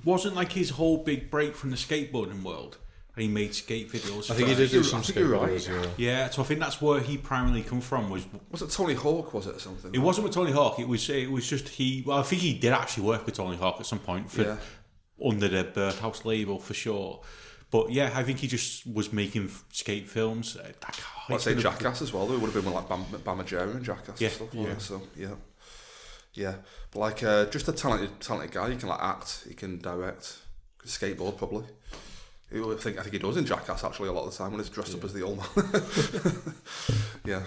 Speaker 3: wasn't like his whole big break from the skateboarding world, and he made skate videos.
Speaker 1: I think he did do some
Speaker 2: I think you're right.
Speaker 1: skateboarders, yeah.
Speaker 3: Yeah, so I think that's where he primarily come from. Was
Speaker 2: Was it Tony Hawk? Was it or something?
Speaker 3: it wasn't with Tony Hawk? It was it was just he. Well, I think he did actually work with Tony Hawk at some point for
Speaker 2: Yeah.
Speaker 3: under the Birdhouse label for sure. But yeah, I think he just was making skate films. I, I can't-
Speaker 2: I'd say
Speaker 3: been a-
Speaker 2: Jackass as well. There would have been with like Bam, Bam Margera and Jackass
Speaker 3: Yeah,
Speaker 2: and stuff like
Speaker 3: yeah.
Speaker 2: that. So yeah, yeah. But like uh, just a talented, talented guy. He can like act. He can direct. Can skateboard probably. He- I think I think he does in Jackass actually a lot of the time when he's dressed up as the old man. (laughs) yeah,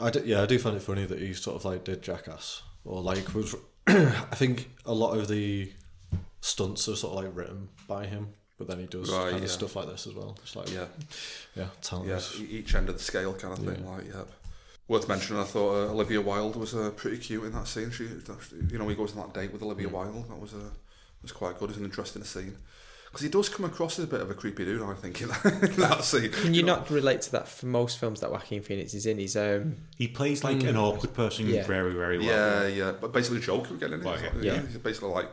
Speaker 1: I do, yeah, I do find it funny that he sort of like did Jackass or like was. (clears throat) I think a lot of the stunts are sort of like written by him, but then he does
Speaker 2: Right,
Speaker 1: kind
Speaker 2: yeah.
Speaker 1: of stuff like this as well. It's like yeah,
Speaker 2: yeah,
Speaker 1: talent.
Speaker 2: yeah. Each end of the scale kind of thing. Like yeah. Worth mentioning, I thought uh, Olivia Wilde was uh, pretty cute in that scene. She, you know, he goes on that date with Olivia Wilde. That was a uh, was quite good. It was an interesting scene because he does come across as a bit of a creepy dude. I think in that, in that scene.
Speaker 4: Can you not relate to that for most films that Joaquin Phoenix is in? He's um
Speaker 3: He plays like an awkward person
Speaker 4: Yeah.
Speaker 3: very very well.
Speaker 2: Yeah, yeah, but basically Joker again, isn't he?
Speaker 3: Well, yeah.
Speaker 2: yeah.
Speaker 4: Yeah.
Speaker 2: he's basically like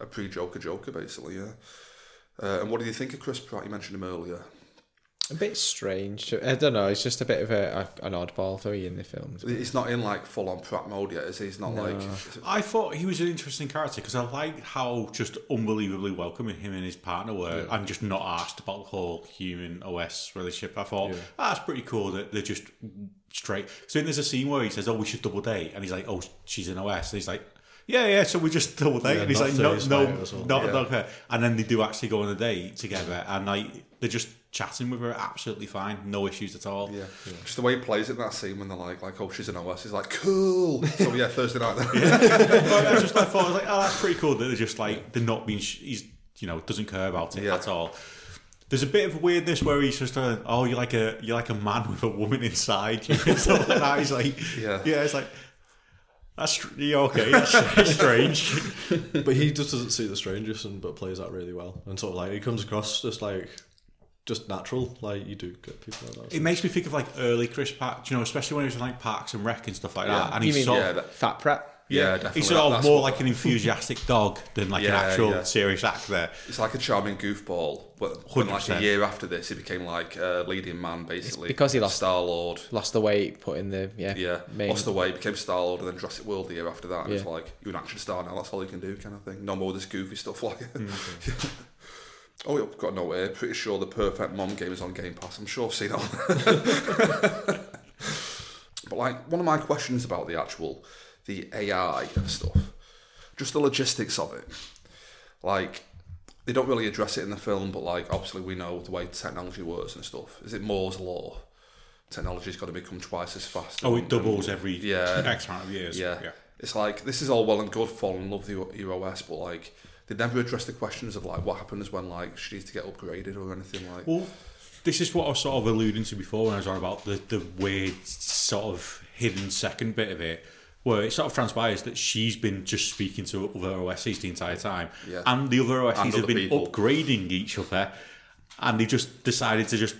Speaker 2: a pre-Joker Joker, basically. Yeah. Uh, and what do you think of Chris Pratt? You mentioned him earlier.
Speaker 4: A bit strange. I don't know. It's just a bit of a, a an oddball for me in the films.
Speaker 2: He's not in like full-on Pratt mode yet, is he? He's not like.
Speaker 3: I thought he was an interesting character because I like how just unbelievably welcoming him and his partner were, I'm just not asked about the whole human OS relationship. I thought "Ah, that's pretty cool that they're just straight. So then there's a scene where he says, "Oh, we should double date," and he's like, "Oh, she's an OS," and he's like. Yeah, yeah. So we just double date,
Speaker 1: Yeah,
Speaker 3: and he's like, no, no,
Speaker 1: by it as well.
Speaker 3: not,
Speaker 2: Yeah.
Speaker 3: not okay. And then they do actually go on a date together, and like they're just chatting with her, absolutely fine, no issues at all.
Speaker 2: Yeah. just the way he plays it in that scene when they're like, like, oh, she's an OS. He's like, cool. So yeah, Thursday night. Then. (laughs)
Speaker 3: But I just I thought I was like, oh, that's pretty cool that they're just like they're not being. Sh- he's you know doesn't care about it
Speaker 2: Yeah.
Speaker 3: at all. There's a bit of weirdness where he's just uh, oh you're like a you're like a man with a woman inside you (laughs) and stuff like that. He's like
Speaker 2: Yeah.
Speaker 3: yeah it's like that's yeah okay that's strange. (laughs)
Speaker 1: but he just doesn't see the strangest and but plays that really well and sort of like he comes across just like just natural like you do get people like that
Speaker 3: It makes me think of like early Chris Pratt, you know, especially when he was in like Parks and Rec and stuff like that. And
Speaker 4: You
Speaker 3: he's
Speaker 4: mean
Speaker 3: sort
Speaker 2: yeah,
Speaker 3: of,
Speaker 2: that-
Speaker 4: Fat Pratt.
Speaker 2: Yeah, definitely.
Speaker 3: he's sort of
Speaker 2: That's
Speaker 3: more like an enthusiastic dog than like an actual
Speaker 2: yeah.
Speaker 3: serious actor.
Speaker 2: It's like a charming goofball. But like a year after this, he became like a leading man, basically.
Speaker 4: because he lost-
Speaker 2: Star Lord.
Speaker 4: Lost the weight, put in the yeah.
Speaker 2: Yeah,
Speaker 4: main-
Speaker 2: lost the weight, became Star Lord, and then Jurassic World the year after that. And it's like you're an action star now. That's all you can do, kind of thing. No more of this goofy stuff like. Mm-hmm. (laughs) oh, yeah, I've got no way. Pretty sure the Perfect Mom game is on Game Pass. I'm sure I've seen it. (laughs) but like one of my questions about the actual the AI stuff, just the logistics of it, like. They don't really address it in the film, but like obviously we know the way technology works and stuff. Is it Moore's law? Technology's got to become twice as fast.
Speaker 3: Oh,
Speaker 2: and-
Speaker 3: it doubles every
Speaker 2: Yeah.
Speaker 3: X amount of years.
Speaker 2: yeah.
Speaker 3: yeah.
Speaker 2: It's like this is all well and good falling in love with your OS, but like they never address the questions of like what happens when like she needs to get upgraded or anything like.
Speaker 3: Well, this is what I was sort of alluding to before when I was on about the, the weird sort of hidden second bit of it, where it sort of transpires that she's been just speaking to other OSs the entire time,
Speaker 2: Yeah.
Speaker 3: and the other OSs
Speaker 2: And
Speaker 3: have been
Speaker 2: people.
Speaker 3: upgrading each other, and they just decided to just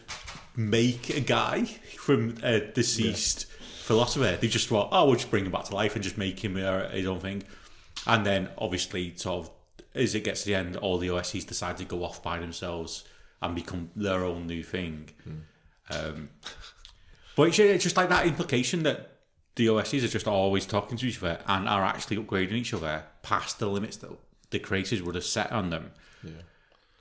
Speaker 3: make a guy from a deceased philosopher. They just thought, oh, we'll just bring him back to life and just make him uh, his own thing, and then obviously sort of as it gets to the end, all the OSs decide to go off by themselves and become their own new thing. Um, but it's, it's just like that implication that the OSs are just always talking to each other and are actually upgrading each other past the limits that the creators would have set on them. Yeah.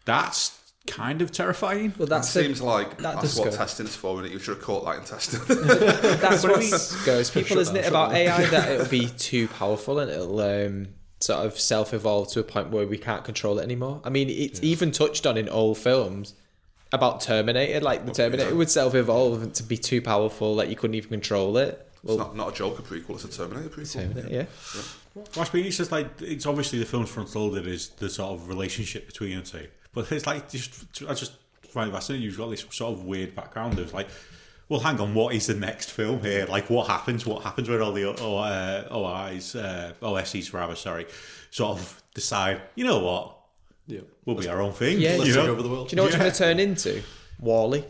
Speaker 3: That's kind of terrifying.
Speaker 4: Well,
Speaker 2: It
Speaker 4: that's the,
Speaker 2: seems like
Speaker 4: that
Speaker 2: that's what
Speaker 4: go.
Speaker 2: testing's for, and you should have caught that in testing. (laughs)
Speaker 4: that's (laughs) what goes people,
Speaker 1: Shut
Speaker 4: isn't it? About. AI that (laughs) it'll be too powerful and it'll um, sort of self-evolve to a point where we can't control it anymore. I mean, it's even touched on in old films about Terminator. Like the oh, Terminator would self-evolve to be too powerful that you couldn't even control it.
Speaker 2: it's not not a Joker prequel; it's a Terminator prequel.
Speaker 4: Terminator, yeah.
Speaker 3: Well, I mean, it's just like it's obviously the film's front loaded is the sort of relationship between the two, but it's like just I just find it fascinating. You've got this sort of weird background of like, well, hang on, what is the next film here? Like, what happens? What happens when all the O- uh, OIs, uh, OSEs rather, sorry, sort of decide, you know what,
Speaker 1: Yeah.
Speaker 3: we'll be our own thing.
Speaker 4: Yeah,
Speaker 1: Let's
Speaker 3: you
Speaker 1: take
Speaker 3: know?
Speaker 1: over the world.
Speaker 4: Do you know what
Speaker 3: Yeah.
Speaker 4: it's going to turn into? WALL-E.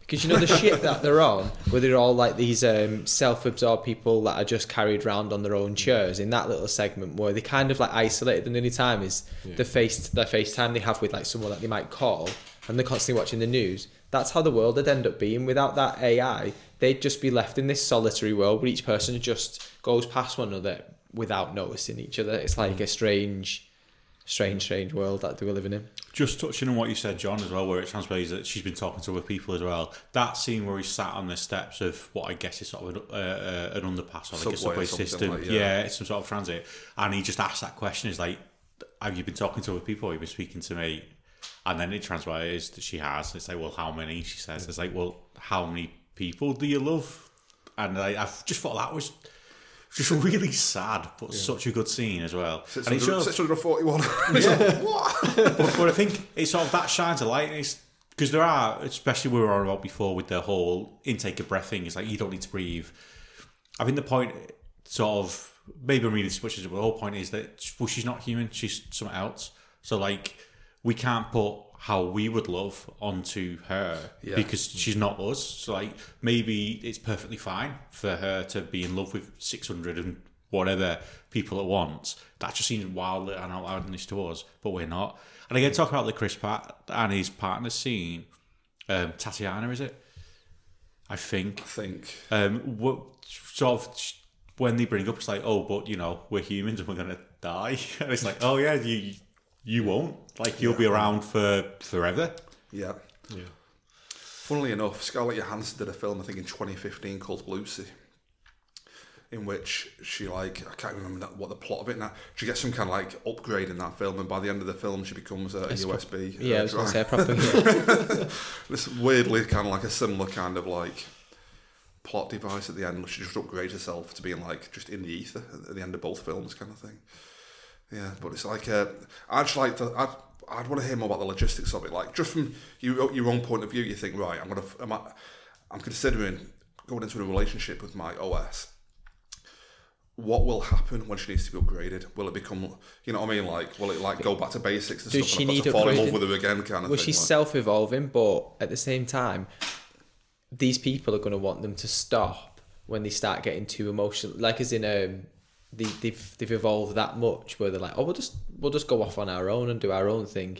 Speaker 4: Because you know the (laughs) shit that they're on, where they're all like these um, self-absorbed people that are just carried around on their own chairs. In that little segment where they kind of like isolated, and the only time is the face the FaceTime they have with like someone that they might call, and they're constantly watching the news. That's how the world would end up being. Without that AI, they'd just be left in this solitary world where each person just goes past one another without noticing each other. It's like a strange, strange, strange world that they were living in.
Speaker 3: Just touching on what you said, John, as well, where it translates that she's been talking to other people as well. That scene where he sat on the steps of what I guess is sort of an, uh, uh, an underpass or like
Speaker 2: Subway
Speaker 3: a subway system.
Speaker 2: like,
Speaker 3: yeah.
Speaker 2: yeah.
Speaker 3: it's some sort of transit. And he just asked that question: "Is like, have you been talking to other people? Or have you been speaking to me?" And then it translates that she has. It's like, well, how many? She says, "It's like, well, how many people do you love?" And I, I've just thought that was just really sad, but such a good scene as well. And it shows-
Speaker 2: 641. (laughs) It's like, what?
Speaker 3: but, but I think it's sort of that shines a light. Because there are, especially we were on about before with the whole intake of breath thing. It's like you don't need to breathe. I think the point, sort of, maybe I'm reading too much, but the whole point is that well, she's not human. She's something else. So like, we can't put how we would love onto her
Speaker 2: Yeah.
Speaker 3: because she's not us. So like, maybe it's perfectly fine for her to be in love with 600 and whatever people at once. That just seems wild and outlandish to us, but we're not. And again, talk about the Chris Pratt and his partner scene. Um, Tatiana, is it? I think.
Speaker 2: I think.
Speaker 3: Um, what sort of when they bring up, it's like, oh, but you know, we're humans and we're gonna die, (laughs) and it's like, oh yeah, you you won't. Like you'll be around for forever.
Speaker 2: Yeah.
Speaker 1: Yeah.
Speaker 2: Funnily enough, Scarlett Johansson did a film, I think, in 2015 called Lucy, in which she, like, I can't remember that, what the plot of it now. She gets some kind of, like, upgrade in that film, and by the end of the film, she becomes a, a USB.
Speaker 4: Yeah, I
Speaker 2: uh,
Speaker 4: was going to say a proper. Yeah. (laughs) (laughs)
Speaker 2: This weirdly kind of like a similar kind of, like, plot device at the end. She just upgrades herself to being, like, just in the ether at the end of both films, kind of thing. Yeah, but it's like, uh, I'd just like to, I'd, I'd want to hear more about the logistics of it. Like, just from your, your own point of view, you think, right, I'm gonna, am I, I'm considering going into a relationship with my OS. What will happen when she needs to be upgraded? Will it become, you know what I mean? Like, will it like go back to basics and
Speaker 4: Does
Speaker 2: stuff?
Speaker 4: she
Speaker 2: and
Speaker 4: need
Speaker 2: to fall in love with her again, kind of
Speaker 4: well,
Speaker 2: thing.
Speaker 4: she's
Speaker 2: like.
Speaker 4: self-evolving, but at the same time, these people are going to want them to stop when they start getting too emotional. Like as in, um, they, they've they've evolved that much where they're like, oh, we'll just we'll just go off on our own and do our own thing.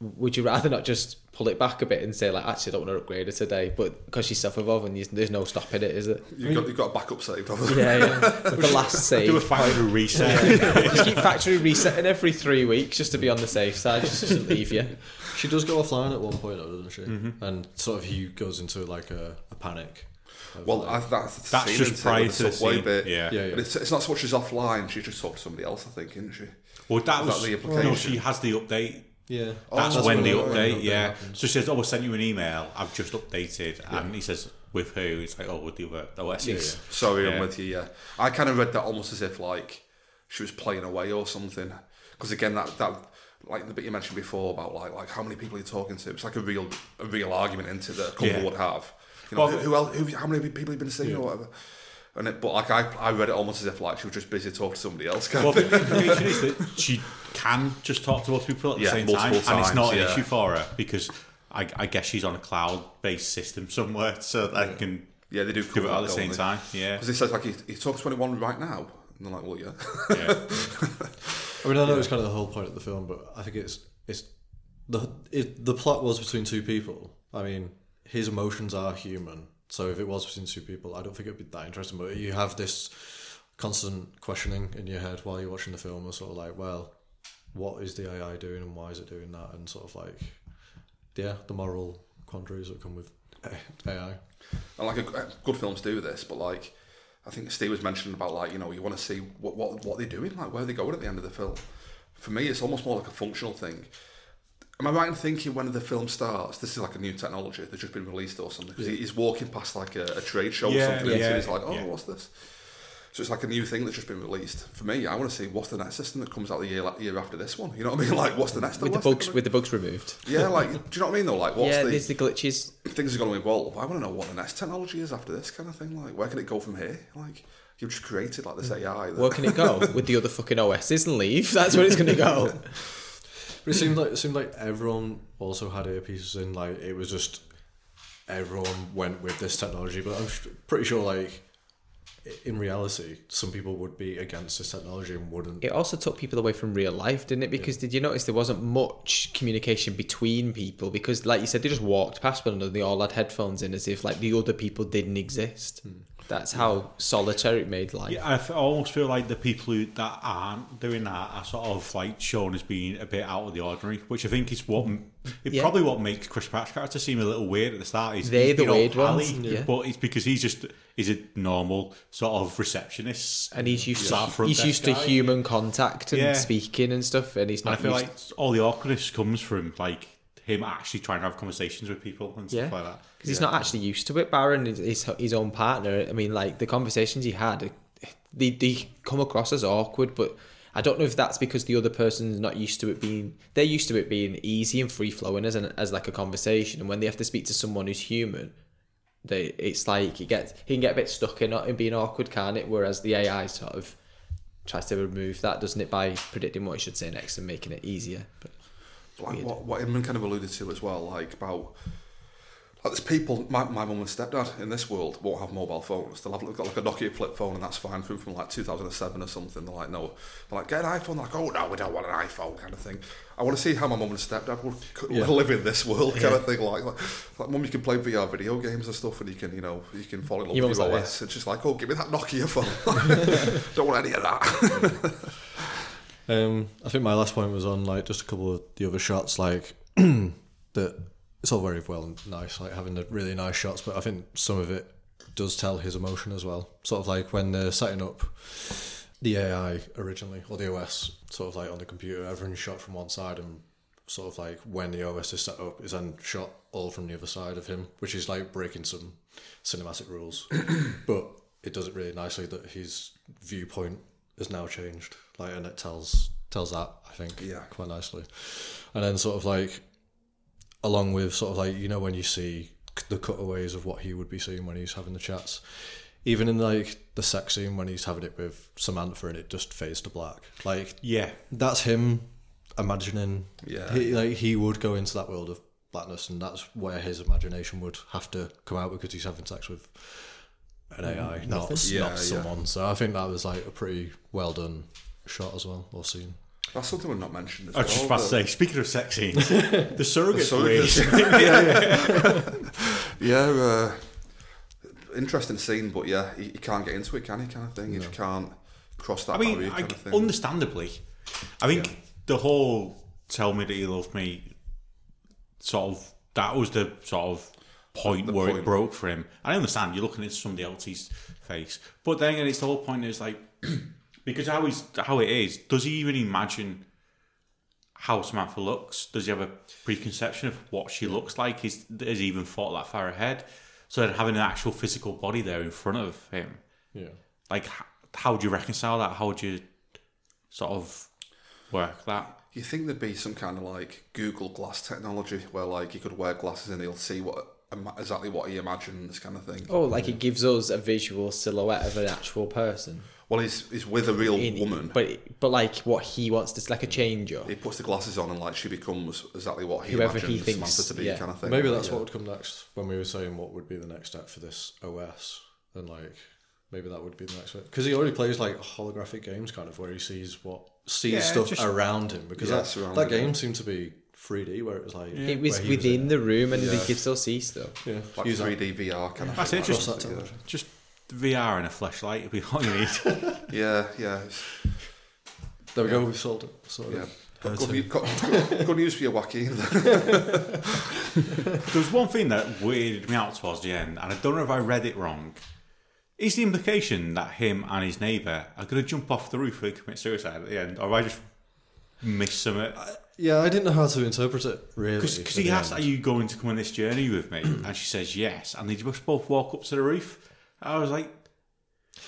Speaker 4: Would you rather not just pull it back a bit and say like, actually, I don't want to upgrade her today, but because she's self-evolving, there's, there's no stopping it, is it?
Speaker 2: You've got, you've got a backup saved, haven't you?
Speaker 4: Yeah, yeah. the last save. (laughs)
Speaker 3: Do a factory reset.
Speaker 4: just keep factory resetting every three weeks just to be on the safe side, just to leave you.
Speaker 1: She does go offline at one point, though, doesn't she? Mm-hmm. And sort of he goes into like a, a panic. Of,
Speaker 2: Well,
Speaker 1: like-
Speaker 2: I, that's
Speaker 3: That's just
Speaker 2: isn't
Speaker 3: prior to the
Speaker 2: subway
Speaker 3: scene.
Speaker 2: bit.
Speaker 3: Yeah.
Speaker 1: Yeah, yeah.
Speaker 2: But it's, it's not so much she's offline. She just talked to somebody else, I think, isn't she?
Speaker 3: Well, that
Speaker 2: Is
Speaker 3: was
Speaker 2: that the
Speaker 3: no.
Speaker 2: implication?
Speaker 3: She has the update.
Speaker 1: yeah.
Speaker 3: Oh, that's,
Speaker 2: that's
Speaker 3: when
Speaker 2: when
Speaker 3: the
Speaker 2: the-
Speaker 3: update,
Speaker 1: update
Speaker 3: yeah.
Speaker 1: happens.
Speaker 3: So she says, "Oh, I sent you an email. I've just updated," and he says, "With who?" It's like, "Oh, with the other OSs."
Speaker 1: Yeah, yeah.
Speaker 2: Sorry, I'm with you. Yeah, I kind of read that almost as if like she was playing away or something. Because again, that that like the bit you mentioned before about like like how many people you're talking to. It's like a real a real argument into that a couple
Speaker 3: Yeah.
Speaker 2: would have. You know,
Speaker 3: Well,
Speaker 2: who, who else? Who, how many people have been seeing or whatever. And it, but like I, I read it almost as if like she was just busy talking to somebody else. Kind
Speaker 3: Well,
Speaker 2: of
Speaker 3: the implication (laughs) is that she can just talk to multiple people at the
Speaker 2: Yeah,
Speaker 3: same time,
Speaker 2: multiple
Speaker 3: and it's not
Speaker 2: times,
Speaker 3: an issue for her because I, I guess she's on a cloud-based system somewhere, so that I can
Speaker 2: yeah, they do
Speaker 3: do
Speaker 2: cover
Speaker 3: it at the same
Speaker 2: they?
Speaker 3: time. Yeah,
Speaker 2: Because it says like he, he talks to anyone right now, and they're like, well, yeah.
Speaker 3: yeah. (laughs)
Speaker 1: I mean, I know it's kind of the whole point of the film, but I think it's it's the it, the plot was between two people. I mean, his emotions are human, so if it was between two people, I don't think it'd be that interesting. But you have this constant questioning in your head while you're watching the film, of sort of like, well, what is the AI doing and why is it doing that, and sort of like, yeah, the moral quandaries that come with AI.
Speaker 2: And like a, good films do this, but like I think Steve was mentioning about like you know you want to see what what what they're doing, like where they going at the end of the film. For me, it's almost more like a functional thing. Am I right in thinking when the film starts, this is like a new technology that's just been released or something? Because he's walking past like a, a trade show
Speaker 3: Yeah,
Speaker 2: or something,
Speaker 3: yeah,
Speaker 2: and he's like, "Oh,
Speaker 3: yeah.
Speaker 2: what's this?" So it's like a new thing that's just been released. For me, I want to see what's the next system that comes out the year like, year after this one. You know what I mean? (laughs) Like, what's the next?
Speaker 4: with the bugs with the bugs removed.
Speaker 2: yeah, like, do you know what I mean? Though, like, what's
Speaker 4: yeah,
Speaker 2: the
Speaker 4: there's the glitches.
Speaker 2: things are going to evolve? I want to know what the next technology is after this kind of thing. Like, where can it go from here? Like, you've just created like this mm. AI. That,
Speaker 4: Where can it go (laughs) with the other fucking OSs and leave? That's where it's going to go. (laughs)
Speaker 1: But it seemed like it seemed like everyone also had earpieces in. Like it was just everyone went with this technology. But I'm pretty sure, like in reality, some people would be against this technology and wouldn't.
Speaker 4: It also took people away from real life, didn't it? Because did you notice there wasn't much communication between people? Because, like you said, they just walked past one another. They all had headphones in, as if like the other people didn't exist. Hmm. That's how solitary it made life.
Speaker 3: Yeah, I f- I almost feel like the people who that aren't doing that are sort of like shown as being a bit out of the ordinary, which I think is what it
Speaker 4: Yeah.
Speaker 3: probably what makes Chris Pratt's character seem a little weird at the start. He's,
Speaker 4: They're
Speaker 3: he's
Speaker 4: the weird ones, yeah.
Speaker 3: but it's because he's just he's a normal sort of receptionist,
Speaker 4: And he's used to he's used to
Speaker 3: guy.
Speaker 4: human contact and
Speaker 3: Yeah.
Speaker 4: speaking and stuff, and he's
Speaker 3: And I feel like all the awkwardness comes from like him actually trying to have conversations with people and
Speaker 4: Yeah.
Speaker 3: stuff like that.
Speaker 4: because he's not actually used to it. Baron is his, his own partner. I mean, like the conversations he had, they they come across as awkward, but I don't know if that's because the other person's not used to it being. They're used to it being easy and free flowing as an, as like a conversation, and when they have to speak to someone who's human, they it's like it gets he can get a bit stuck in in being awkward, can't it? Whereas the AI sort of tries to remove that, doesn't it, by predicting what he should say next and making it easier. But
Speaker 2: like what, what Eamon kind of alluded to as well, like about like there's people. My, my mum and stepdad in this world won't have mobile phones. They'll have they've got like a Nokia flip phone, and that's fine from from like 2007 or something. They're like, no, they're like, get an iPhone. They're like, oh no, we don't want an iPhone, kind of thing. I want to see how my mum and stepdad will,
Speaker 1: Yeah.
Speaker 2: live in this world, kind of thing. Like, like, like, mum, you can play VR video games and stuff, and you can, you know, you can fall in love
Speaker 4: Your
Speaker 2: with your
Speaker 4: like,
Speaker 2: OS. It's just like, oh, give me that Nokia phone. (laughs) (laughs) don't want any of that. (laughs)
Speaker 1: Um, I think my last point was on like just a couple of the other shots, like (clears throat) that. It's all very well and nice, like having the really nice shots, but I think some of it does tell his emotion as well. Sort of like when they're setting up the AI originally, or the OS, sort of like on the computer, everyone's shot from one side, and sort of like when the OS is set up, is then shot all from the other side of him, which is like breaking some cinematic rules. (clears throat) but it does it really nicely that his viewpoint has now changed, like, and it tells tells that I think
Speaker 2: Yeah.
Speaker 1: quite nicely. And then sort of like along with sort of like you know when you see the cutaways of what he would be seeing when he's having the chats. Even in like the sex scene when he's having it with Samantha and it just fades to black. Like
Speaker 3: Yeah,
Speaker 1: that's him imagining
Speaker 2: Yeah.
Speaker 1: he, like he would go into that world of blackness and that's where his imagination would have to come out because he's having sex with an AI, not,
Speaker 2: Yeah,
Speaker 1: not
Speaker 2: yeah.
Speaker 1: someone. So I think that was like a pretty well done shot as well, or scene.
Speaker 2: That's something we've not mentioned. As
Speaker 3: I was just
Speaker 2: well,
Speaker 3: about to say. Speaking of sex scenes, (laughs) the surrogate's
Speaker 2: So
Speaker 3: weird.
Speaker 2: yeah, uh, interesting scene, but yeah, you, you can't get into it, can you? Kind of thing. You just can't cross that
Speaker 3: I mean,
Speaker 2: barrier,
Speaker 3: I,
Speaker 2: kind of thing.
Speaker 3: understandably, I think the whole "tell me that you love me" sort of that was the sort of point
Speaker 2: The
Speaker 3: where
Speaker 2: point.
Speaker 3: it broke for him. I understand you're looking at somebody else's face, but then again, it's the whole point is like (clears throat) because how he's how it is. Does he even imagine? How Samantha looks? Does he have a preconception of what she looks like? Is has he even thought that far ahead? So then having an actual physical body there in front of him,
Speaker 1: Yeah.
Speaker 3: like how do you reconcile that how do you sort of work that
Speaker 2: you think there'd be some kind of like Google Glass technology where like you could wear glasses and he'll see what exactly what he imagines, kind of thing.
Speaker 4: oh, like it gives us a visual silhouette of an actual person.
Speaker 2: Well, he's he's with a real
Speaker 4: In-
Speaker 2: woman.
Speaker 4: but but like what he wants to, it's like a change up.
Speaker 2: he puts the glasses on and like she becomes exactly what he
Speaker 4: Whoever he
Speaker 2: imagines
Speaker 4: thinks,
Speaker 2: Samantha to be,
Speaker 4: yeah.
Speaker 2: kind of thing.
Speaker 1: Maybe that's
Speaker 2: Yeah.
Speaker 1: what would come next when we were saying what would be the next step for this OS, and like maybe that would be the next bit because he already plays like holographic games, kind of where he sees what sees
Speaker 3: Yeah,
Speaker 1: stuff
Speaker 3: just-
Speaker 1: around him because
Speaker 2: Yeah,
Speaker 1: that,
Speaker 2: surrounding
Speaker 1: that game
Speaker 2: him.
Speaker 1: seemed to be 3D where it was like
Speaker 4: It was within
Speaker 1: in
Speaker 4: the room and
Speaker 2: Yeah.
Speaker 4: they could still see stuff.
Speaker 1: yeah
Speaker 2: like
Speaker 1: use
Speaker 2: 3D VR kind of
Speaker 3: That's
Speaker 2: thing.
Speaker 3: it, just-
Speaker 2: that,
Speaker 1: that
Speaker 2: yeah.
Speaker 3: just VR and a flashlight would be (laughs) all you need
Speaker 2: Yeah, yeah,
Speaker 1: There we go. We've sold it. Sold
Speaker 2: yeah.
Speaker 1: it.
Speaker 2: Good, good, news for you, Joaquin.
Speaker 3: there was one thing that weirded me out towards the end and I don't know if I read it wrong is the implication that him and his neighbour are going to jump off the roof and commit suicide at the end or have I just missed something
Speaker 1: Yeah, I didn't know how to interpret it really.
Speaker 3: because
Speaker 1: at
Speaker 3: he
Speaker 1: the
Speaker 3: asked
Speaker 1: end.
Speaker 3: are you going to come on this journey with me (clears throat) and she says yes and they just both walk up to the roof I was like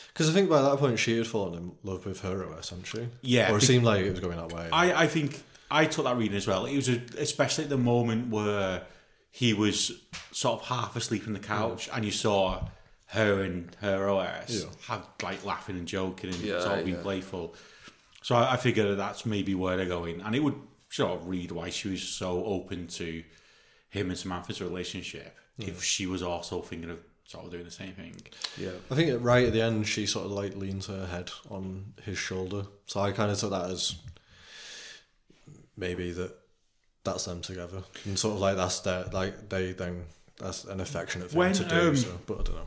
Speaker 1: Because I think by that point she had fallen in love with her, essentially.
Speaker 3: Yeah,
Speaker 1: or it seemed like it was going that way.
Speaker 3: I, I think I took that reading as well. It was a, especially at the moment where he was sort of half asleep on the couch, and you saw her and her OS
Speaker 1: Yeah.
Speaker 3: have like laughing and joking and
Speaker 2: Yeah,
Speaker 3: sort of being
Speaker 2: yeah.
Speaker 3: playful. So I, I figured that that's maybe where they're going, and it would sort of read why she was so open to him and Samantha's relationship if she was also thinking of sort of doing the same thing.
Speaker 2: Yeah.
Speaker 1: I think right at the end she sort of like leans her head on his shoulder. So I kind of took that as maybe that that's them together, and sort of like that's their like they then that's an affectionate thing
Speaker 3: When,
Speaker 1: to do.
Speaker 3: um,
Speaker 1: so, but I don't know.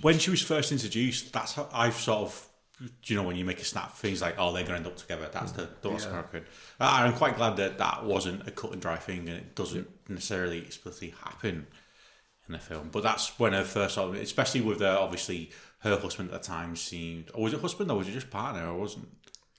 Speaker 3: when she was first introduced, that's how I've sort of, you know, when you make a snap, things like, oh, they're going to end up together. That's the, the what's
Speaker 2: Yeah.
Speaker 3: going to happen. Uh, I'm quite glad that that wasn't a cut and dry thing, and it doesn't necessarily explicitly happen in the film. But that's when her first, sort of- especially with her, obviously her husband at the time seemed, or was it husband or was it just partner or wasn't?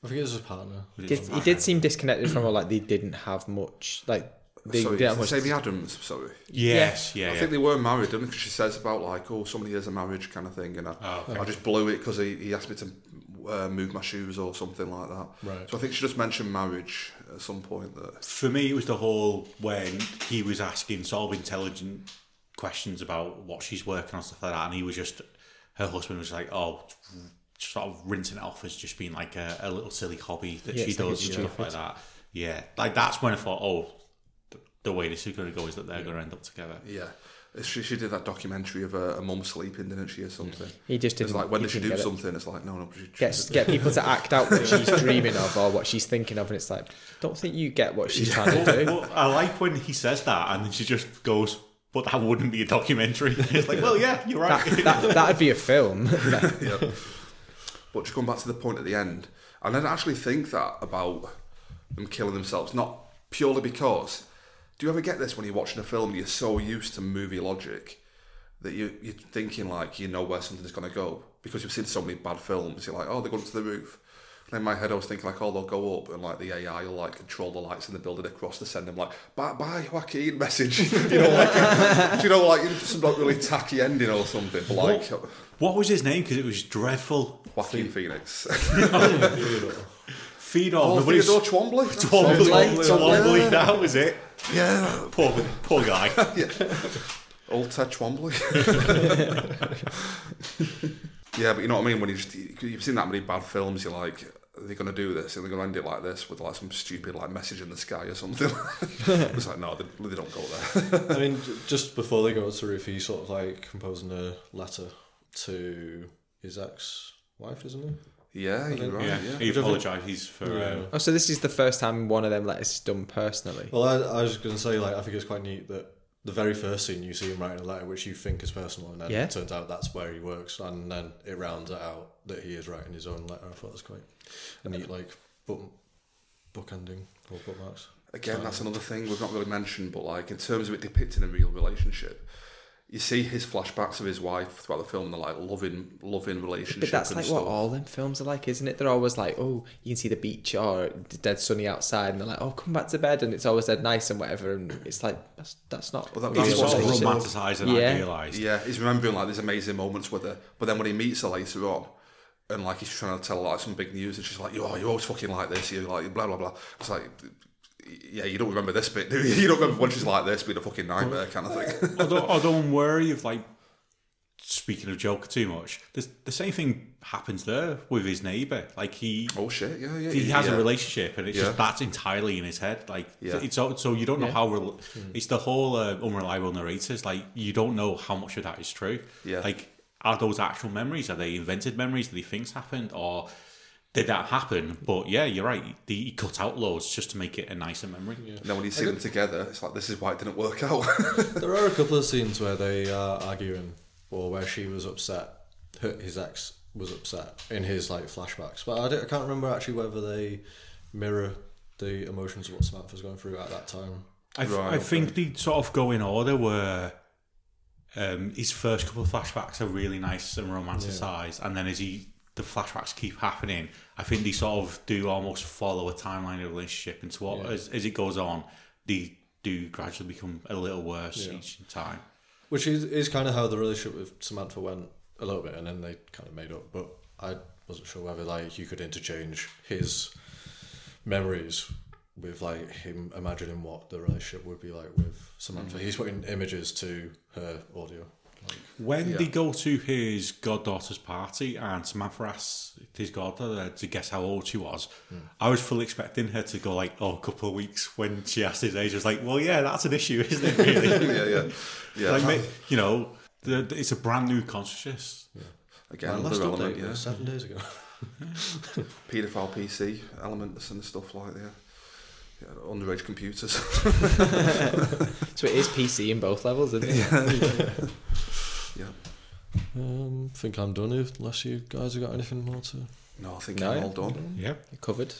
Speaker 1: I think it was his partner.
Speaker 3: was it
Speaker 4: Did,
Speaker 3: just
Speaker 4: he did seem disconnected from her, like they didn't have much. Like they
Speaker 2: sorry,
Speaker 4: didn't have
Speaker 2: did
Speaker 4: much.
Speaker 2: you say the Adams? Sorry.
Speaker 3: Yes, yeah,
Speaker 2: I
Speaker 3: yeah.
Speaker 2: think they were married, didn't Because she says about like, oh, somebody has a marriage kind of thing, and I,
Speaker 3: Oh,
Speaker 2: I just blew it because he, he asked me to uh, move my shoes or something like that.
Speaker 1: Right.
Speaker 2: So I think she just mentioned marriage at some point. That
Speaker 3: for me, it was the whole when he was asking sort of intelligent questions about what she's working on stuff like that, and he was just her husband was like, oh, sort of rinsing it off as just being like a, a little silly hobby that
Speaker 4: Yeah,
Speaker 3: she
Speaker 4: it's like
Speaker 3: does and stuff like that. Yeah, like that's when I thought, oh, th- the way this is going to go is that they're going to end up together.
Speaker 2: yeah, she, she did that documentary of a, a mum sleeping, didn't she, or mm. something?
Speaker 4: He just didn't.
Speaker 2: like when
Speaker 4: he
Speaker 2: did she do
Speaker 4: get it.
Speaker 2: something? It's like no, no. She,
Speaker 4: Get, get people to (laughs) act out what she's dreaming of or what she's thinking of, and it's like, don't think you get what she's trying to do.
Speaker 3: well, I like when he says that, and then she just goes, "But that wouldn't be a documentary." (laughs) it's like, well, yeah, you're right.
Speaker 4: That, that, that'd be a film. (laughs)
Speaker 2: yeah. But to come back to the point at the end, I didn't actually think that about them killing themselves, not purely because. Do you ever get this when you're watching a film and you're so used to movie logic that you, you're thinking like you know where something's going to go because you've seen so many bad films? You're like, oh, they're going to the roof. And in my head, I was thinking like, oh, they'll go up and like the AI will like control the lights in the building across to send them like, bye, bye, Joaquin (laughs) message. (laughs) (laughs) you know, like, you know, like some like really tacky ending or something. But like,
Speaker 3: what was his name? Because it was dreadful.
Speaker 2: Joaquin Phoenix.
Speaker 3: Feed
Speaker 2: Oh,
Speaker 3: on.
Speaker 2: Theodore (laughs) Twombly.
Speaker 3: Twombly,
Speaker 2: Twombly.
Speaker 3: Twombly, that was it.
Speaker 2: Yeah.
Speaker 3: Poor, poor guy. (laughs)
Speaker 2: Old Ted Twombly. (laughs) yeah, but you know what I mean? When you just, you've seen that many bad films, you're like, are they going to do this? Are they going to end it like this with like some stupid like message in the sky or something? it's like, no, they, they don't go there.
Speaker 1: I mean, just before they go to the roof, he's sort of like composing a letter to his ex-wife, isn't he?
Speaker 2: Yeah, you're right.
Speaker 3: Yeah,
Speaker 2: Yeah.
Speaker 3: he apologises for. Um,
Speaker 4: oh, so this is the first time one of them letters is done personally.
Speaker 1: Well, I, I was going to say, like, I think it's quite neat that the very first scene you see him writing a letter which you think is personal, and then
Speaker 4: Yeah.
Speaker 1: it turns out that's where he works, and then it rounds it out that he is writing his own letter. I thought that's quite a neat, like, book, bookending or bookmarks.
Speaker 2: Again, that's another thing we've not really mentioned, but like in terms of it depicting a real relationship, you see his flashbacks of his wife throughout the film, and they're like loving, loving relationship.
Speaker 4: But that's
Speaker 2: and
Speaker 4: like
Speaker 2: stuff.
Speaker 4: what all them films are like, isn't it? They're always like, oh, you can see the beach or the dead sunny outside, and they're like, oh, come back to bed, and it's always dead nice and whatever. And it's like that's that's not.
Speaker 2: Well, that- that's
Speaker 3: sort
Speaker 2: what
Speaker 3: of
Speaker 2: they say.
Speaker 3: romanticised and
Speaker 4: Yeah.
Speaker 3: idealised.
Speaker 2: Yeah, he's remembering like these amazing moments with her, but then when he meets her later on, and like he's trying to tell like some big news, and she's like, "Oh, you're always fucking like this." You're like blah blah blah. It's like, yeah, you don't remember this bit, do you? (laughs) You don't remember when she's like this being a fucking nightmare kind of thing.
Speaker 3: although, although I'm wary of like speaking of Joker too much, the, the same thing happens there with his neighbour. Like he
Speaker 2: oh shit, yeah, yeah.
Speaker 3: he has
Speaker 2: yeah.
Speaker 3: a relationship, and it's
Speaker 2: Yeah.
Speaker 3: just that's entirely in his head. Like
Speaker 2: Yeah.
Speaker 3: it's so, so you don't know
Speaker 4: Yeah.
Speaker 3: how rel- it's the whole uh, unreliable narrators. Like you don't know how much of that is true.
Speaker 2: Yeah.
Speaker 3: Like are those actual memories? Are they invented memories that he thinks happened, or did that happen? But yeah, you're right. He he cut out loads just to make it a nicer memory.
Speaker 2: And then when you see them together, it's like this is why it didn't work out. (laughs)
Speaker 1: There are a couple of scenes where they are arguing, or where she was upset, her, his ex was upset in his like flashbacks. But I, I can't remember actually whether they mirror the emotions of what Samantha's going through at that time.
Speaker 3: I, th-
Speaker 2: Right,
Speaker 3: I
Speaker 2: okay.
Speaker 3: think they sort of go in order where um, his first couple of flashbacks are really nice and romanticised, and then as he the flashbacks keep happening, I think they sort of do almost follow a timeline of the relationship and what
Speaker 1: Yeah.
Speaker 3: as, as it goes on, they do gradually become a little worse
Speaker 1: Yeah.
Speaker 3: each time.
Speaker 1: Which is, is kind of how the relationship with Samantha went a little bit, and then they kind of made up. But I wasn't sure whether like you could interchange his memories with like him imagining what the relationship would be like with Samantha. Mm. He's putting images to her audio. Like,
Speaker 3: When
Speaker 2: Yeah.
Speaker 3: they go to his goddaughter's party and Samantha asks his goddaughter uh, to guess how old she was, hmm. I was fully expecting her to go like, oh, a couple of weeks when she asked his age. I was like, well, yeah, that's an issue, isn't it, (laughs) really?
Speaker 2: yeah, yeah, yeah.
Speaker 3: like, you know, the, the- it's a brand new consciousness.
Speaker 2: Again,
Speaker 1: my last
Speaker 2: element,
Speaker 1: update
Speaker 2: yeah.
Speaker 1: Uh, seven days ago. (laughs)
Speaker 2: Paedophile PC elements and stuff like that. Yeah, underage computers. (laughs)
Speaker 4: So it is PC in both levels, isn't it?
Speaker 2: yeah.
Speaker 1: Um, think I'm done. If, unless you guys have got anything more to.
Speaker 2: No, I think
Speaker 4: No,
Speaker 2: I'm
Speaker 4: yeah.
Speaker 2: all done.
Speaker 3: Yeah.
Speaker 4: Covered.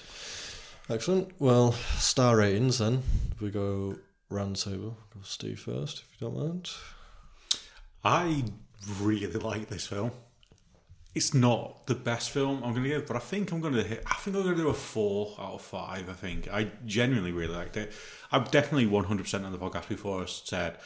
Speaker 1: Excellent. Well, star ratings then. We go round table. Go Steve first, if you don't mind.
Speaker 3: I really like this film. It's not the best film I'm going to give, but I think I'm going to hit. I think I'm going to do a four out of five. I think I genuinely really liked it. I've definitely 100% on the podcast before I said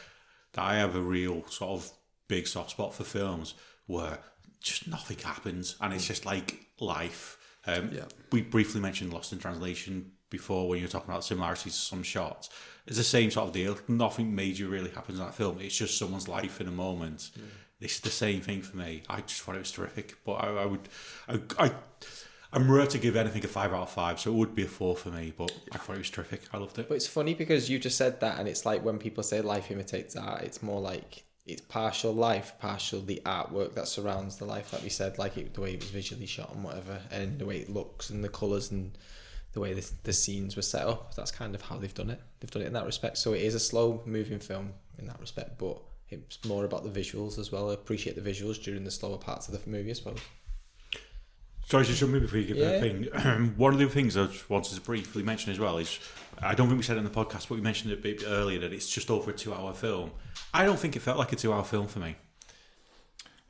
Speaker 3: that I have a real sort of big soft spot for films where just nothing happens and it's just like life. Um,
Speaker 2: Yeah.
Speaker 3: We briefly mentioned Lost in Translation before when you were talking about similarities to some shots. It's the same sort of deal. Nothing major really happens in that film. It's just someone's life in a moment. This is the same thing for me. I just thought it was terrific. But I, I would, I, I, I'm rare to give anything a five out of five, so it would be a four for me. But I thought it was terrific. I loved it.
Speaker 4: But it's funny because you just said that, and it's like when people say life imitates art, it's more like it's partial life, partial the artwork that surrounds the life, like we said, like it, the way it was visually shot and whatever, and the way it looks and the colours and the way the, the scenes were set up. That's kind of how they've done it. They've done it in that respect. So it is a slow moving film in that respect, but it's more about the visuals as well. I appreciate the visuals during the slower parts of the movie, I suppose.
Speaker 3: Sorry to jump in before you give
Speaker 4: Yeah.
Speaker 3: that thing. (clears throat) One of the things I wanted to briefly mention as well is I don't think we said it in the podcast, but we mentioned it a bit earlier that it's just over a two-hour film. I don't think it felt like a two-hour film for me.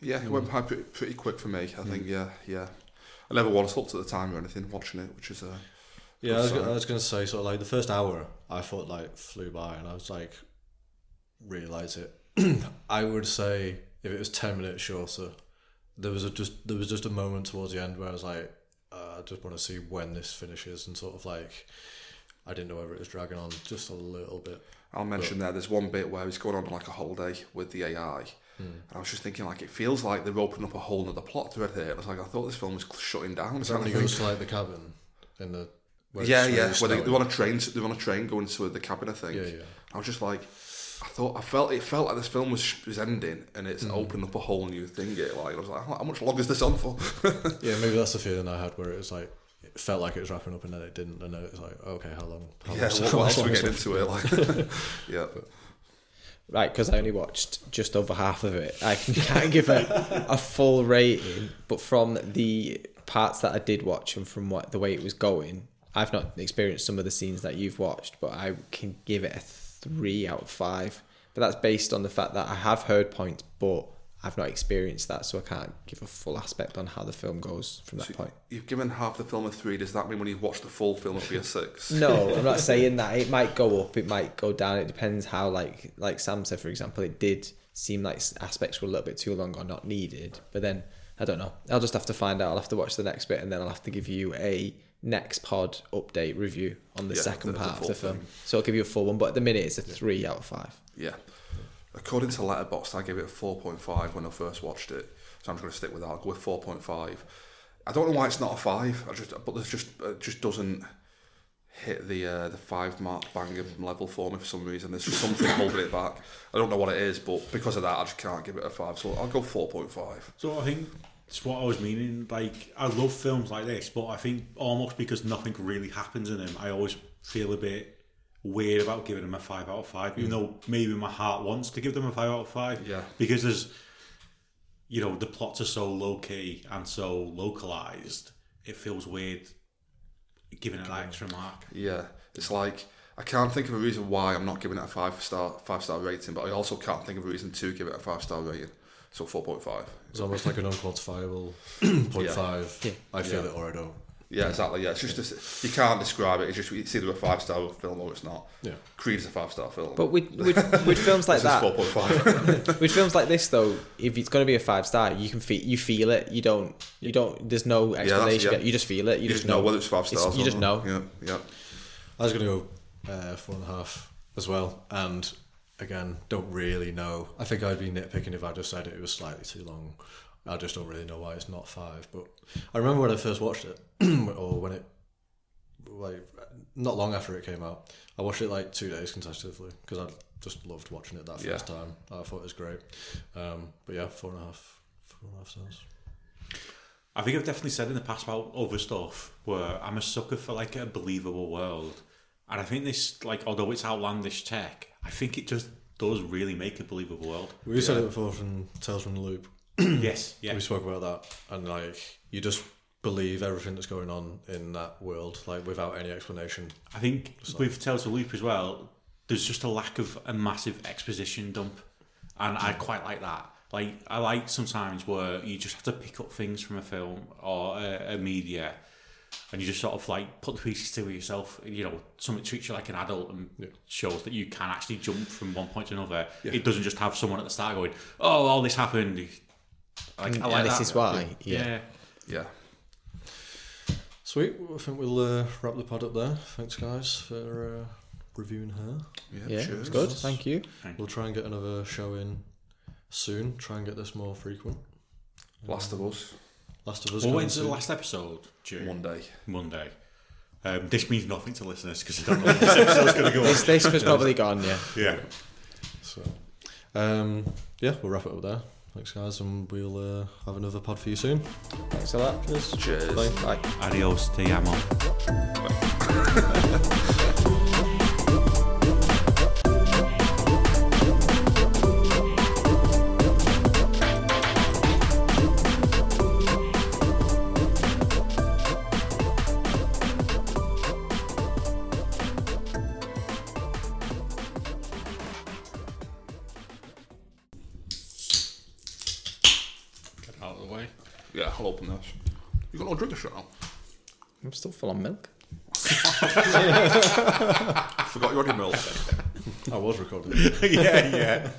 Speaker 2: Yeah, it went by pretty, pretty quick for me. I think, yeah, yeah. I never once looked at the time or anything watching it, which is uh,
Speaker 1: Yeah, I was, I was going to say, sort of like the first hour, I thought like flew by, and I was like, realize it. (clears throat) I would say if it was ten minutes shorter, there was a just there was just a moment towards the end where I was like, uh, I just want to see when this finishes, and sort of like, I didn't know whether it was dragging on just a little bit.
Speaker 2: I'll mention there. There's one bit where he's going on like a holiday with the AI, and I was just thinking like it feels like they're opening up a whole other plot thread here. And I was like, I thought this film was shutting down.
Speaker 1: Is when he goes to like the cabin in the where
Speaker 2: Yeah, yeah. Where they, they're on a train. They're on a train going to the cabin. I think.
Speaker 1: Yeah, yeah.
Speaker 2: I was just like, I thought I felt it felt like this film was was ending, and it's
Speaker 1: Mm.
Speaker 2: opened up a whole new thing. It like I was like, how much longer is this on for? (laughs)
Speaker 1: Yeah, maybe that's the feeling I had where it was like it felt like it was wrapping up and then it didn't, and then it was like, okay, how long? How
Speaker 2: yeah,
Speaker 1: long-
Speaker 2: what,
Speaker 1: how
Speaker 2: what else are
Speaker 1: long
Speaker 2: we
Speaker 1: is
Speaker 2: getting
Speaker 1: left?
Speaker 2: into it? Like, (laughs) (laughs) yeah.
Speaker 4: Right, because I only watched just over half of it. I can- (laughs) can't give a, a full rating, but from the parts that I did watch and from what the way it was going, I've not experienced some of the scenes that you've watched, but I can give it a three out of five. But that's based on the fact that I have heard points, but I've not experienced that, so I can't give a full aspect on how the film goes from that
Speaker 2: So
Speaker 4: point.
Speaker 2: You've given half the film a three. Does that mean when you watch the full film it'll be a six? (laughs)
Speaker 4: No, I'm not (laughs) saying that. It might go up, it might go down. It depends how, like, like Sam said, for example, it did seem like aspects were a little bit too long or not needed. But then I don't know. I'll just have to find out. I'll have to watch the next bit, and then I'll have to give you a next pod update review on the
Speaker 2: Yeah,
Speaker 4: second
Speaker 2: the- the
Speaker 4: part of the film.
Speaker 2: thing.
Speaker 4: So I'll give you a full one. But at the minute, it's a three out of five.
Speaker 2: Yeah. According to Letterboxd, I gave it a 4.5 when I first watched it. So I'm just going to stick with that. I'll go with 4.5. I don't know why it's not a 5. I just but there's just it just doesn't hit the uh, the 5 mark banger level for me for some reason. There's just something holding it back. I don't know what it is, but because of that I just can't give it a 5. So I'll go 4.5.
Speaker 3: So I think it's what I was meaning. Like I love films like this, but I think almost because nothing really happens in them, I always feel a bit weird about giving them a five out of five. Even mm. though maybe my heart wants to give them a five out of five.
Speaker 2: Yeah.
Speaker 3: Because there's, you know, the plots are so low key and so localized. It feels weird giving it that extra mark.
Speaker 2: Yeah. It's like I can't think of a reason why I'm not giving it a 5 star 5 star rating, but I also can't think of a reason to give it a 5 star rating. So 4.5.
Speaker 1: It's almost like an unquantifiable (clears throat) point
Speaker 2: Yeah.
Speaker 1: five.
Speaker 4: Yeah.
Speaker 1: I feel
Speaker 2: Yeah.
Speaker 1: it or I don't.
Speaker 2: Yeah, exactly. Yeah, it's just a, you can't describe it. It's just it's either a five star film or it's not.
Speaker 1: Yeah.
Speaker 2: Creed's a five star film.
Speaker 4: But with with, with (laughs) films like
Speaker 2: this
Speaker 4: that,
Speaker 2: is four point five. (laughs)
Speaker 4: with films like this though, if it's going to be a five star, you can feel you feel it. You don't you don't. There's no explanation.
Speaker 2: yeah.
Speaker 4: You just feel it. You,
Speaker 2: you just know whether it's five stars.
Speaker 4: you
Speaker 2: or
Speaker 4: just know.
Speaker 2: Yeah, yeah.
Speaker 1: I was going to go uh, four and a half as well. And again, don't really know. I think I'd be nitpicking if I just said it was slightly too long. I just don't really know why it's not five. But I remember when I first watched it, (clears throat) or when it, like, not long after it came out, I watched it like two days consecutively because I just loved watching it that
Speaker 2: Yeah.
Speaker 1: first time. I thought it was great. Um, but yeah, four and a half, four and a half stars.
Speaker 3: I think I've definitely said in the past about other stuff where I'm a sucker for like a believable world, and I think this, like, although it's outlandish tech, I think it just does really make a believable world.
Speaker 1: We said it before from Tales from the Loop. (clears throat)
Speaker 3: yes, yeah,
Speaker 1: We spoke about that, and like you just believe everything that's going on in that world, like without any explanation.
Speaker 3: I think with Tales of Loop as well, there's just a lack of a massive exposition dump, and I quite like that. Like I like sometimes where you just have to pick up things from a film or a, a media, and you just sort of like put the pieces together yourself. You know, something treats you like an adult and shows that you can actually jump from one point to another. It doesn't just have someone at the start going, "Oh, all this happened." Like, I
Speaker 4: And this
Speaker 3: that.
Speaker 4: is why. Yeah.
Speaker 3: yeah.
Speaker 2: Yeah.
Speaker 1: Sweet. I think we'll uh, wrap the pod up there. Thanks, guys, for uh, reviewing her.
Speaker 2: Yeah,
Speaker 4: Yeah,
Speaker 2: cheers.
Speaker 4: it's good. Thank you.
Speaker 1: We'll try and get another show in soon. Try and get this more frequent.
Speaker 2: Last of Us,
Speaker 1: Last of Us.
Speaker 3: Well,
Speaker 1: coming
Speaker 3: when's the last episode? Due?
Speaker 2: Monday.
Speaker 3: Monday. Um, this means nothing to listeners because I don't know when this episode's going to go
Speaker 4: This (laughs)
Speaker 3: on.
Speaker 4: this was probably gone. Yeah.
Speaker 3: Yeah.
Speaker 1: So, um, yeah, we'll wrap it up there. Thanks, guys, and we'll uh, have another pod for you soon.
Speaker 4: Thanks a lot.
Speaker 1: Cheers.
Speaker 2: Cheers.
Speaker 1: Bye.
Speaker 4: Bye.
Speaker 3: Adios, te amo. (laughs) (laughs)
Speaker 2: forgot you already milk.
Speaker 1: I was recording. (laughs)
Speaker 3: yeah, yeah.